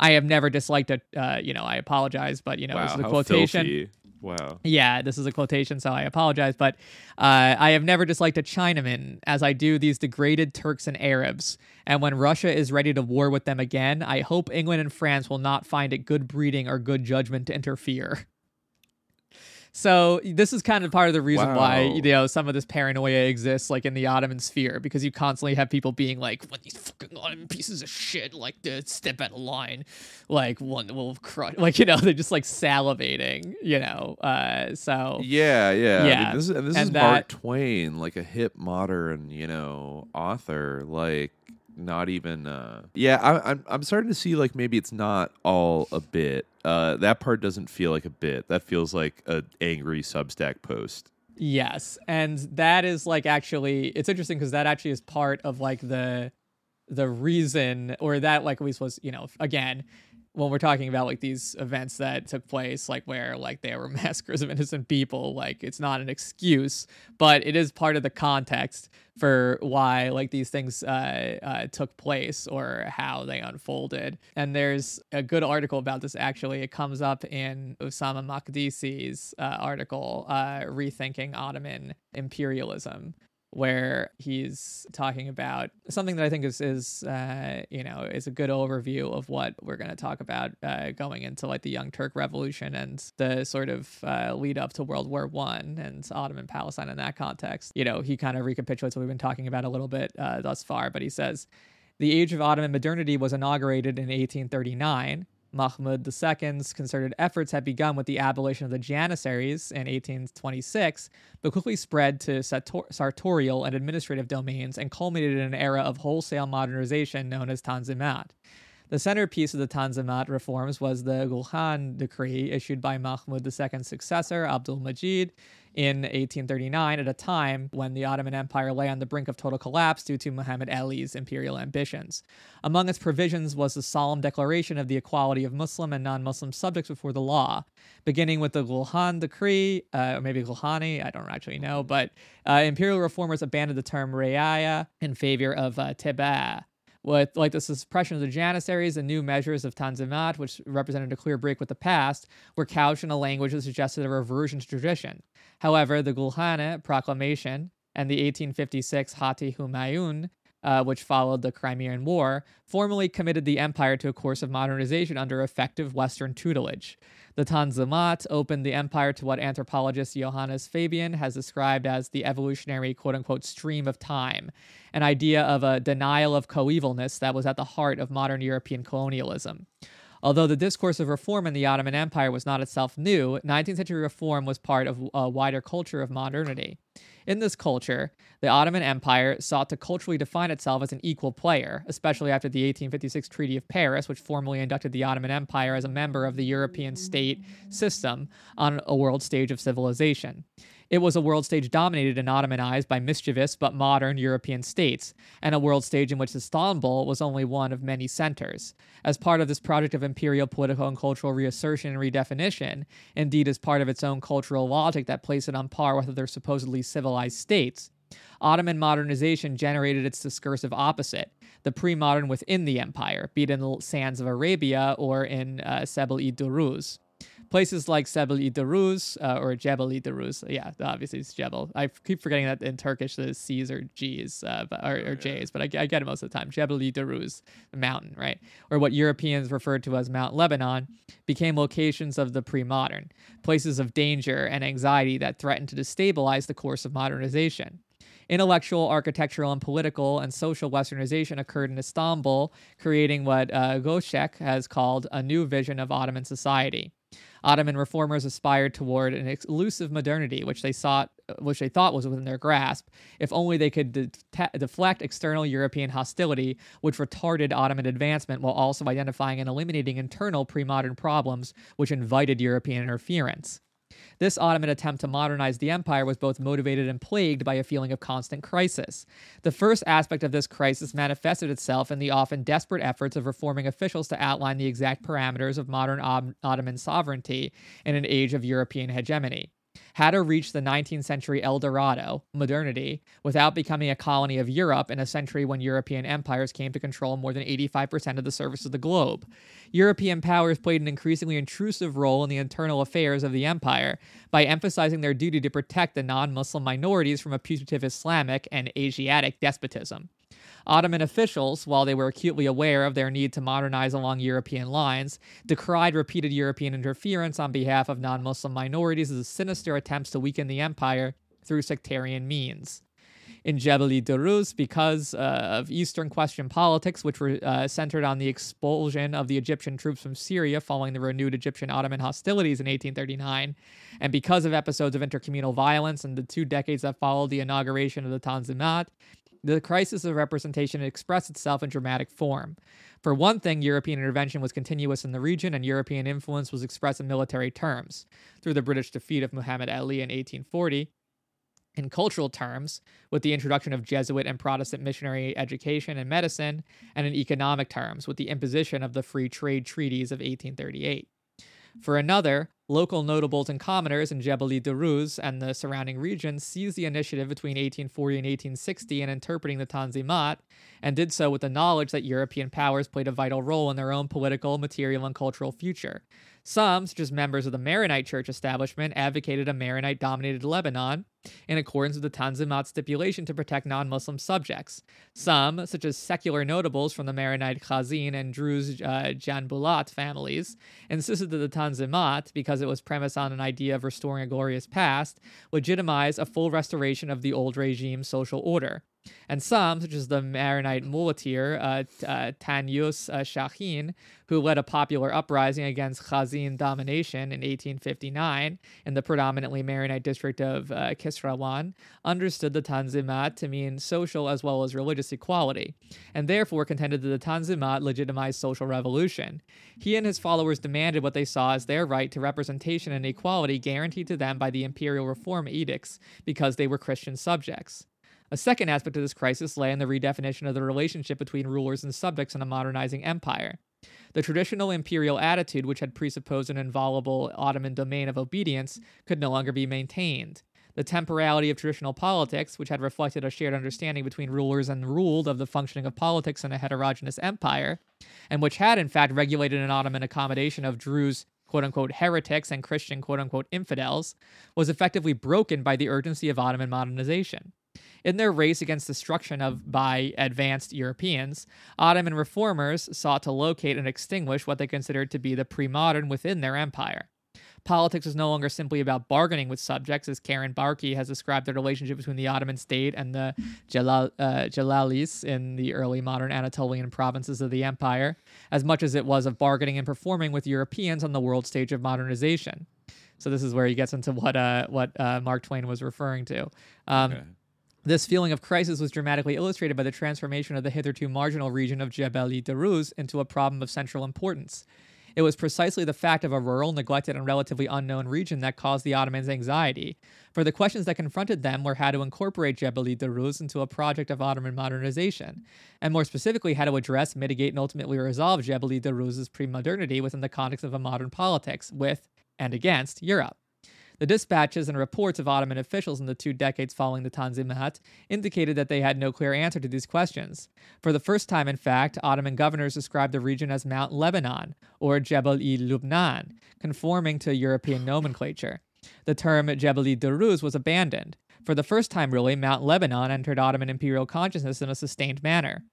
I have never disliked a, Uh, you know, I apologize, but you know, Wow, it's the how quotation. filthy. Wow. Yeah, this is a quotation, so I apologize. But uh, I have never disliked a Chinaman as I do these degraded Turks and Arabs. And when Russia is ready to war with them again, I hope England and France will not find it good breeding or good judgment to interfere. So this is kind of part of the reason wow. why you know some of this paranoia exists, like in the Ottoman sphere, because you constantly have people being like, "When these fucking Ottoman pieces of shit like to step out of line, like one will crush," like you know [LAUGHS] they're just like salivating, you know. Uh, so yeah, yeah, yeah. I mean, this, is, this is that, Mark Twain, like a hip modern, you know, author, like not even uh yeah I, am I'm, I'm starting to see like maybe it's not all a bit uh that part doesn't feel like a bit. That feels like an angry substack post. Yes and that is like actually it's interesting because that actually is part of like the the reason or that like we was you know again when we're talking about like these events that took place like where like there were [LAUGHS] massacres of innocent people like it's not an excuse but it is part of the context for why like these things uh, uh, took place or how they unfolded. And there's a good article about this actually. It comes up in Ussama Makdisi's uh, article uh, rethinking Ottoman imperialism where he's talking about something that I think is is uh, you know is a good overview of what we're going to talk about uh, going into like the Young Turk Revolution and the sort of uh, lead up to World War One and Ottoman Palestine in that context. You know, he kind of recapitulates what we've been talking about a little bit uh, thus far, but he says. The age of Ottoman modernity was inaugurated in 1839 Mahmud II's concerted efforts had begun with the abolition of the Janissaries in 1826, but quickly spread to sartorial and administrative domains and culminated in an era of wholesale modernization known as Tanzimat. The centerpiece of the Tanzimat reforms was the Gulhan decree issued by Mahmud II's successor, Abdul Majid, in 1839 at a time when the Ottoman Empire lay on the brink of total collapse due to Muhammad Ali's imperial ambitions. Among its provisions was the solemn declaration of the equality of Muslim and non Muslim subjects before the law, beginning with the Gulhan Decree, uh, or maybe Gulhani, I don't actually know, but uh, imperial reformers abandoned the term Reaya in favor of uh, Teba with like the suppression of the Janissaries and new measures of Tanzimat, which represented a clear break with the past, were couched in a language that suggested a reversion to tradition. However, the Gulhane Proclamation and the 1856 Hati Humayun uh, which followed the Crimean War, formally committed the empire to a course of modernization under effective Western tutelage. The Tanzimat opened the empire to what anthropologist Johannes Fabian has described as the evolutionary quote unquote stream of time, an idea of a denial of coevalness that was at the heart of modern European colonialism. Although the discourse of reform in the Ottoman Empire was not itself new, 19th century reform was part of a wider culture of modernity. In this culture, the Ottoman Empire sought to culturally define itself as an equal player, especially after the 1856 Treaty of Paris, which formally inducted the Ottoman Empire as a member of the European state system on a world stage of civilization. It was a world stage dominated and Ottomanized by mischievous but modern European states, and a world stage in which Istanbul was only one of many centers. As part of this project of imperial political and cultural reassertion and redefinition, indeed as part of its own cultural logic that placed it on par with other supposedly civilized states, Ottoman modernization generated its discursive opposite, the pre modern within the empire, be it in the sands of Arabia or in uh, Sebel-i Duruz. Places like Sebel-i uh, or Jebel-i yeah, obviously it's Jebel. I keep forgetting that in Turkish the C's or G's uh, or, or, J's, but I, I, get it most of the time. Jebel-i the mountain, right? Or what Europeans referred to as Mount Lebanon, became locations of the pre-modern, places of danger and anxiety that threatened to destabilize the course of modernization. Intellectual, architectural, and political and social westernization occurred in Istanbul, creating what uh, Göçek has called a new vision of Ottoman society. Ottoman reformers aspired toward an elusive modernity, which they sought, which they thought was within their grasp, if only they could de- deflect external European hostility, which retarded Ottoman advancement while also identifying and eliminating internal pre-modern problems which invited European interference. This Ottoman attempt to modernize the empire was both motivated and plagued by a feeling of constant crisis. The first aspect of this crisis manifested itself in the often desperate efforts of reforming officials to outline the exact parameters of modern Ottoman sovereignty in an age of European hegemony. Had to reach the 19th century El Dorado, modernity, without becoming a colony of Europe in a century when European empires came to control more than 85% of the surface of the globe. European powers played an increasingly intrusive role in the internal affairs of the empire by emphasizing their duty to protect the non Muslim minorities from a putative Islamic and Asiatic despotism. Ottoman officials, while they were acutely aware of their need to modernize along European lines, decried repeated European interference on behalf of non Muslim minorities as sinister attempts to weaken the empire through sectarian means. In Jebel Duruz, because uh, of Eastern question politics, which were uh, centered on the expulsion of the Egyptian troops from Syria following the renewed Egyptian Ottoman hostilities in 1839, and because of episodes of intercommunal violence in the two decades that followed the inauguration of the Tanzimat, the crisis of representation expressed itself in dramatic form. For one thing, European intervention was continuous in the region, and European influence was expressed in military terms, through the British defeat of Muhammad Ali in 1840. In cultural terms, with the introduction of Jesuit and Protestant missionary education and medicine, and in economic terms, with the imposition of the free trade treaties of 1838. For another, local notables and commoners in Jebel Duruz and the surrounding region seized the initiative between 1840 and 1860 in interpreting the Tanzimat, and did so with the knowledge that European powers played a vital role in their own political, material, and cultural future. Some, such as members of the Maronite church establishment, advocated a Maronite dominated Lebanon in accordance with the Tanzimat stipulation to protect non Muslim subjects. Some, such as secular notables from the Maronite Khazin and Druze uh, Janbulat families, insisted that the Tanzimat, because it was premised on an idea of restoring a glorious past, legitimized a full restoration of the old regime's social order. And some, such as the Maronite muleteer uh, uh, Tanyus uh, Shahin, who led a popular uprising against Khazin domination in 1859 in the predominantly Maronite district of uh, Kisrawan, understood the Tanzimat to mean social as well as religious equality, and therefore contended that the Tanzimat legitimized social revolution. He and his followers demanded what they saw as their right to representation and equality guaranteed to them by the imperial reform edicts because they were Christian subjects. A second aspect of this crisis lay in the redefinition of the relationship between rulers and subjects in a modernizing empire. The traditional imperial attitude, which had presupposed an inviolable Ottoman domain of obedience, could no longer be maintained. The temporality of traditional politics, which had reflected a shared understanding between rulers and ruled of the functioning of politics in a heterogeneous empire, and which had in fact regulated an Ottoman accommodation of Druze quote unquote heretics and Christian quote unquote infidels, was effectively broken by the urgency of Ottoman modernization. In their race against destruction of by advanced Europeans, Ottoman reformers sought to locate and extinguish what they considered to be the pre-modern within their empire. Politics was no longer simply about bargaining with subjects, as Karen Barkey has described the relationship between the Ottoman state and the Jalal, uh, Jalalis in the early modern Anatolian provinces of the empire, as much as it was of bargaining and performing with Europeans on the world stage of modernization. So this is where he gets into what uh, what uh, Mark Twain was referring to. Um, okay. This feeling of crisis was dramatically illustrated by the transformation of the hitherto marginal region of Jebel Duruz into a problem of central importance. It was precisely the fact of a rural, neglected, and relatively unknown region that caused the Ottomans anxiety, for the questions that confronted them were how to incorporate Jebel Duruz into a project of Ottoman modernization, and more specifically, how to address, mitigate, and ultimately resolve Jebel Duruz's pre-modernity within the context of a modern politics, with and against Europe. The dispatches and reports of Ottoman officials in the two decades following the Tanzimat indicated that they had no clear answer to these questions. For the first time, in fact, Ottoman governors described the region as Mount Lebanon, or Jebel i Lubnan, conforming to European nomenclature. The term Jebel Duruz was abandoned. For the first time, really, Mount Lebanon entered Ottoman imperial consciousness in a sustained manner.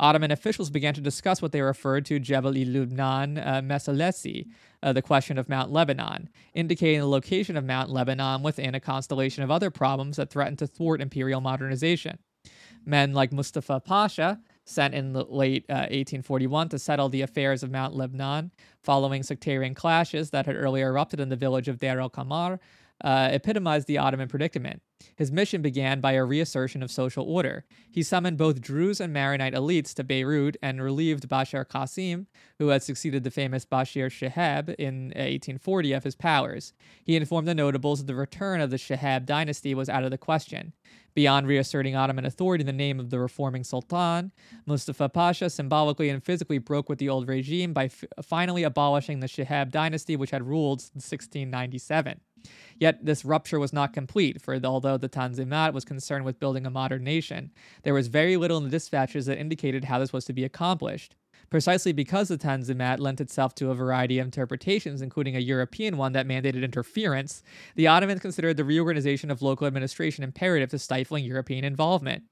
Ottoman officials began to discuss what they referred to Jebel Lubnan uh, uh, the question of Mount Lebanon, indicating the location of Mount Lebanon within a constellation of other problems that threatened to thwart imperial modernization. Men like Mustafa Pasha, sent in the late uh, 1841 to settle the affairs of Mount Lebanon following sectarian clashes that had earlier erupted in the village of Deir el Kamar, uh, epitomized the Ottoman predicament. His mission began by a reassertion of social order. He summoned both Druze and Maronite elites to Beirut and relieved Bashar Qasim, who had succeeded the famous Bashir Shihab in 1840, of his powers. He informed the notables that the return of the Shihab dynasty was out of the question. Beyond reasserting Ottoman authority in the name of the reforming sultan, Mustafa Pasha symbolically and physically broke with the old regime by f- finally abolishing the Shihab dynasty, which had ruled since 1697. Yet this rupture was not complete, for although the Tanzimat was concerned with building a modern nation, there was very little in the dispatches that indicated how this was to be accomplished. Precisely because the Tanzimat lent itself to a variety of interpretations, including a European one that mandated interference, the Ottomans considered the reorganization of local administration imperative to stifling European involvement.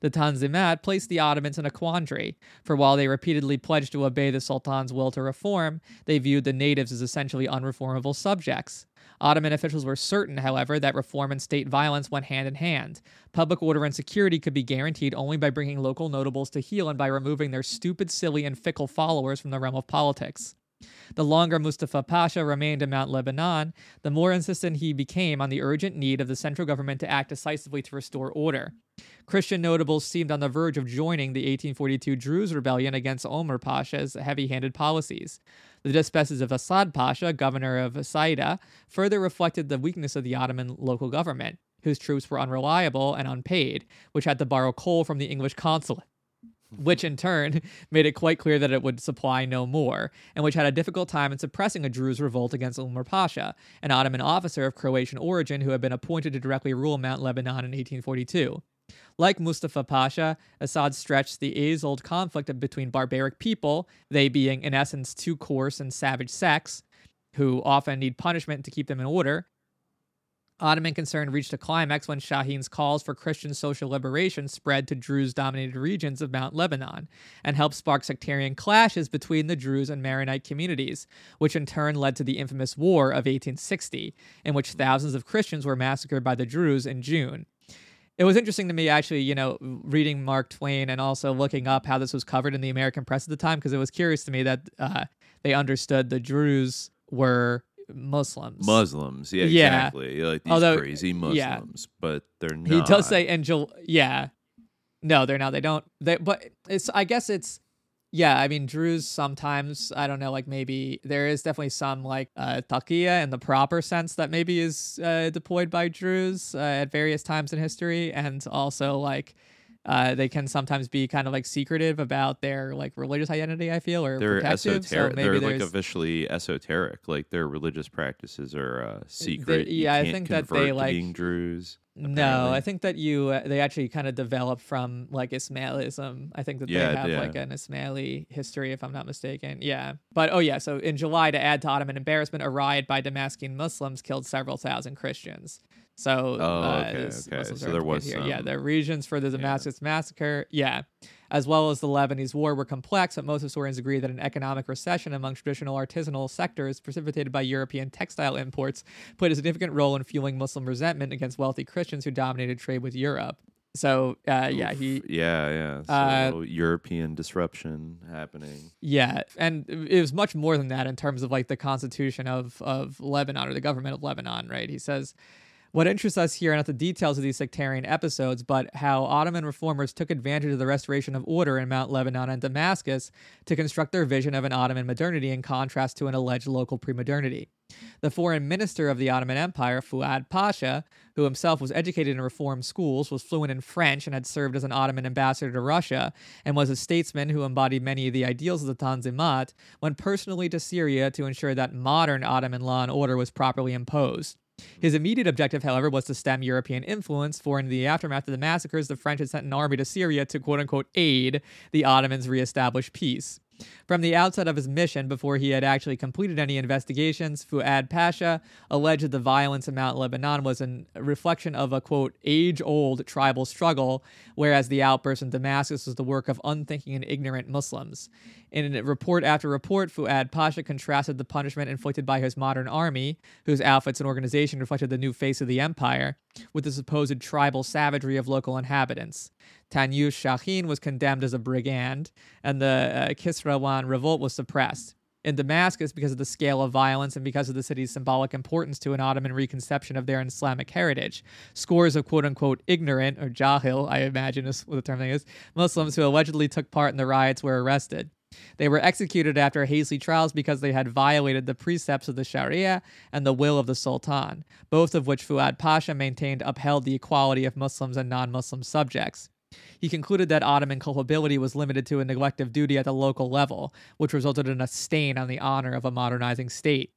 The Tanzimat placed the Ottomans in a quandary, for while they repeatedly pledged to obey the Sultan's will to reform, they viewed the natives as essentially unreformable subjects. Ottoman officials were certain, however, that reform and state violence went hand in hand. Public order and security could be guaranteed only by bringing local notables to heel and by removing their stupid, silly, and fickle followers from the realm of politics. The longer Mustafa Pasha remained in Mount Lebanon, the more insistent he became on the urgent need of the central government to act decisively to restore order. Christian notables seemed on the verge of joining the 1842 Druze rebellion against Omar Pasha's heavy handed policies. The dispatches of Assad Pasha, governor of Saida, further reflected the weakness of the Ottoman local government, whose troops were unreliable and unpaid, which had to borrow coal from the English consulate which in turn [LAUGHS] made it quite clear that it would supply no more, and which had a difficult time in suppressing a Druze revolt against Umar Pasha, an Ottoman officer of Croatian origin who had been appointed to directly rule Mount Lebanon in 1842. Like Mustafa Pasha, Assad stretched the age old conflict between barbaric people, they being in essence too coarse and savage sects, who often need punishment to keep them in order. Ottoman concern reached a climax when Shahin's calls for Christian social liberation spread to Druze dominated regions of Mount Lebanon and helped spark sectarian clashes between the Druze and Maronite communities, which in turn led to the infamous War of 1860, in which thousands of Christians were massacred by the Druze in June it was interesting to me actually, you know, reading Mark Twain and also looking up how this was covered in the American press at the time because it was curious to me that uh, they understood the Druze were Muslims. Muslims, yeah, Yeah. exactly. Like these Although- crazy Muslims, yeah. but they're not. He does say Angel. Yeah, no, they're not. They don't. They but it's. I guess it's. Yeah, I mean Druze sometimes I don't know like maybe there is definitely some like uh taqiya in the proper sense that maybe is uh, deployed by Druze uh, at various times in history and also like uh they can sometimes be kind of like secretive about their like religious identity I feel or they're protective esoteric. so maybe they're like officially esoteric. Like their religious practices are uh, secret. You yeah, I think that they, like- being Druze. No. I think that you uh, they actually kind of developed from like Ismailism. I think that Yeah, they have yeah. like an Ismaili history, if I'm not mistaken. Yeah, but oh yeah, so in July, to add to Ottoman embarrassment, a riot by Damascene Muslims killed several thousand Christians. So Oh, uh, okay, okay. So there was here. yeah, the regions for the Damascus massacre, yeah, as well as the Lebanese war were complex, but most historians agree that an economic recession among traditional artisanal sectors precipitated by European textile imports played a significant role in fueling Muslim resentment against wealthy Christians who dominated trade with Europe. So, uh, yeah, he, Yeah, yeah. So Uh, European disruption happening. yeah, and it was much more than that in terms of like the constitution of of Lebanon or the government of Lebanon, right? He says. What interests us here are not the details of these sectarian episodes, but how Ottoman reformers took advantage of the restoration of order in Mount Lebanon and Damascus to construct their vision of an Ottoman modernity in contrast to an alleged local premodernity. The foreign minister of the Ottoman Empire, Fuad Pasha, who himself was educated in reform schools, was fluent in French, and had served as an Ottoman ambassador to Russia, and was a statesman who embodied many of the ideals of the Tanzimat, went personally to Syria to ensure that modern Ottoman law and order was properly imposed. His immediate objective, however, was to stem European influence, for in the aftermath of the massacres, the French had sent an army to Syria to quote unquote aid the Ottomans reestablish peace. From the outset of his mission, before he had actually completed any investigations, Fuad Pasha alleged that the violence in Mount Lebanon was a reflection of a quote age old tribal struggle, whereas the outburst in Damascus was the work of unthinking and ignorant Muslims. In report after report, Fuad Pasha contrasted the punishment inflicted by his modern army, whose outfits and organization reflected the new face of the empire, with the supposed tribal savagery of local inhabitants. Tanyush Shahin was condemned as a brigand, and the uh, Kisrawan revolt was suppressed. In Damascus, because of the scale of violence and because of the city's symbolic importance to an Ottoman reconception of their Islamic heritage, scores of quote unquote ignorant, or jahil, I imagine is what the term thing is, Muslims who allegedly took part in the riots were arrested. They were executed after hasty trials because they had violated the precepts of the Sharia and the will of the Sultan, both of which Fuad Pasha maintained upheld the equality of Muslims and non Muslim subjects. He concluded that Ottoman culpability was limited to a neglect of duty at the local level, which resulted in a stain on the honor of a modernizing state.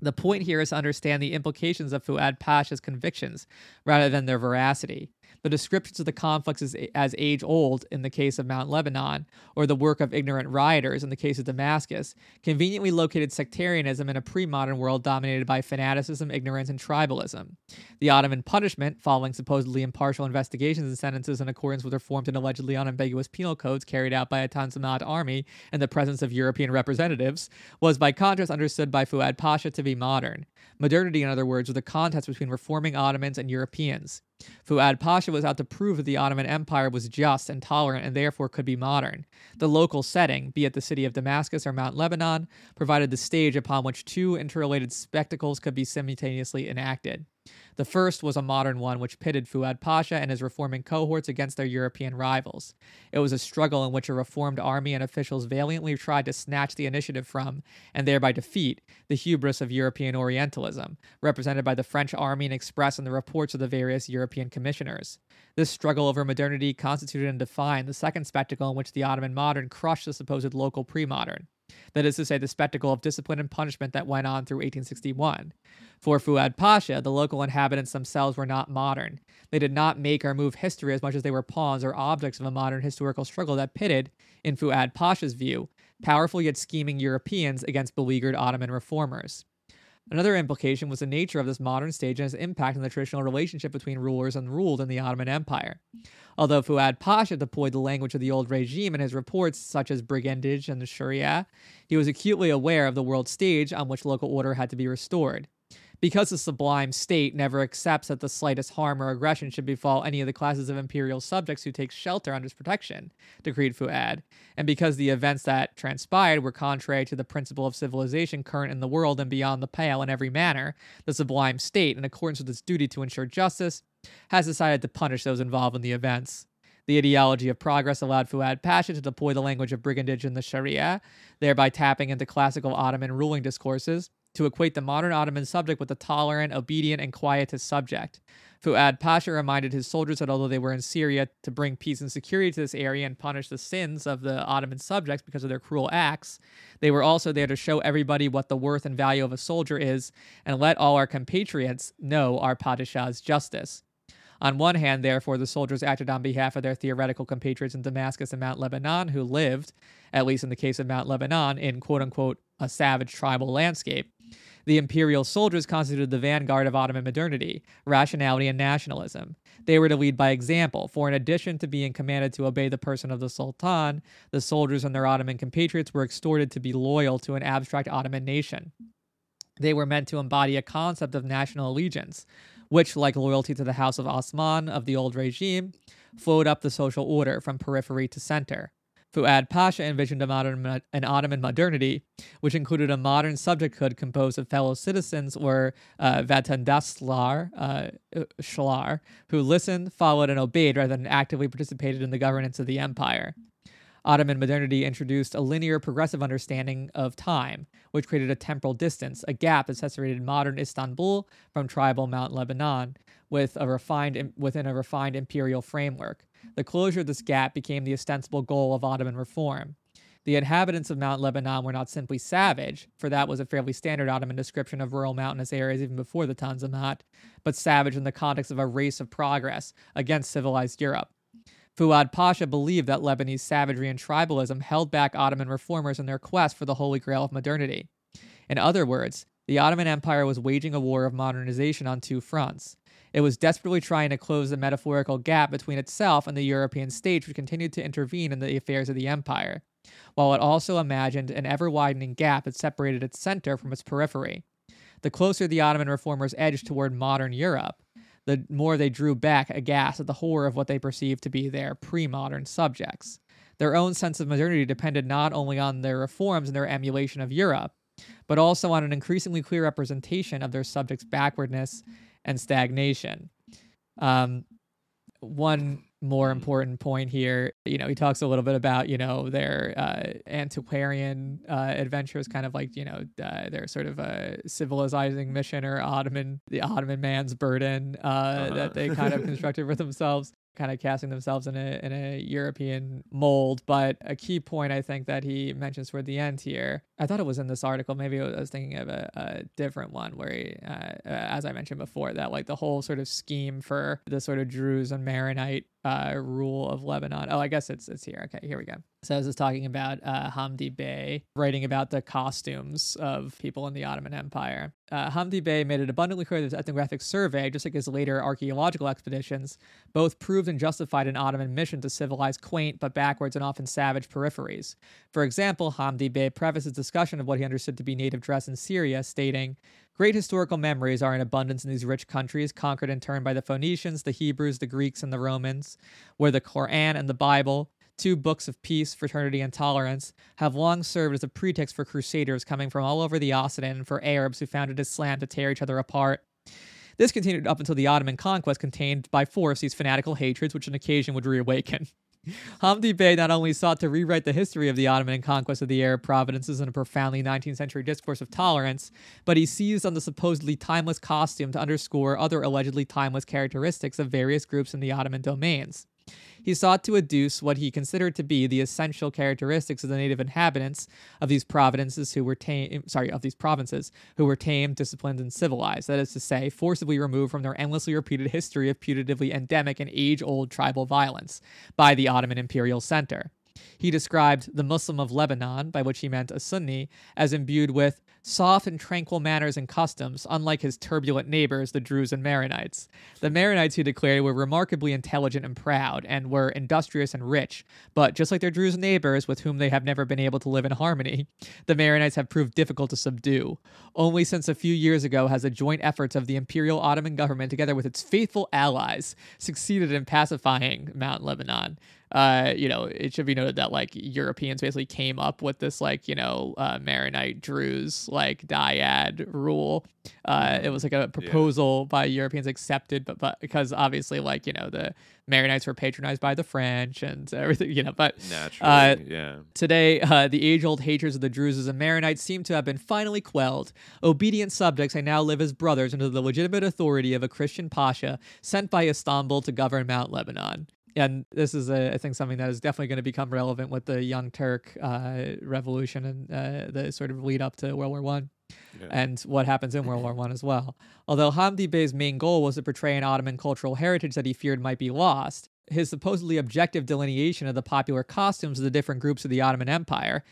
The point here is to understand the implications of Fuad Pasha's convictions rather than their veracity. The descriptions of the conflicts as, as age old in the case of Mount Lebanon, or the work of ignorant rioters in the case of Damascus, conveniently located sectarianism in a pre modern world dominated by fanaticism, ignorance, and tribalism. The Ottoman punishment, following supposedly impartial investigations and sentences in accordance with reformed and allegedly unambiguous penal codes carried out by a Tanzimat army in the presence of European representatives, was by contrast understood by Fuad Pasha to be modern. Modernity, in other words, was a contest between reforming Ottomans and Europeans. Fuad Pasha was out to prove that the Ottoman Empire was just and tolerant and therefore could be modern. The local setting, be it the city of Damascus or Mount Lebanon, provided the stage upon which two interrelated spectacles could be simultaneously enacted. The first was a modern one which pitted Fuad Pasha and his reforming cohorts against their European rivals. It was a struggle in which a reformed army and officials valiantly tried to snatch the initiative from, and thereby defeat, the hubris of European Orientalism, represented by the French army and expressed in the reports of the various European commissioners. This struggle over modernity constituted and defined the second spectacle in which the Ottoman modern crushed the supposed local pre modern. That is to say, the spectacle of discipline and punishment that went on through 1861. For Fuad Pasha, the local inhabitants themselves were not modern. They did not make or move history as much as they were pawns or objects of a modern historical struggle that pitted, in Fuad Pasha's view, powerful yet scheming Europeans against beleaguered Ottoman reformers. Another implication was the nature of this modern stage and its impact on the traditional relationship between rulers and ruled in the Ottoman Empire. Although Fuad Pasha deployed the language of the old regime in his reports, such as brigandage and the Sharia, he was acutely aware of the world stage on which local order had to be restored because the sublime state never accepts that the slightest harm or aggression should befall any of the classes of imperial subjects who take shelter under its protection, decreed Fuad, and because the events that transpired were contrary to the principle of civilization current in the world and beyond the pale in every manner, the sublime state, in accordance with its duty to ensure justice, has decided to punish those involved in the events. The ideology of progress allowed Fuad Pasha to deploy the language of brigandage in the Sharia, thereby tapping into classical Ottoman ruling discourses to equate the modern Ottoman subject with the tolerant, obedient, and quietist subject. Fuad Pasha reminded his soldiers that although they were in Syria to bring peace and security to this area and punish the sins of the Ottoman subjects because of their cruel acts, they were also there to show everybody what the worth and value of a soldier is and let all our compatriots know our Padishah's justice. On one hand, therefore, the soldiers acted on behalf of their theoretical compatriots in Damascus and Mount Lebanon who lived, at least in the case of Mount Lebanon, in quote unquote a savage tribal landscape. The imperial soldiers constituted the vanguard of Ottoman modernity, rationality, and nationalism. They were to lead by example, for in addition to being commanded to obey the person of the Sultan, the soldiers and their Ottoman compatriots were exhorted to be loyal to an abstract Ottoman nation. They were meant to embody a concept of national allegiance, which, like loyalty to the House of Osman of the old regime, flowed up the social order from periphery to center. Fuad Pasha envisioned a modern, an Ottoman modernity, which included a modern subjecthood composed of fellow citizens or uh, vatandaslar, uh, shlar, who listened, followed, and obeyed rather than actively participated in the governance of the empire. Ottoman modernity introduced a linear progressive understanding of time, which created a temporal distance, a gap that separated modern Istanbul from tribal Mount Lebanon with a refined, within a refined imperial framework. The closure of this gap became the ostensible goal of Ottoman reform. The inhabitants of Mount Lebanon were not simply savage, for that was a fairly standard Ottoman description of rural mountainous areas even before the Tanzimat, but savage in the context of a race of progress against civilized Europe. Fuad Pasha believed that Lebanese savagery and tribalism held back Ottoman reformers in their quest for the holy grail of modernity. In other words, the Ottoman Empire was waging a war of modernization on two fronts. It was desperately trying to close the metaphorical gap between itself and the European states, which continued to intervene in the affairs of the empire, while it also imagined an ever widening gap that separated its center from its periphery. The closer the Ottoman reformers edged toward modern Europe, the more they drew back aghast at the horror of what they perceived to be their pre modern subjects. Their own sense of modernity depended not only on their reforms and their emulation of Europe, but also on an increasingly clear representation of their subjects' backwardness and stagnation. Um, one more Hmm. important point here, you know, he talks a little bit about, you know, their uh, antiquarian uh, adventures, kind of like, you know, uh, their sort of a civilizing mission or Ottoman, the Ottoman man's burden uh, Uh-huh. that they kind of [LAUGHS] constructed for themselves. kind of casting themselves in a in a European mold. But a key point I think that he mentions toward the end here, I thought it was in this article. Maybe I was thinking of a, a different one where, he, uh, uh, as I mentioned before, that like the whole sort of scheme for the sort of Druze and Maronite uh, rule of Lebanon. Oh, I guess it's it's here. Okay, here we go. So this is talking about uh, Hamdi Bey writing about the costumes of people in the Ottoman Empire. Uh, Hamdi Bey made it abundantly clear that his ethnographic survey, just like his later archaeological expeditions, both proved and justified an Ottoman mission to civilize quaint but backwards and often savage peripheries. For example, Hamdi Bey prefaced his discussion of what he understood to be native dress in Syria, stating, Great historical memories are in abundance in these rich countries, conquered in turn by the Phoenicians, the Hebrews, the Greeks, and the Romans, where the Koran and the Bible, two books of peace, fraternity, and tolerance, have long served as a pretext for crusaders coming from all over the Occident and for Arabs who founded Islam to tear each other apart. This continued up until the Ottoman conquest contained by force these fanatical hatreds, which on occasion would reawaken. Hamdi Bey not only sought to rewrite the history of the Ottoman conquest of the Arab provinces in a profoundly 19th century discourse of tolerance, but he seized on the supposedly timeless costume to underscore other allegedly timeless characteristics of various groups in the Ottoman domains. He sought to adduce what he considered to be the essential characteristics of the native inhabitants of these provinces who were tame, eh, sorry, of these provinces who were tamed, disciplined, and civilized. That is to say, forcibly removed from their endlessly repeated history of putatively endemic and age-old tribal violence by the Ottoman imperial center. He described the Muslim of Lebanon, by which he meant a Sunni, as imbued with soft and tranquil manners and customs, unlike his turbulent neighbors, the Druze and Maronites. The Maronites, he declared, were remarkably intelligent and proud, and were industrious and rich, but just like their Druze neighbors, with whom they have never been able to live in harmony, [LAUGHS] the Maronites have proved difficult to subdue. Only since a few years ago has the joint efforts of the Imperial Ottoman government, together with its faithful allies, succeeded in pacifying Mount Lebanon uh, you know, it should be noted that like Europeans basically came up with this like, you know, uh, Maronite Druze like dyad rule. Uh, it was like a proposal yeah. by Europeans accepted, but but because obviously like you know the Maronites were patronized by the French and [LAUGHS] everything, you know. But naturally, uh, yeah. Today, uh, the age-old hatreds of the Druzes and Maronites seem to have been finally quelled. Obedient subjects, I now live as brothers under the legitimate authority of a Christian pasha sent by Istanbul to govern Mount Lebanon and this is a, I think something that is definitely going to become relevant with the Young Turk uh, revolution and uh, the sort of lead up to World War One. Yeah. And what happens in World War One as well. Although Hamdi Bey's main goal was to portray an Ottoman cultural heritage that he feared might be lost, his supposedly objective delineation of the popular costumes of the different groups of the Ottoman Empire,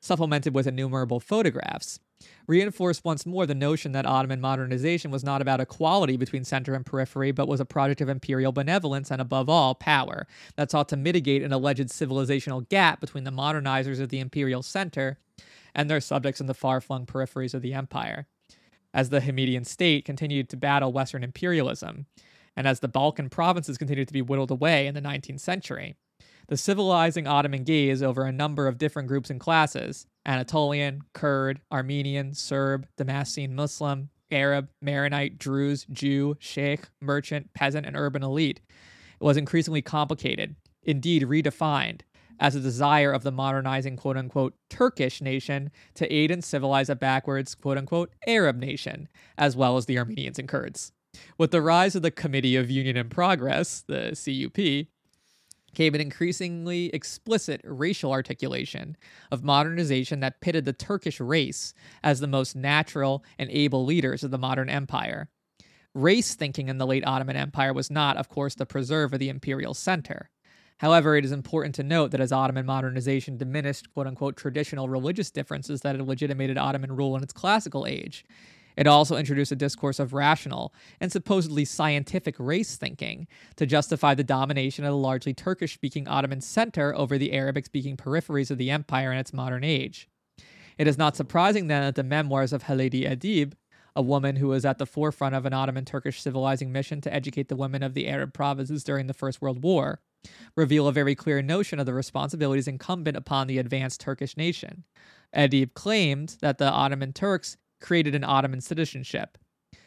supplemented with innumerable photographs, reinforced once more the notion that Ottoman modernization was not about equality between center and periphery, but was a project of imperial benevolence and, above all, power that sought to mitigate an alleged civilizational gap between the modernizers of the imperial center and their subjects in the far flung peripheries of the empire. As the Hamidian state continued to battle Western imperialism, and as the Balkan provinces continued to be whittled away in the 19th century, the civilizing Ottoman gaze over a number of different groups and classes Anatolian, Kurd, Armenian, Serb, Damascene Muslim, Arab, Maronite, Druze, Jew, Sheikh, merchant, peasant, and urban elite. It was increasingly complicated, indeed redefined, as a desire of the modernizing quote unquote Turkish nation to aid and civilize a backwards quote unquote Arab nation, as well as the Armenians and Kurds. With the rise of the Committee of Union and Progress, the CUP, came an increasingly explicit racial articulation of modernization that pitted the Turkish race as the most natural and able leaders of the modern empire. Race thinking in the late Ottoman Empire was not, of course, the preserve of the imperial center. However, it is important to note that as Ottoman modernization diminished quote unquote traditional religious differences that had legitimated Ottoman rule in its classical age, it also introduced a discourse of rational and supposedly scientific race thinking to justify the domination of the largely Turkish speaking Ottoman center over the Arabic speaking peripheries of the empire in its modern age. It is not surprising then that the memoirs of Halide Edip, a woman who was at the forefront of an Ottoman Turkish civilizing mission to educate the women of the Arab provinces during the First World War, reveal a very clear notion of the responsibilities incumbent upon the advanced Turkish nation. Edip claimed that the Ottoman Turks created an Ottoman citizenship.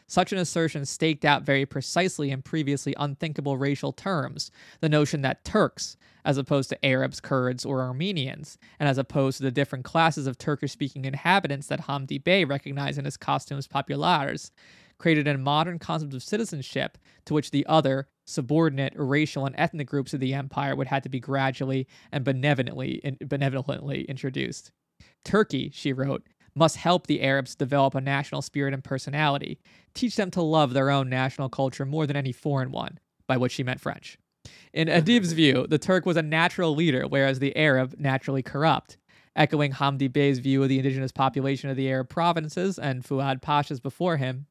Such an assertion staked out very precisely in previously unthinkable racial terms the notion that Turks, as opposed to Arabs, Kurds, or Armenians, and as opposed to the different classes of Turkish speaking inhabitants that Hamdi Bey recognized in his costumes populares, created a modern concept of citizenship to which the other subordinate racial and ethnic groups of the empire would have to be gradually and benevolently, benevolently introduced. Turkey, she wrote, must help the Arabs develop a national spirit and personality, teach them to love their own national culture more than any foreign one, by which she meant French. In Adib's [LAUGHS] view, the Turk was a natural leader, whereas the Arab naturally corrupt. Echoing Hamdi Bey's view of the indigenous population of the Arab provinces and Fuad Pasha's before him,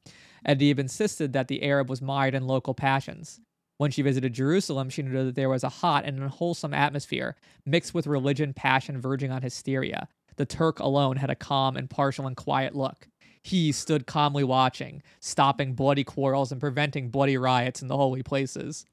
Adib insisted that the Arab was mired in local passions. When she visited Jerusalem, she noted that there was a hot and unwholesome atmosphere mixed with religion, passion, verging on hysteria. The Turk alone had a calm, impartial, and quiet look. He stood calmly watching, stopping bloody quarrels and preventing bloody riots in the holy places.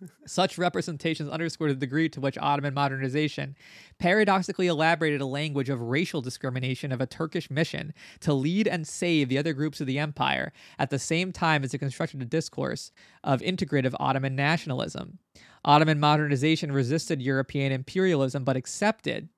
[LAUGHS] Such representations underscore the degree to which Ottoman modernization paradoxically elaborated a language of racial discrimination of a Turkish mission to lead and save the other groups of the empire, at the same time as it constructed a discourse of integrative Ottoman nationalism. Ottoman modernization resisted European imperialism but accepted,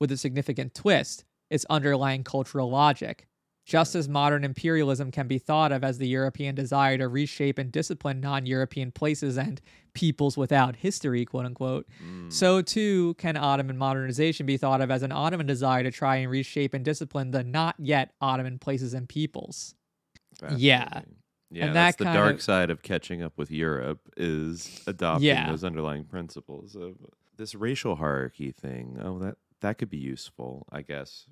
with a significant twist, its underlying cultural logic. Just as modern imperialism can be thought of as the European desire to reshape and discipline non European places and peoples without history, quote unquote, mm. so too can Ottoman modernization be thought of as an Ottoman desire to try and reshape and discipline the not yet Ottoman places and peoples. Yeah. Yeah, and that's the dark of, side of catching up with Europe is adopting yeah. those underlying principles of this racial hierarchy thing. Oh, that that could be useful, I guess,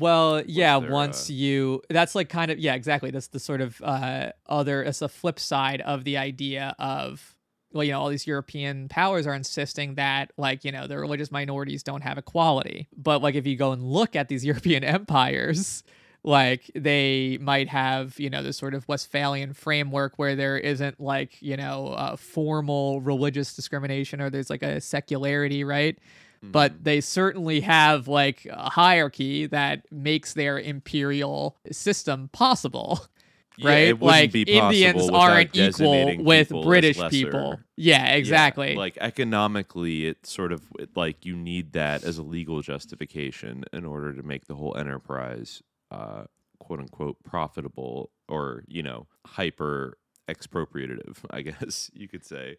well, yeah, there, once uh... you that's like kind of yeah, exactly. That's the sort of uh other it's the flip side of the idea of well, you know, all these European powers are insisting that like, you know, the religious minorities don't have equality. But like if you go and look at these [LAUGHS] European empires, like they might have, you know, this sort of Westphalian framework where there isn't like, you know, a formal religious discrimination or there's like a secularity, right? But mm-hmm. they certainly have like a hierarchy that makes their imperial system possible. Yeah, right? like Indians aren't equal with British people. Yeah, exactly. Yeah, like economically, it's sort of like you need that as a legal justification in order to make the whole enterprise, uh, quote unquote, profitable or you know hyper expropriative. [LAUGHS] I guess you could say.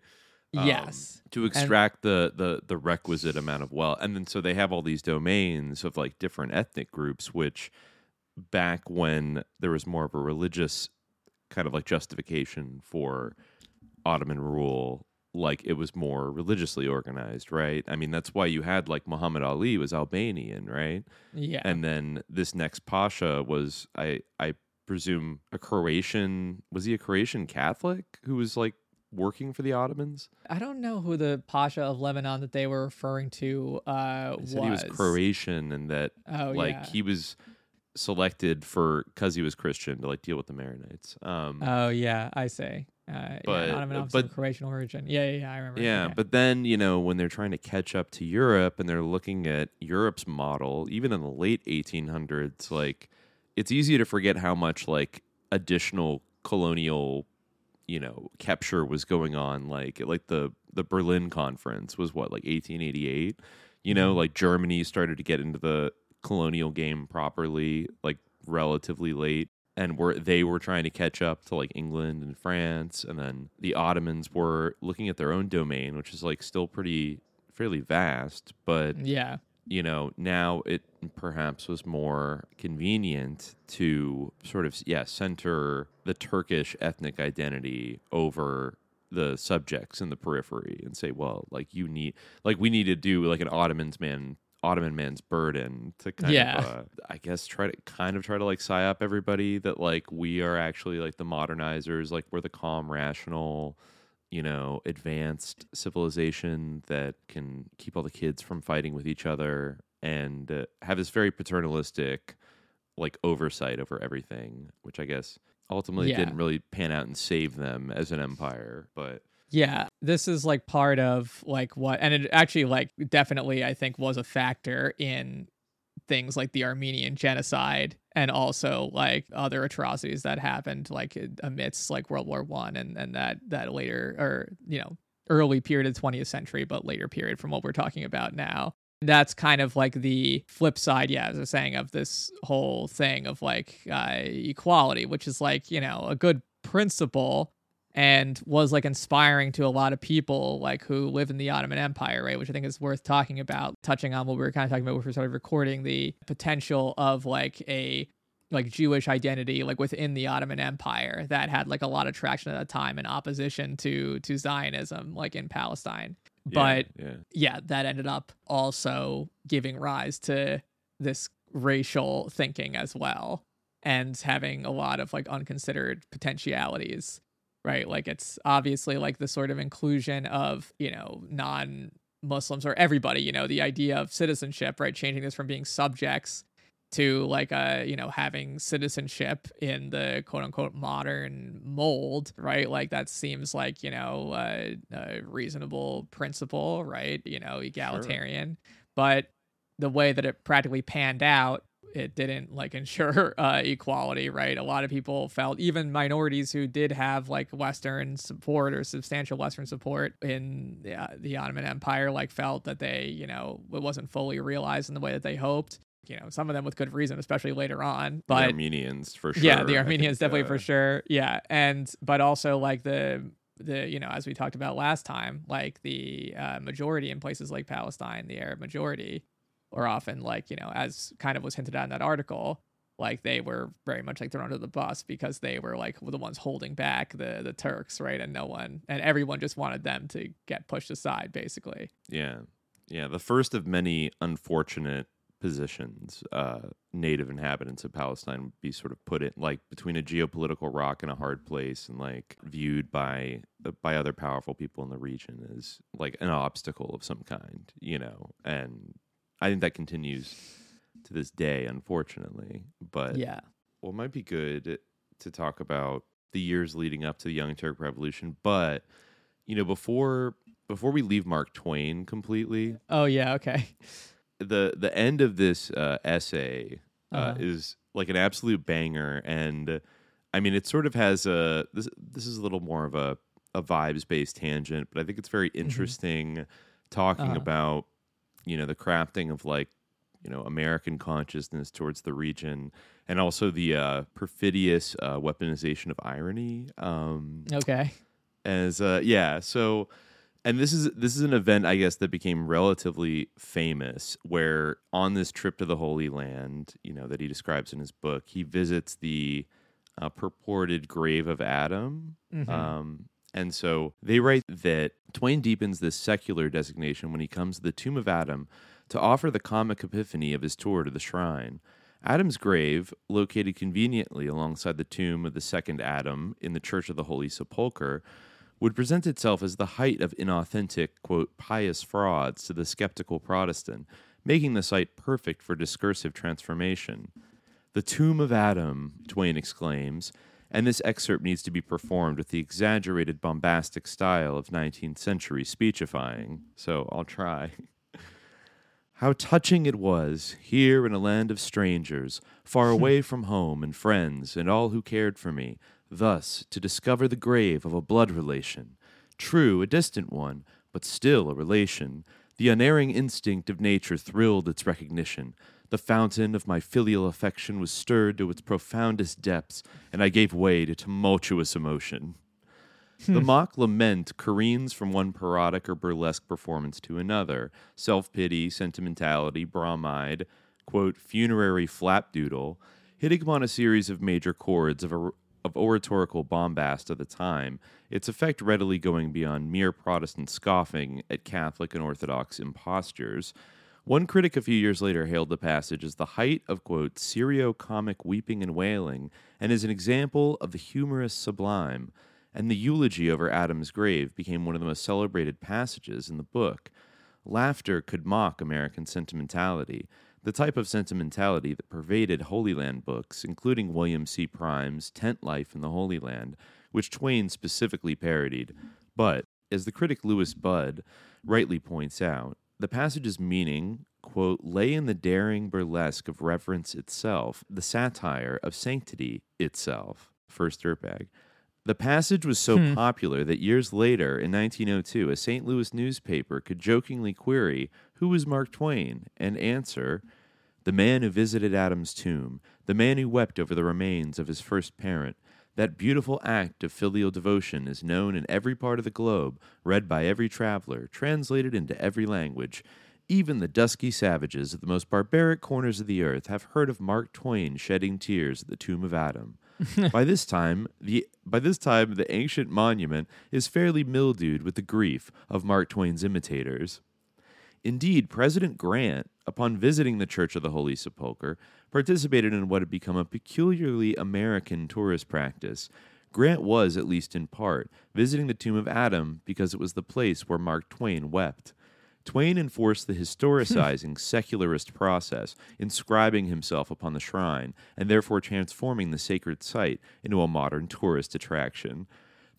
Um, yes. To extract and, the, the the requisite amount of wealth. And then so they have all these domains of like different ethnic groups, which back when there was more of a religious kind of like justification for Ottoman rule, like it was more religiously organized, right? I mean, that's why you had like Muhammad Ali was Albanian, right? Yeah. And then this next Pasha was I I presume a Croatian was he a Croatian Catholic who was like working for the Ottomans? I don't know who the Pasha of Lebanon that they were referring to uh, was. He was Croatian, and that oh, like yeah. he was selected for because he was Christian to like deal with the Maronites. Um, oh yeah, I say. Uh, but yeah, Ottoman but of Croatian origin. Yeah, yeah, yeah, I remember. Yeah, okay. but then you know when they're trying to catch up to Europe and they're looking at Europe's model, even in the late 1800s, like it's easy to forget how much like additional colonial you know capture was going on like like the the Berlin conference was what like 1888 you know mm-hmm. like Germany started to get into the colonial game properly like relatively late and were they were trying to catch up to like England and France and then the Ottomans were looking at their own domain which is like still pretty fairly vast but yeah you know, now it perhaps was more convenient to sort of, yeah, center the Turkish ethnic identity over the subjects in the periphery and say, well, like you need, like we need to do like an Ottoman's man, Ottoman man's burden to kind yeah. of, uh, I guess, try to kind of try to like psyop everybody that like we are actually like the modernizers, like we're the calm, rational, you know, advanced civilization that can keep all the kids from fighting with each other and uh, have this very paternalistic like oversight over everything, which I guess ultimately yeah. didn't really pan out and save them as an empire, but yeah, this is like part of like what, and it actually like definitely I think was a factor in things like the Armenian genocide and also like other atrocities that happened like amidst like World War One and and that that later or you know early period of the 20th century, but later period from what we're talking about now. That's kind of like the flip side, yeah, as I was saying, of this whole thing of like uh, equality, which is like, you know, a good principle, and was like inspiring to a lot of people like who live in the Ottoman Empire, right? Which I think is worth talking about, touching on what we were kind of talking about when we started recording the potential of like a like Jewish identity like within the Ottoman Empire that had like a lot of traction at the time in opposition to to Zionism like in Palestine. But yeah, yeah. yeah, that ended up also giving rise to this racial thinking as well and having a lot of like unconsidered potentialities right? Like it's obviously like the sort of inclusion of you know non muslims or everybody you know the idea of citizenship right? Changing this from being subjects to like uh you know having citizenship in the quote unquote modern mold right? Like that seems like you know uh, a reasonable principle right? You know egalitarian. But the way that it practically panned out it didn't like [LAUGHS] ensure uh, equality right? A lot of people felt even minorities who did have like western support or substantial western support in the, uh, the ottoman empire like felt that they you know it wasn't fully realized in the way that they hoped. You know some of them with good reason especially later on but the Armenians for sure. yeah the [LAUGHS] armenians think, definitely uh, for sure. Yeah and but also like the the you know as we talked about last time like the uh, majority in places like palestine the arab majority or often like you know as kind of was hinted at in that article like they were very much like thrown under the bus because they were like the ones holding back the the turks right and no one and everyone just wanted them to get pushed aside basically Yeah, yeah. The first of many unfortunate positions uh, native inhabitants of Palestine would be sort of put in like between a geopolitical rock and a hard place, and like viewed by by other powerful people in the region as like an obstacle of some kind, you know. And I think that continues to this day, unfortunately. But yeah well, it might be good to talk about the years leading up to the Young Turk Revolution, but you know, before before we leave Mark Twain completely, oh yeah okay the the end of this uh, essay uh, Uh-huh. is like an absolute banger, and I mean, it sort of has a this this is a little more of a a vibes based tangent, but I think it's very interesting talking Uh-huh. about you know the crafting of like you know American consciousness towards the region, and also the uh, perfidious uh, weaponization of irony. Um, okay as uh yeah so and this is this is an event i guess that became relatively famous where on this trip to the holy land you know that he describes in his book he visits the uh, purported grave of adam Mhm. um and so they write that twain deepens this secular designation when he comes to the tomb of adam to offer the comic epiphany of his tour to the shrine Adam's grave, located conveniently alongside the tomb of the second Adam in the Church of the Holy Sepulchre, would present itself as the height of inauthentic, quote, pious frauds to the skeptical Protestant, making the site perfect for discursive transformation. The tomb of Adam, Twain exclaims, and this excerpt needs to be performed with the exaggerated bombastic style of 19th century speechifying. So I'll try. [LAUGHS] How touching it was, here in a land of strangers, far hmm. away from home and friends and all who cared for me, thus to discover the grave of a blood relation. True, a distant one, but still a relation. The unerring instinct of nature thrilled its recognition. The fountain of my filial affection was stirred to its profoundest depths, and I gave way to tumultuous emotion. The hmm. mock lament careens from one parodic or burlesque performance to another. Self pity, sentimentality, bromide, quote, funerary flapdoodle, hitting upon a series of major chords of, or- of oratorical bombast of the time, its effect readily going beyond mere Protestant scoffing at Catholic and Orthodox impostures. One critic a few years later hailed the passage as the height of, quote, serio comic weeping and wailing, and as an example of the humorous sublime and the eulogy over Adam's grave became one of the most celebrated passages in the book. Laughter could mock American sentimentality, the type of sentimentality that pervaded Holy Land books, including William C. Prime's Tent Life in the Holy Land, which Twain specifically parodied. But, as the critic Louis Budd rightly points out, the passage's meaning, quote, lay in the daring burlesque of reverence itself, the satire of sanctity itself. First dirtbag. The passage was so Hmm. popular that years later, in 1902, a St. Louis newspaper could jokingly query, Who was Mark Twain? and answer, The man who visited Adam's tomb, the man who wept over the remains of his first parent, That beautiful act of filial devotion is known in every part of the globe, read by every traveler, translated into every language. Even the dusky savages of the most barbaric corners of the earth have heard of Mark Twain shedding tears at the tomb of Adam. [LAUGHS] by this time, the by this time the ancient monument is fairly mildewed with the grief of Mark Twain's imitators. Indeed, President Grant, upon visiting the Church of the Holy Sepulchre, participated in what had become a peculiarly American tourist practice. Grant was, at least in part, visiting the tomb of Adam because it was the place where Mark Twain wept. Twain enforced the historicizing [LAUGHS] secularist process, inscribing himself upon the shrine, and therefore transforming the sacred site into a modern tourist attraction.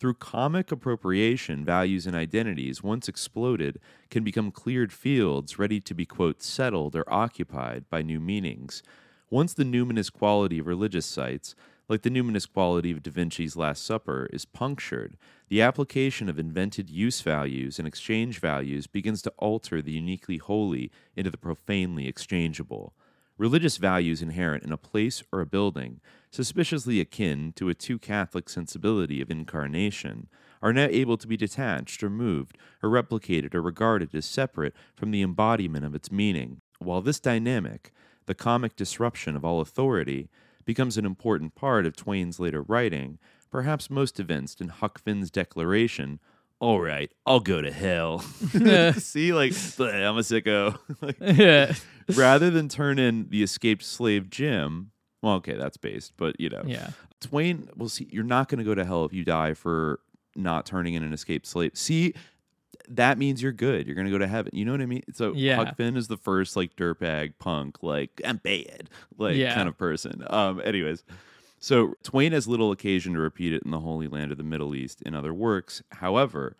Through comic appropriation, values and identities, once exploded, can become cleared fields ready to be, quote, settled or occupied by new meanings. Once the numinous quality of religious sites, like the numinous quality of Da Vinci's Last Supper, is punctured, the application of invented use values and exchange values begins to alter the uniquely holy into the profanely exchangeable. Religious values inherent in a place or a building, suspiciously akin to a too Catholic sensibility of incarnation, are now able to be detached or moved or replicated or regarded as separate from the embodiment of its meaning, while this dynamic, the comic disruption of all authority, becomes an important part of Twain's later writing, perhaps most evinced in Huck Finn's declaration, all right, I'll go to hell. [LAUGHS] [LAUGHS] See, like, I'm a sicko. [LAUGHS] like, yeah. rather than turn in the escaped slave Jim, well, okay, that's based, but you know, Yeah. Twain, well, see, you're not going to go to hell if you die for not turning in an escaped slave. See, that means you're good. You're going to go to heaven. You know what I mean? So Yeah. Huck Finn is the first like dirtbag punk, like I'm bad, like Yeah. kind of person. Um, anyways, so Twain has little occasion to repeat it in the Holy Land of the Middle East in other works. However,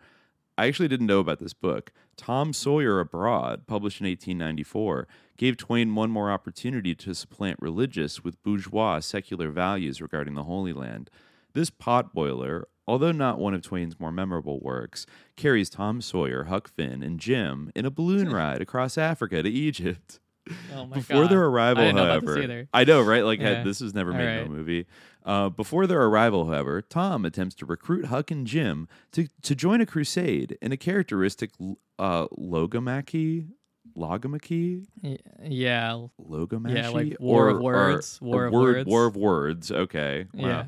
I actually didn't know about this book. Tom Sawyer Abroad, published in 1894, gave Twain one more opportunity to supplant religious with bourgeois secular values regarding the Holy Land. This potboiler, although not one of Twain's more memorable works, carries Tom Sawyer, Huck Finn, and Jim in a balloon [LAUGHS] ride across Africa to Egypt. Oh my [LAUGHS] Before God. their arrival, know however. I know, right? Like, Yeah. this was never All made right. no movie. Uh, before their arrival, however, Tom attempts to recruit Huck and Jim to, to join a crusade in a characteristic uh, logomachy, logomachy, Yeah. logomachy, Yeah, like war of words, a war of word- words. war of words. Okay, wow. Yeah.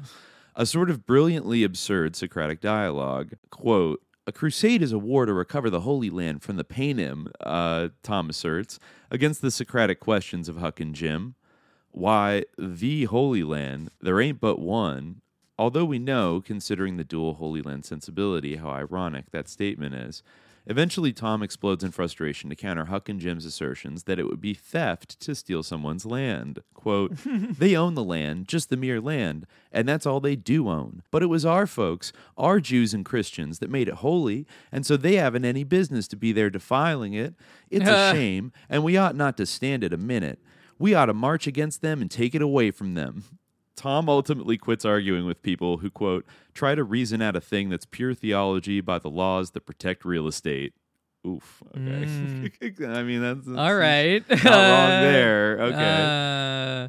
A sort of brilliantly absurd Socratic dialogue. Quote, a crusade is a war to recover the Holy Land from the Paynim, uh, Tom asserts, against the Socratic questions of Huck and Jim. Why, the Holy Land, there ain't but one. Although we know, considering the dual Holy Land sensibility, how ironic that statement is. Eventually, Tom explodes in frustration to counter Huck and Jim's assertions that it would be theft to steal someone's land. Quote, [LAUGHS] they own the land, just the mere land, and that's all they do own. But it was our folks, our Jews and Christians, that made it holy, and so they haven't any business to be there defiling it. It's a [LAUGHS] shame, and we ought not to stand it a minute. We ought to march against them and take it away from them. Tom ultimately quits arguing with people who, quote, try to reason out a thing that's pure theology by the laws that protect real estate. Oof. Okay. [LAUGHS] I mean, that's, that's Mm. All right. [LAUGHS] not wrong there. Okay. Uh,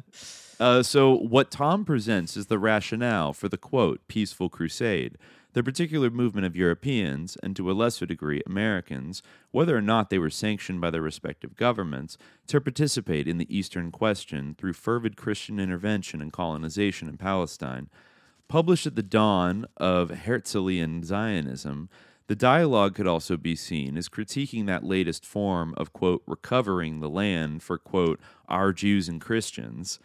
Uh, so, what Tom presents is the rationale for the quote, peaceful crusade, the particular movement of Europeans, and to a lesser degree Americans, whether or not they were sanctioned by their respective governments, to participate in the Eastern question through fervid Christian intervention and colonization in Palestine. Published at the dawn of Herzlian Zionism, the dialogue could also be seen as critiquing that latest form of, quote, recovering the land for, quote, our Jews and Christians.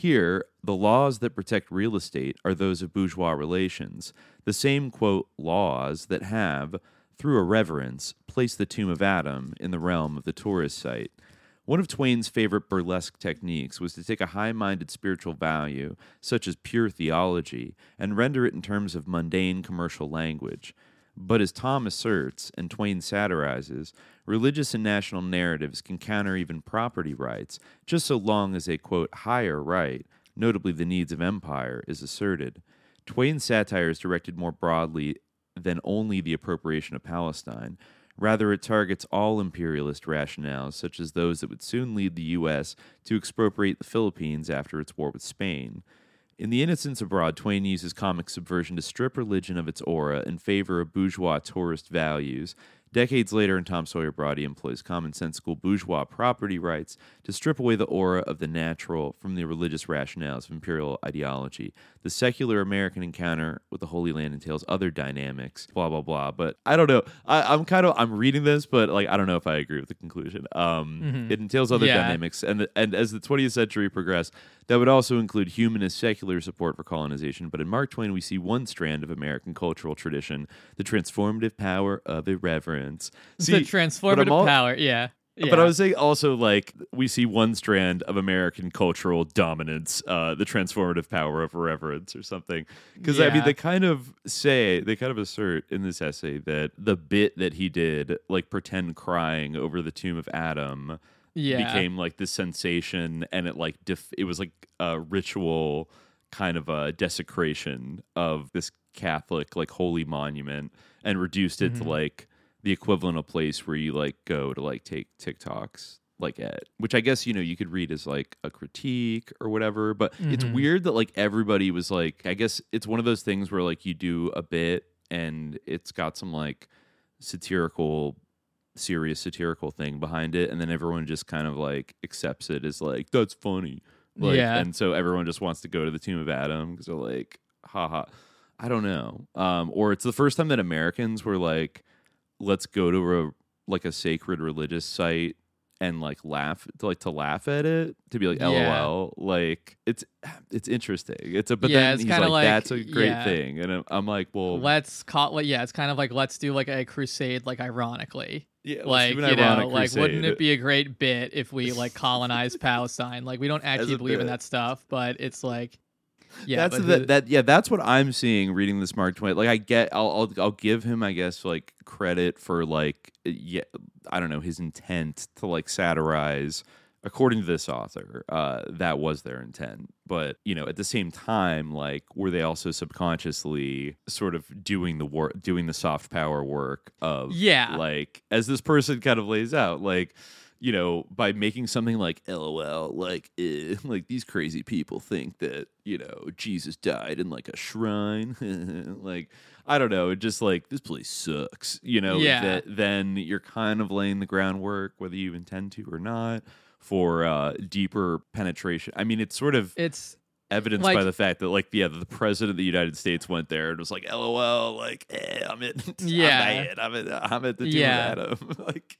Here, the laws that protect real estate are those of bourgeois relations, the same, quote, laws that have, through a reverence, placed the tomb of Adam in the realm of the tourist site. One of Twain's favorite burlesque techniques was to take a high minded spiritual value, such as pure theology, and render it in terms of mundane commercial language. But as Tom asserts, and Twain satirizes, religious and national narratives can counter even property rights, just so long as a, quote, higher right, notably the needs of empire, is asserted. Twain's satire is directed more broadly than only the appropriation of Palestine. Rather, it targets all imperialist rationales, such as those that would soon lead the U.S. to expropriate the Philippines after its war with Spain. In The Innocents Abroad, Twain uses comic subversion to strip religion of its aura in favor of bourgeois tourist values. Decades later, in Tom Sawyer Abroad, he employs commonsensical bourgeois property rights to strip away the aura of the natural from the religious rationales of imperial ideology. The secular American encounter with the Holy Land entails other dynamics, blah blah blah. But I don't know. I, I'm kind of I'm reading this, but like I don't know if I agree with the conclusion. Um, Mhm. it entails other Yeah. dynamics, and and as the 20th century progressed, that would also include humanist secular support for colonization. But in Mark Twain, we see one strand of American cultural tradition: the transformative power of irreverence. See, the transformative al- power. Yeah. But I Yeah. was saying also like we see one strand of American cultural dominance, uh, the transformative power of irreverence or something. Because I mean, they kind of say, they kind of assert in this essay that the bit that he did, like pretend crying over the tomb of Adam, Yeah. became like this sensation, and it like def- it was like a ritual kind of a desecration of this Catholic like holy monument, and reduced it Mhm. to like the equivalent of place where you like go to like take TikToks like at which I guess you know you could read as like a critique or whatever but it's Mhm. weird that like everybody was like I guess it's one of those things where like you do a bit and it's got some like satirical serious satirical thing behind it and then everyone just kind of like accepts it as like that's funny. Like Yeah. and so everyone just wants to go to the tomb of Adam because they're like haha. I don't know. Um or it's the first time that Americans were like let's go to a like a sacred religious site and like laugh to like to laugh at it to be like Yeah. lol like it's it's interesting. It's a but Yeah, then he's like, like- that's a great yeah. thing and I'm, I'm like well let's call yeah it's kind of like let's do like a crusade like ironically. Yeah, like you know like wouldn't it be a great bit if we like [LAUGHS] colonize palestine? Like we don't actually believe in that stuff but it's like yeah that's the, that yeah that's what i'm seeing reading this mark twain like i get I'll, I'll i'll give him i guess like credit for like yeah i don't know his intent to like satirize according to this author uh that was their intent but you know at the same time like were they also subconsciously sort of doing the work doing the soft power work of Yeah. like as this person kind of lays out like you know, by making something like LOL, like eh, [LAUGHS] like these crazy people think that you know Jesus died in like a shrine, [LAUGHS] like I don't know, just like this place sucks, you know. Yeah. That then you're kind of laying the groundwork, whether you intend to or not, for uh deeper penetration. I mean, it's sort of it's evidenced by the fact that like yeah, the president of the United States went there and was like LOL, like eh, I'm at [LAUGHS] Yeah. I'm at I'm at, I'm at the Yeah. Adam, like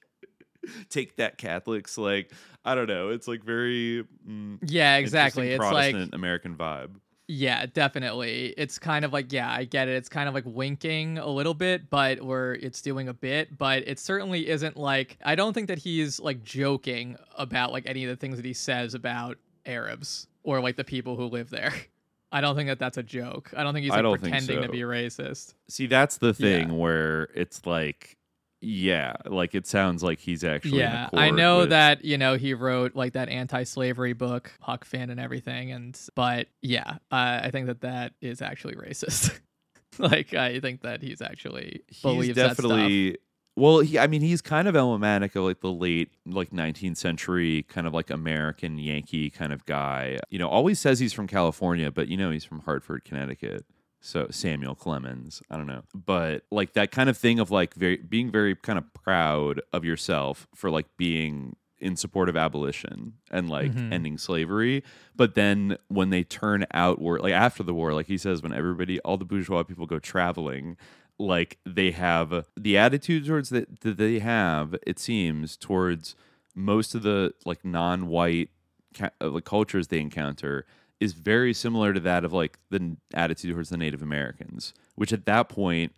[LAUGHS] take that Catholics like I don't know it's like very mm, Yeah, exactly. It's like- Protestant American vibe Yeah, definitely. It's kind of like yeah, I get it. It's kind of like winking a little bit, but where it's doing a bit, but it certainly isn't like I don't think that he's like joking about like any of the things that he says about Arabs or like the people who live there. [LAUGHS] I don't think that that's a joke. I don't think he's like pretending to be racist. see that's the thing Yeah. where it's like yeah like it sounds like he's actually yeah, I know with- that you know he wrote like that anti-slavery book, Huck Finn, and everything, and but yeah, uh, I think that that is actually racist. [LAUGHS] like I think that he's actually he's believes definitely well he i mean he's kind of emblematic of like the late like 19th century kind of like american yankee kind of guy. You know always says he's from california but you know he's from hartford connecticut so samuel clemens i don't know but like that kind of thing of like very being very kind of proud of yourself for like being in support of abolition and like Mhm. ending slavery but then when they turn outward like after the war like he says when everybody all the bourgeois people go traveling like they have the attitude towards that that they have it seems towards most of the like non-white ca- uh, like cultures they encounter is very similar to that of like the attitude towards the native americans which at that point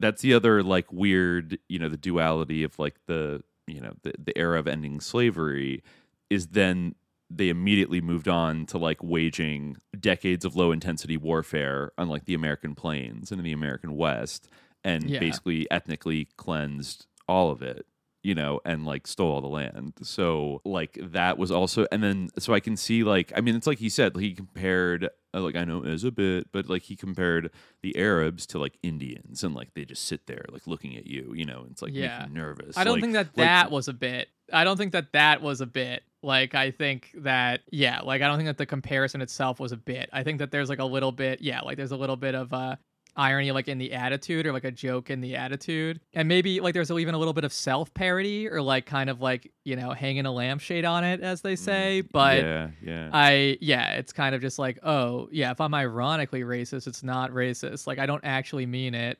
that's the other like weird you know the duality of like the you know the, the era of ending slavery is then they immediately moved on to like waging decades of low intensity warfare on like the American plains and in the American West and Yeah. basically ethnically cleansed all of it, you know, and like stole all the land. So like that was also and then so I can see like I mean it's like he said he compared uh, like I know as a bit, but like he compared the Arabs to like Indians and like they just sit there like looking at you, you know, it's like Yeah. making nervous. I don't Like- think that like- that was a bit. I don't think that that was a bit. Like I think that yeah, like I don't think that the comparison itself was a bit. I think that there's like a little bit yeah, like there's a little bit of uh irony like in the attitude or like a joke in the attitude. And maybe like there's even a little bit of self-parody or like kind of like, you know, hanging a lampshade on it as they mm. say, but yeah, yeah. I yeah, it's kind of just like, oh, yeah, if I'm ironically racist, it's not racist. Like I don't actually mean it.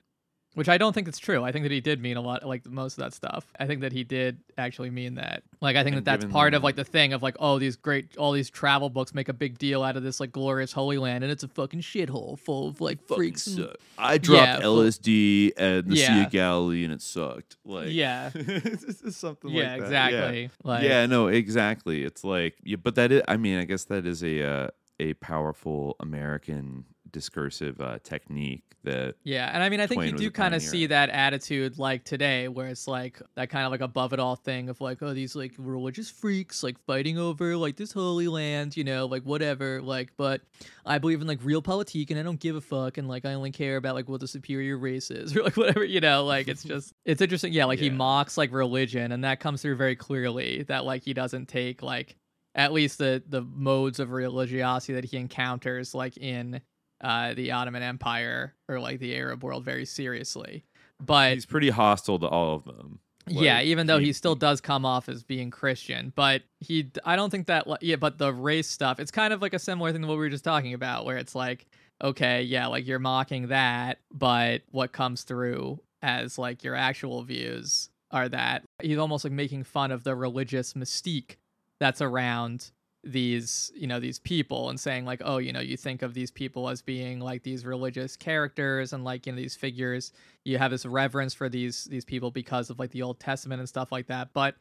Which I don't think it's true. I think that he did mean a lot, like most of that stuff. I think that he did actually mean that. Like, I think And that that's part of like the thing of like, oh, these great, all these travel books make a big deal out of this like glorious Holy Land, and it's a fucking shithole full of like freaks. and- I dropped Yeah, LSD at the Sea Yeah. of Galilee and it sucked. Like Yeah. [LAUGHS] something Yeah, like that. exactly. Yeah. Like- yeah, no, exactly. It's like yeah, but that is I mean, I guess that is a uh, a powerful American discursive uh, technique that Yeah, and I mean, I think Twain you do kind of see that attitude like today, where it's like that kind of like above it all thing of like, oh, these like religious freaks like fighting over like this holy land, you know, like whatever, like, but I believe in like realpolitik and I don't give a fuck, and like I only care about like what the superior race is [LAUGHS] or like whatever, you know, like it's just [LAUGHS] it's interesting, yeah, like he mocks like religion, and that comes through very clearly that like he doesn't take like at least the the modes of religiosity that he encounters like in uh the Ottoman Empire or like the Arab world very seriously. But he's pretty hostile to all of them. yeah, even though he, still does come off as being Christian, but he I don't think that yeah, but the race stuff, it's kind of like a similar thing to what we were just talking about where it's like okay, yeah, like you're mocking that, but what comes through as like your actual views are that he's almost like making fun of the religious mystique that's around these you know these people and saying like oh you know you think of these people as being like these religious characters and like you know these figures. You have this reverence for these these people because of like the old testament and stuff like that but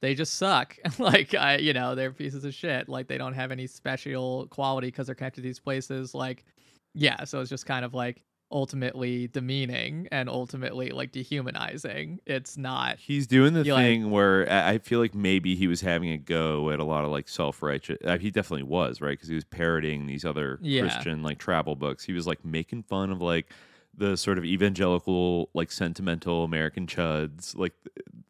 they just suck. [LAUGHS] Like i you know they're pieces of shit. Like they don't have any special quality because they're connected to these places. Like yeah so it's just kind of like ultimately demeaning and ultimately like dehumanizing it's not He's doing the You, like- thing where I I feel like maybe he was having a go at a lot of like self righteous. Uh, he definitely was, right? Because he was parroting these other Yeah. Christian like travel books. He was like making fun of like the sort of evangelical, like sentimental American chuds, like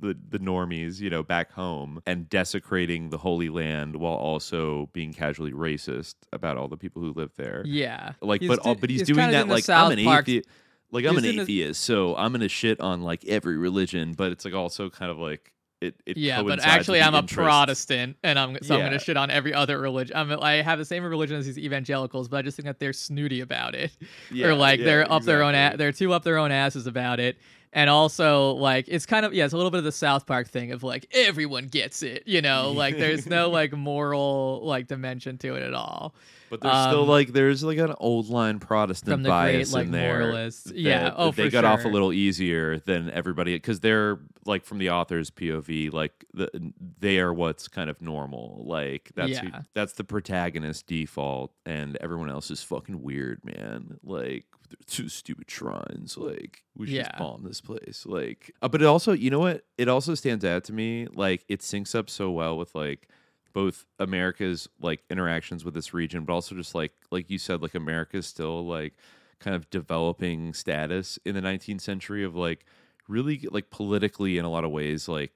the the normies, you know, back home, and desecrating the Holy Land while also being casually racist about all the people who live there. yeah Like, He's but do- all, but he's, he's doing that like South I'm an Park- atheist. Like I'm he's an atheist, so I'm gonna shit on like every religion, but it's like also kind of like it. it yeah, but actually, I'm a. Protestant, and I'm so I'm gonna shit on every other religion. I'm, I have the same religion as these evangelicals, but I just think that they're snooty about it, [LAUGHS] Yeah, or like yeah, they're up their own. A- they're too up their own asses about it, and also like it's kind of yeah, it's a little bit of the South Park thing of like everyone gets it, you know, like there's no [LAUGHS] like moral like dimension to it at all. But there's still Um, like there's like an old line Protestant the great, bias like, in there. moralists. that- Yeah, that oh, they got off a little easier than everybody because they're like from the author's POV, like the, they are what's kind of normal. Like that's who- that's the protagonist default, and everyone else is fucking weird, man. Like they're two stupid shrines. Like we should just bomb this place. Like, uh, but it also, you know what? It also stands out to me. Like it syncs up so well with like both America's like interactions with this region, but also just like like you said, like America's still like kind of developing status in the 19th century of like really like politically in a lot of ways like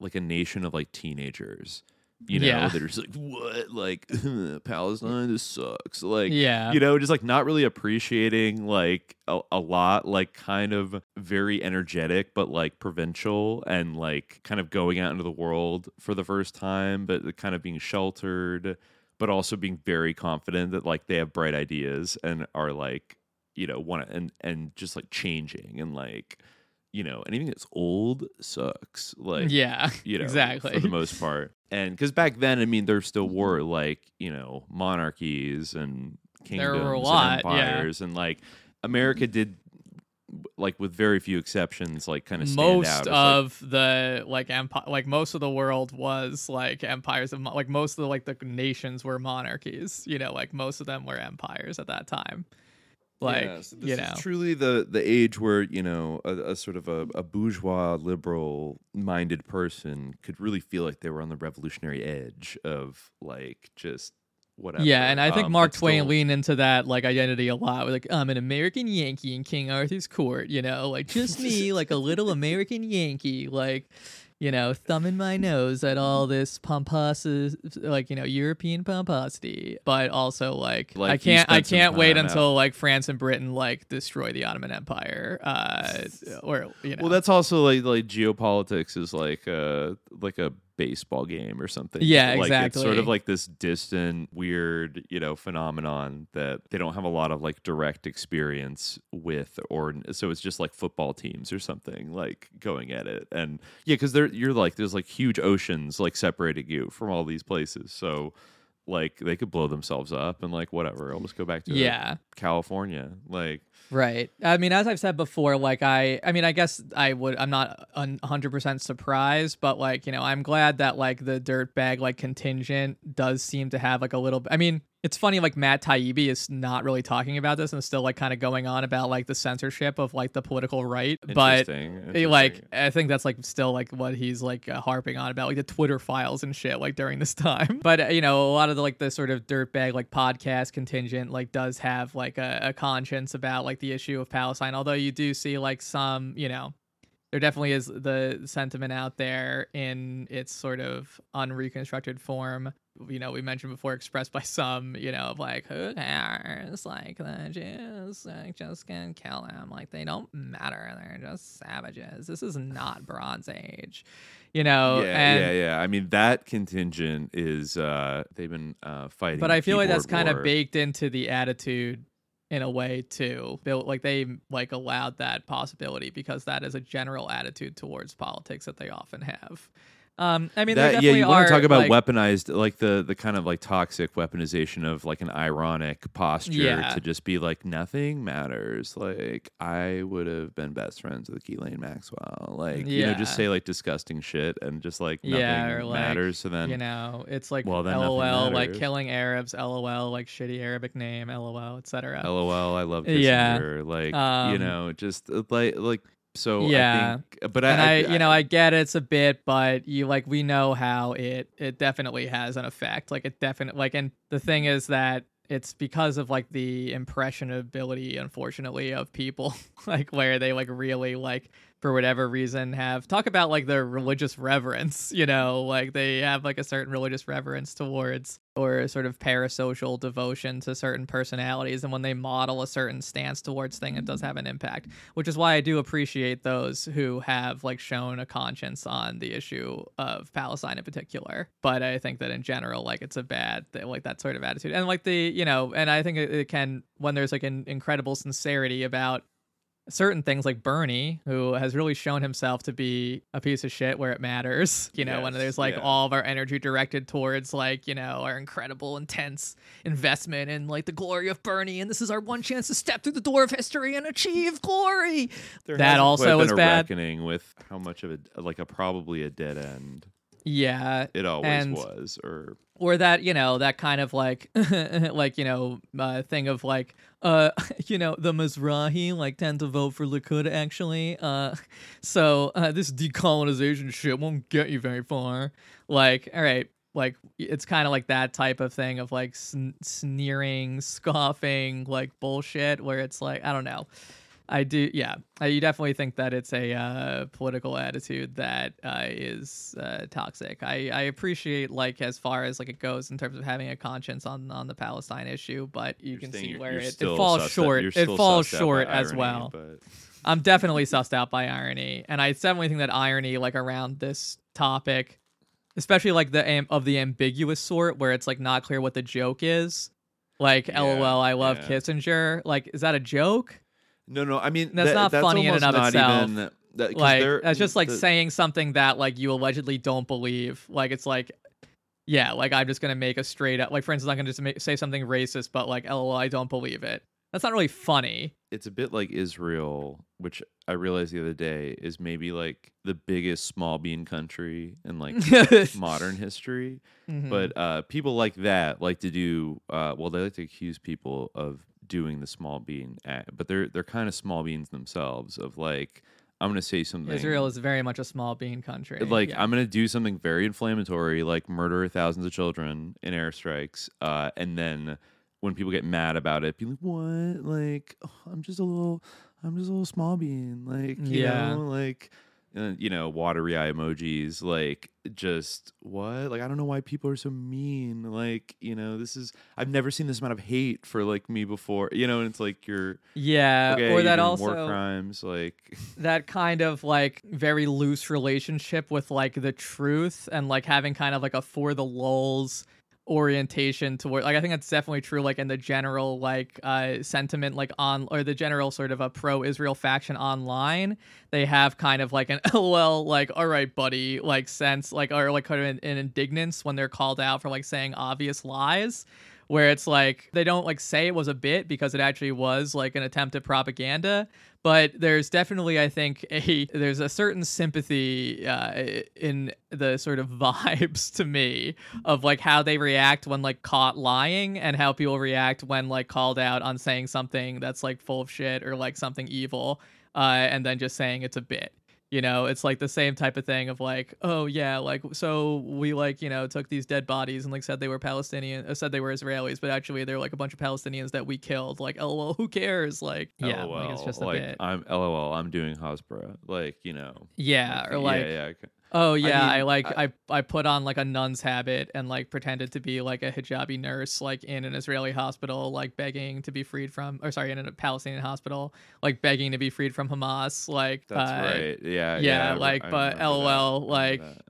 like a nation of like teenagers. You know, Yeah. they're just like, what? Like [LAUGHS] Palestine, this sucks. Like, Yeah. you know, just like not really appreciating like a, a lot, like kind of very energetic, but like provincial and like kind of going out into the world for the first time, but uh, kind of being sheltered, but also being very confident that like they have bright ideas and are like, you know, want to and and just like changing and like, you know, anything that's old sucks. Like, Yeah, you [LAUGHS] know, exactly. for the most part. And because back then, I mean, there still were like you know monarchies and There kingdoms were a and lot, yeah. empires, and like America did, like with very few exceptions, like kind of stand out. most as, like, of the like empire like most of the world was like empires of like most of the like the nations were monarchies you know like most of them were empires at that time like Yeah, so this you is know truly the the age where you know a, a sort of a, a bourgeois liberal minded person could really feel like they were on the revolutionary edge of like just whatever. yeah and i think Um, mark twain still- leaned into that like identity a lot with like i'm an american yankee in king arthur's court you know like just me like a little american yankee like you know, thumbing my nose at all this pomposity, like you know, European pomposity, but also like, Like, I can't, I can't wait until out. like France and Britain like destroy the Ottoman Empire, uh, or you know, Well, that's also like like geopolitics is like a like a baseball game or something. Yeah, like, It's sort of like this distant, weird, you know, phenomenon that they don't have a lot of like direct experience with, or so it's just like football teams or something like going at it. And yeah, because they're you're like there's like huge oceans like separating you from all these places, so. Like they could blow themselves up and like whatever. I'll just go back to Yeah. California. Like Right. I mean, as I've said before, like I, I mean, I guess I would. I'm not hundred percent surprised, but like you know, I'm glad that like the dirt bag like contingent does seem to have like a little. I mean, it's funny like Matt Taibbi is not really talking about this and still like kind of going on about like the censorship of like the political right, but Interesting, eh, like I think that's like still like what he's like uh, harping on about like the Twitter files and shit like during this [LAUGHS] time. But you know, a lot of the like the sort of dirtbag like podcast contingent like does have like a, a conscience about like the issue of Palestine. Although you do see like some, you know, there definitely is the sentiment out there in its sort of unreconstructed form. You know, we mentioned before, expressed by some, you know, of like, who cares? Like, the Jews, like, just gonna kill them. Like, they don't matter. They're just savages. This is not Bronze Age, you know? yeah, and, yeah, yeah. I mean, that contingent is uh they've been uh fighting. But I feel like that's kind of baked into the attitude in a way too. Like they like allowed that possibility because that is a general attitude towards politics that they often have. Um, I mean, That, yeah, you want are, to talk about like, weaponized, like the the kind of like toxic weaponization of like an ironic posture Yeah. to just be like nothing matters. Like I would have been best friends with Ghislaine Maxwell. Like you know, just say like disgusting shit and just like nothing yeah, like, matters. So then you know, it's like well, then LOL, like killing Arabs, LOL, like shitty Arabic name, LOL, etc. LOL, I love Yeah. Kissinger. Like you Um, know, just uh, like like so. yeah, uh, I think, but and I, I, you know, I get it's a bit, but you like we know how it it definitely has an effect. Like it definitely like, and the thing is that it's because of like the impressionability, unfortunately, of people, [LAUGHS] like where they like really like for whatever reason have talk about like their religious reverence, you know, like they have like a certain religious reverence towards or sort of parasocial devotion to certain personalities and when they model a certain stance towards thing it does have an impact which is why i do appreciate those who have like shown a conscience on the issue of palestine in particular. But i think that in general like it's a bad like that sort of attitude. And like the you know and i think it, it can when there's like an incredible sincerity about certain things like Bernie, who has really shown himself to be a piece of shit where it matters. [LAUGHS] You know, when there's like yeah. all of our energy directed towards like, you know, our incredible, intense investment in like the glory of Bernie, and this is our one chance to step through the door of history and achieve glory. there that also was bad. reckoning with how much of a like a probably a dead end Yeah. it always was, or or that you know that kind of like [LAUGHS] like you know uh, thing of like uh [LAUGHS] you know the Mizrahi like tend to vote for Likud actually uh [LAUGHS] so uh, this decolonization shit won't get you very far. Like all right like it's kind of like that type of thing of like sn- sneering scoffing like bullshit where it's like I don't know I do, yeah. I you definitely think that it's a uh, political attitude that uh, is uh, toxic. I, I appreciate like as far as like it goes in terms of having a conscience on on the Palestine issue, but you can see you're- where you're it, it falls short. It falls short as irony, well. but- I'm definitely sussed out by irony, and I definitely think that irony like around this topic, especially like the am- of the ambiguous sort where it's like not clear what the joke is. Like, lol, I love yeah. Kissinger. Like, is that a joke? No, no. I mean, That's that- not that's funny in and of itself. Even, that, like that's just like the- saying something that like you allegedly don't believe. Like it's like, yeah, like I'm just gonna make a straight up like for instance, I'm gonna just make, say something racist, but like, lol, I don't believe it. That's not really funny. It's a bit like Israel, which I realized the other day is maybe like the biggest small bean country in like [LAUGHS] modern history. Mhm. But uh, people like that like to do uh, well. They like to accuse people of doing the small bean act, but they're they're kind of small beans themselves. Of like, I'm gonna say something. Israel is very much a small bean country. like yeah. I'm gonna do something very inflammatory, like murder thousands of children in airstrikes, uh, and then when people get mad about it, be like, "What? Like, oh, I'm just a little, I'm just a little small bean. Like, you Yeah. know, like." And you know, watery eye emojis, like just what? Like I don't know why people are so mean. Like you know, this is I've never seen this amount of hate for like me before. You know, and it's like you're Yeah, okay, or that also war crimes. Like [LAUGHS] that kind of like very loose relationship with like the truth and like having kind of like a for the lulls orientation toward like I think that's definitely true like in the general like uh sentiment like on or the general sort of a pro Israel faction online they have kind of like an [LAUGHS] lol like all right buddy like sense like or like kind of an, an indignance when they're called out for like saying obvious lies where it's like they don't like say it was a bit because it actually was like an attempt at propaganda but there's definitely i think [LAUGHS] a there's a certain sympathy uh, in the sort of [LAUGHS] vibes to me of like how they react when like caught lying and how people react when like called out on saying something that's like full of shit or like something evil uh, and then just saying it's a bit you know it's like the same type of thing of like oh yeah like so we like you know took these dead bodies and like said they were palestinian uh, said they were israelis but actually they're like a bunch of palestinians that we killed like lol who cares like yeah LOL, like it's just a like bit I'm lol. I'm doing Hasbara. Like you know. yeah or like yeah, yeah. Oh yeah I, mean, like I- I, I put on like a nun's habit and like pretended to be like a hijabi nurse like in an israeli hospital like begging to be freed from or sorry in a palestinian hospital like begging to be freed from hamas like That's uh, right. Yeah. yeah, Yeah. Like, I but that. LOL, I like- that.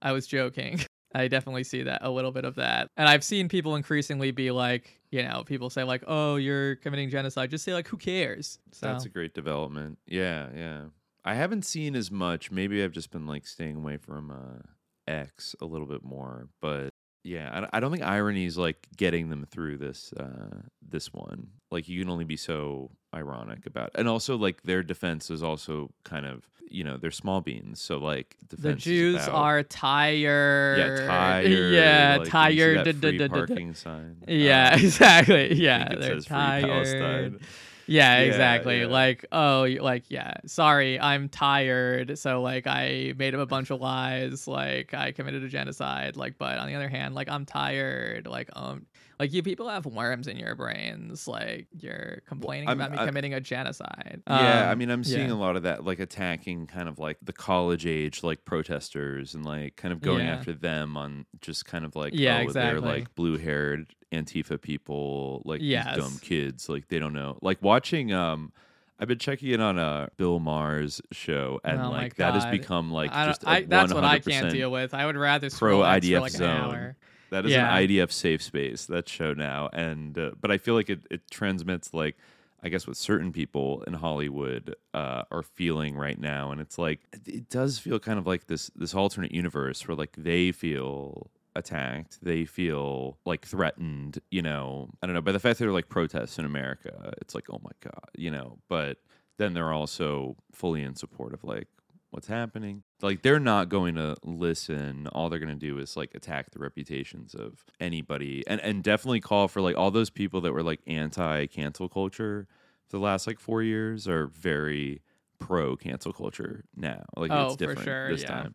I was joking. [LAUGHS] I definitely see that a little bit of that. And I've seen people increasingly be like, you know, people say like, "Oh, you're committing genocide." Just say like, "Who cares?" So That's a great development. Yeah, yeah. I haven't seen as much. Maybe I've just been like staying away from uh, X a little bit more, but yeah, I, I don't think irony is like getting them through this uh, this one. Like you can only be so ironic about, it. and also like their defense is also kind of you know they're small beans, so like the Jews about- are tired. yeah tired Yeah, like, tired. that da- da- free parking sign. Yeah, [LAUGHS] Um, exactly. Yeah, they're tired. Yeah, exactly. yeah. Like, oh, like, yeah. Sorry, I'm tired. So, like, I made up a bunch of lies. Like, I committed a genocide. Like, but on the other hand, like, I'm tired. Like, um, like you people have worms in your brains. Like, you're complaining I'm- about me I- committing a genocide. Yeah, I Um, mean, I'm seeing yeah. a lot of that, like attacking kind of like the college age, like protesters, and like kind of going after them on just kind of like, Yeah, oh, exactly. they're like blue haired Antifa people, like Yes. these dumb kids, like they don't know. Like watching, um, I've been checking in on a Bill Maher's show, and Oh like that has become like I just I, that's what I can't deal with. I would rather pro IDF like an zone. hour. That is Yeah. an IDF safe space. That show now, and uh, but I feel like it, it transmits like I guess what certain people in Hollywood uh, are feeling right now, and it's like it does feel kind of like this this alternate universe where like they feel attacked, they feel like threatened. You know, I don't know. By the fact that they're like protests in America, it's like oh my god, you know. But then they're also fully in support of like what's happening. Like they're not going to listen. All they're going to do is like attack the reputations of anybody and and definitely call for like all those people that were like anti cancel culture for the last like 4 years are very pro cancel culture now. Like Oh, it's for different sure, this yeah. time.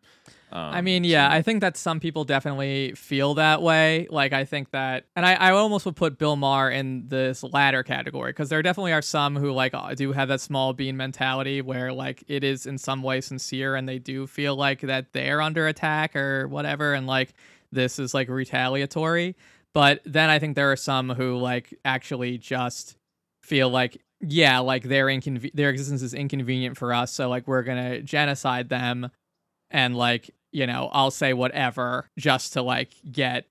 I Um, mean, yeah, so- I think that some people definitely feel that way. Like, I think that, and I, I almost would put Bill Maher in this latter category because there definitely are some who like uh, do have that small bean mentality where like it is in some way sincere and they do feel like that they're under attack or whatever, and like this is like retaliatory. But then I think there are some who like actually just feel like yeah, like their inconve- their existence is inconvenient for us, so like we're gonna genocide them and like you know i'll say whatever just to like get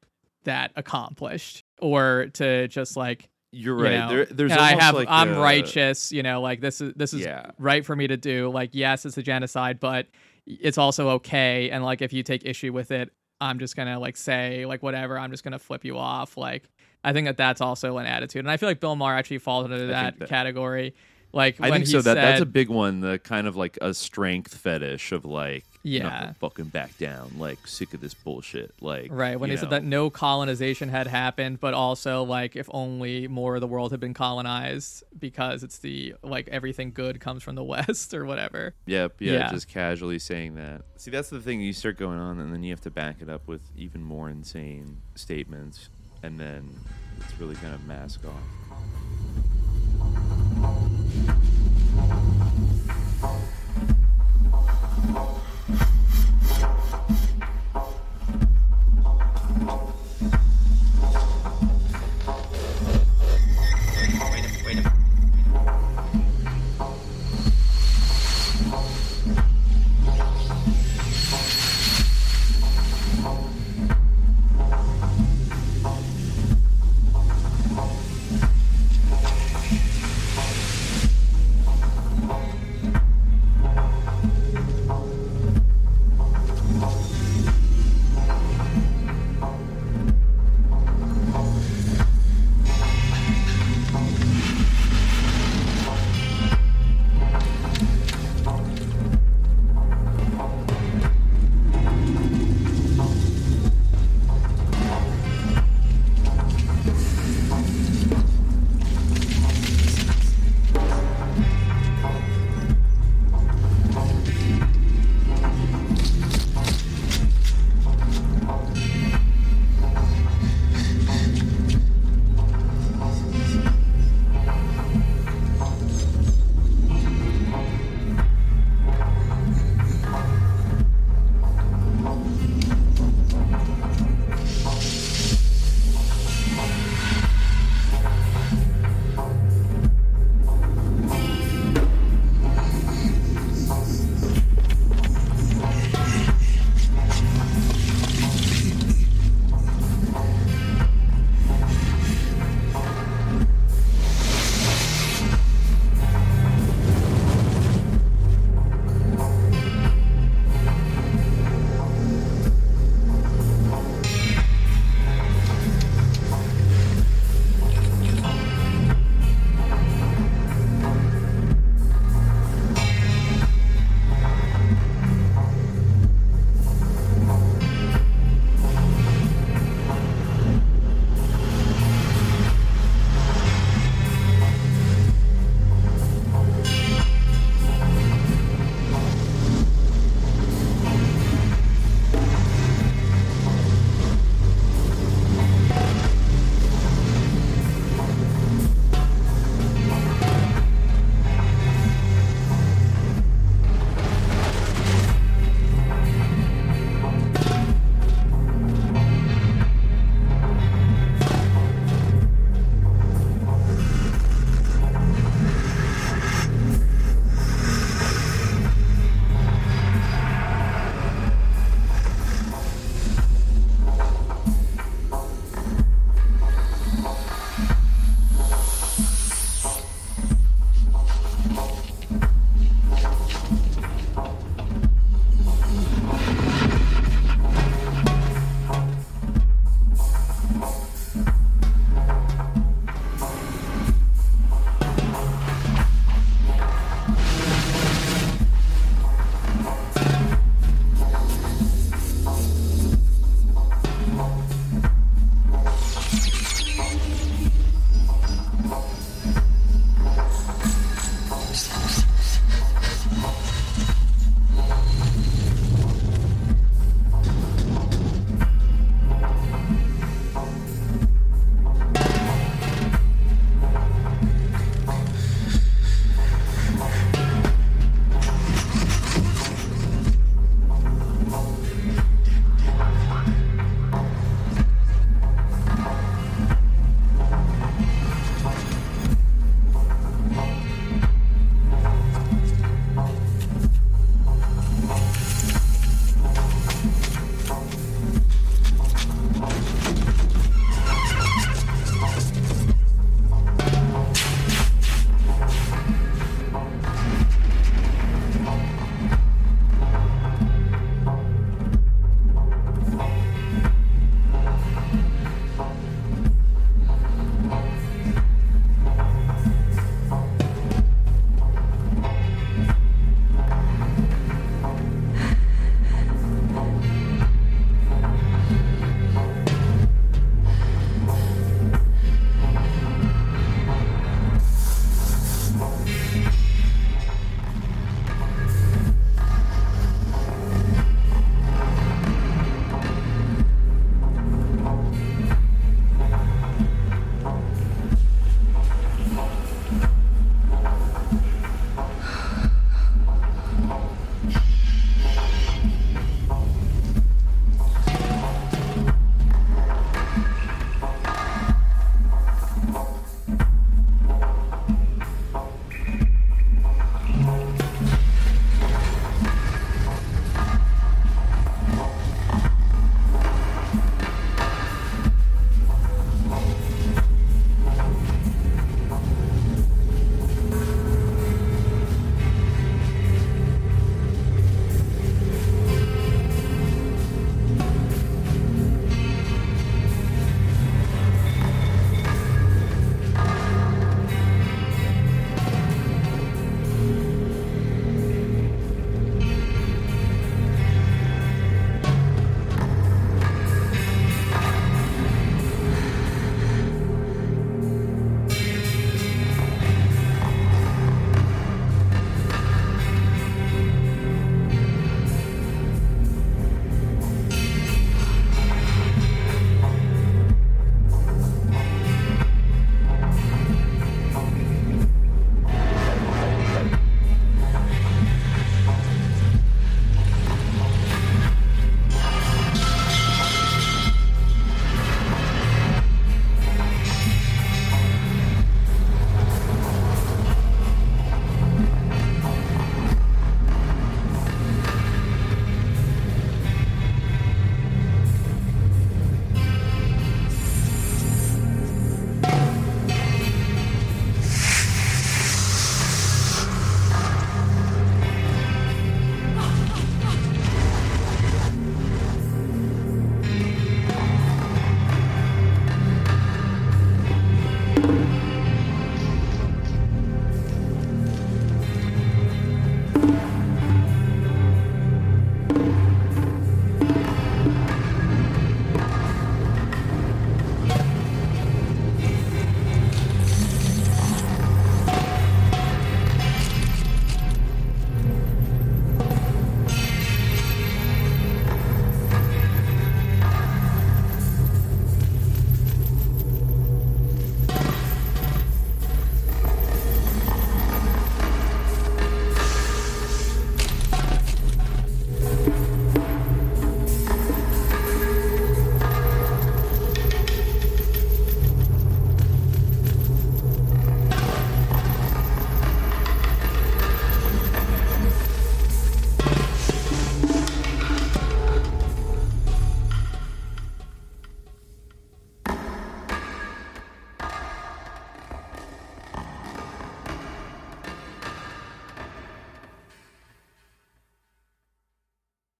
that accomplished or to just like you're you right. know, there, there's and i have like i'm a- righteous you know like this is this is Yeah. right for me to do like yes it's a genocide but it's also okay and like if you take issue with it i'm just gonna like say like whatever i'm just gonna flip you off like i think that that's also an attitude and i feel like bill maher actually falls into that, that- category like I think so. That that's a big one. The kind of like a strength fetish of like, Yeah. fucking back down. Like sick of this bullshit. Like, Right, when he said that no colonization had happened, but also like if only more of the world had been colonized because it's the like everything good comes from the [LAUGHS] West or whatever. Yep, yeah, Yeah. just casually saying that. See, that's the thing. You start going on, and then you have to back it up with even more insane statements, and then it's really going to mask off.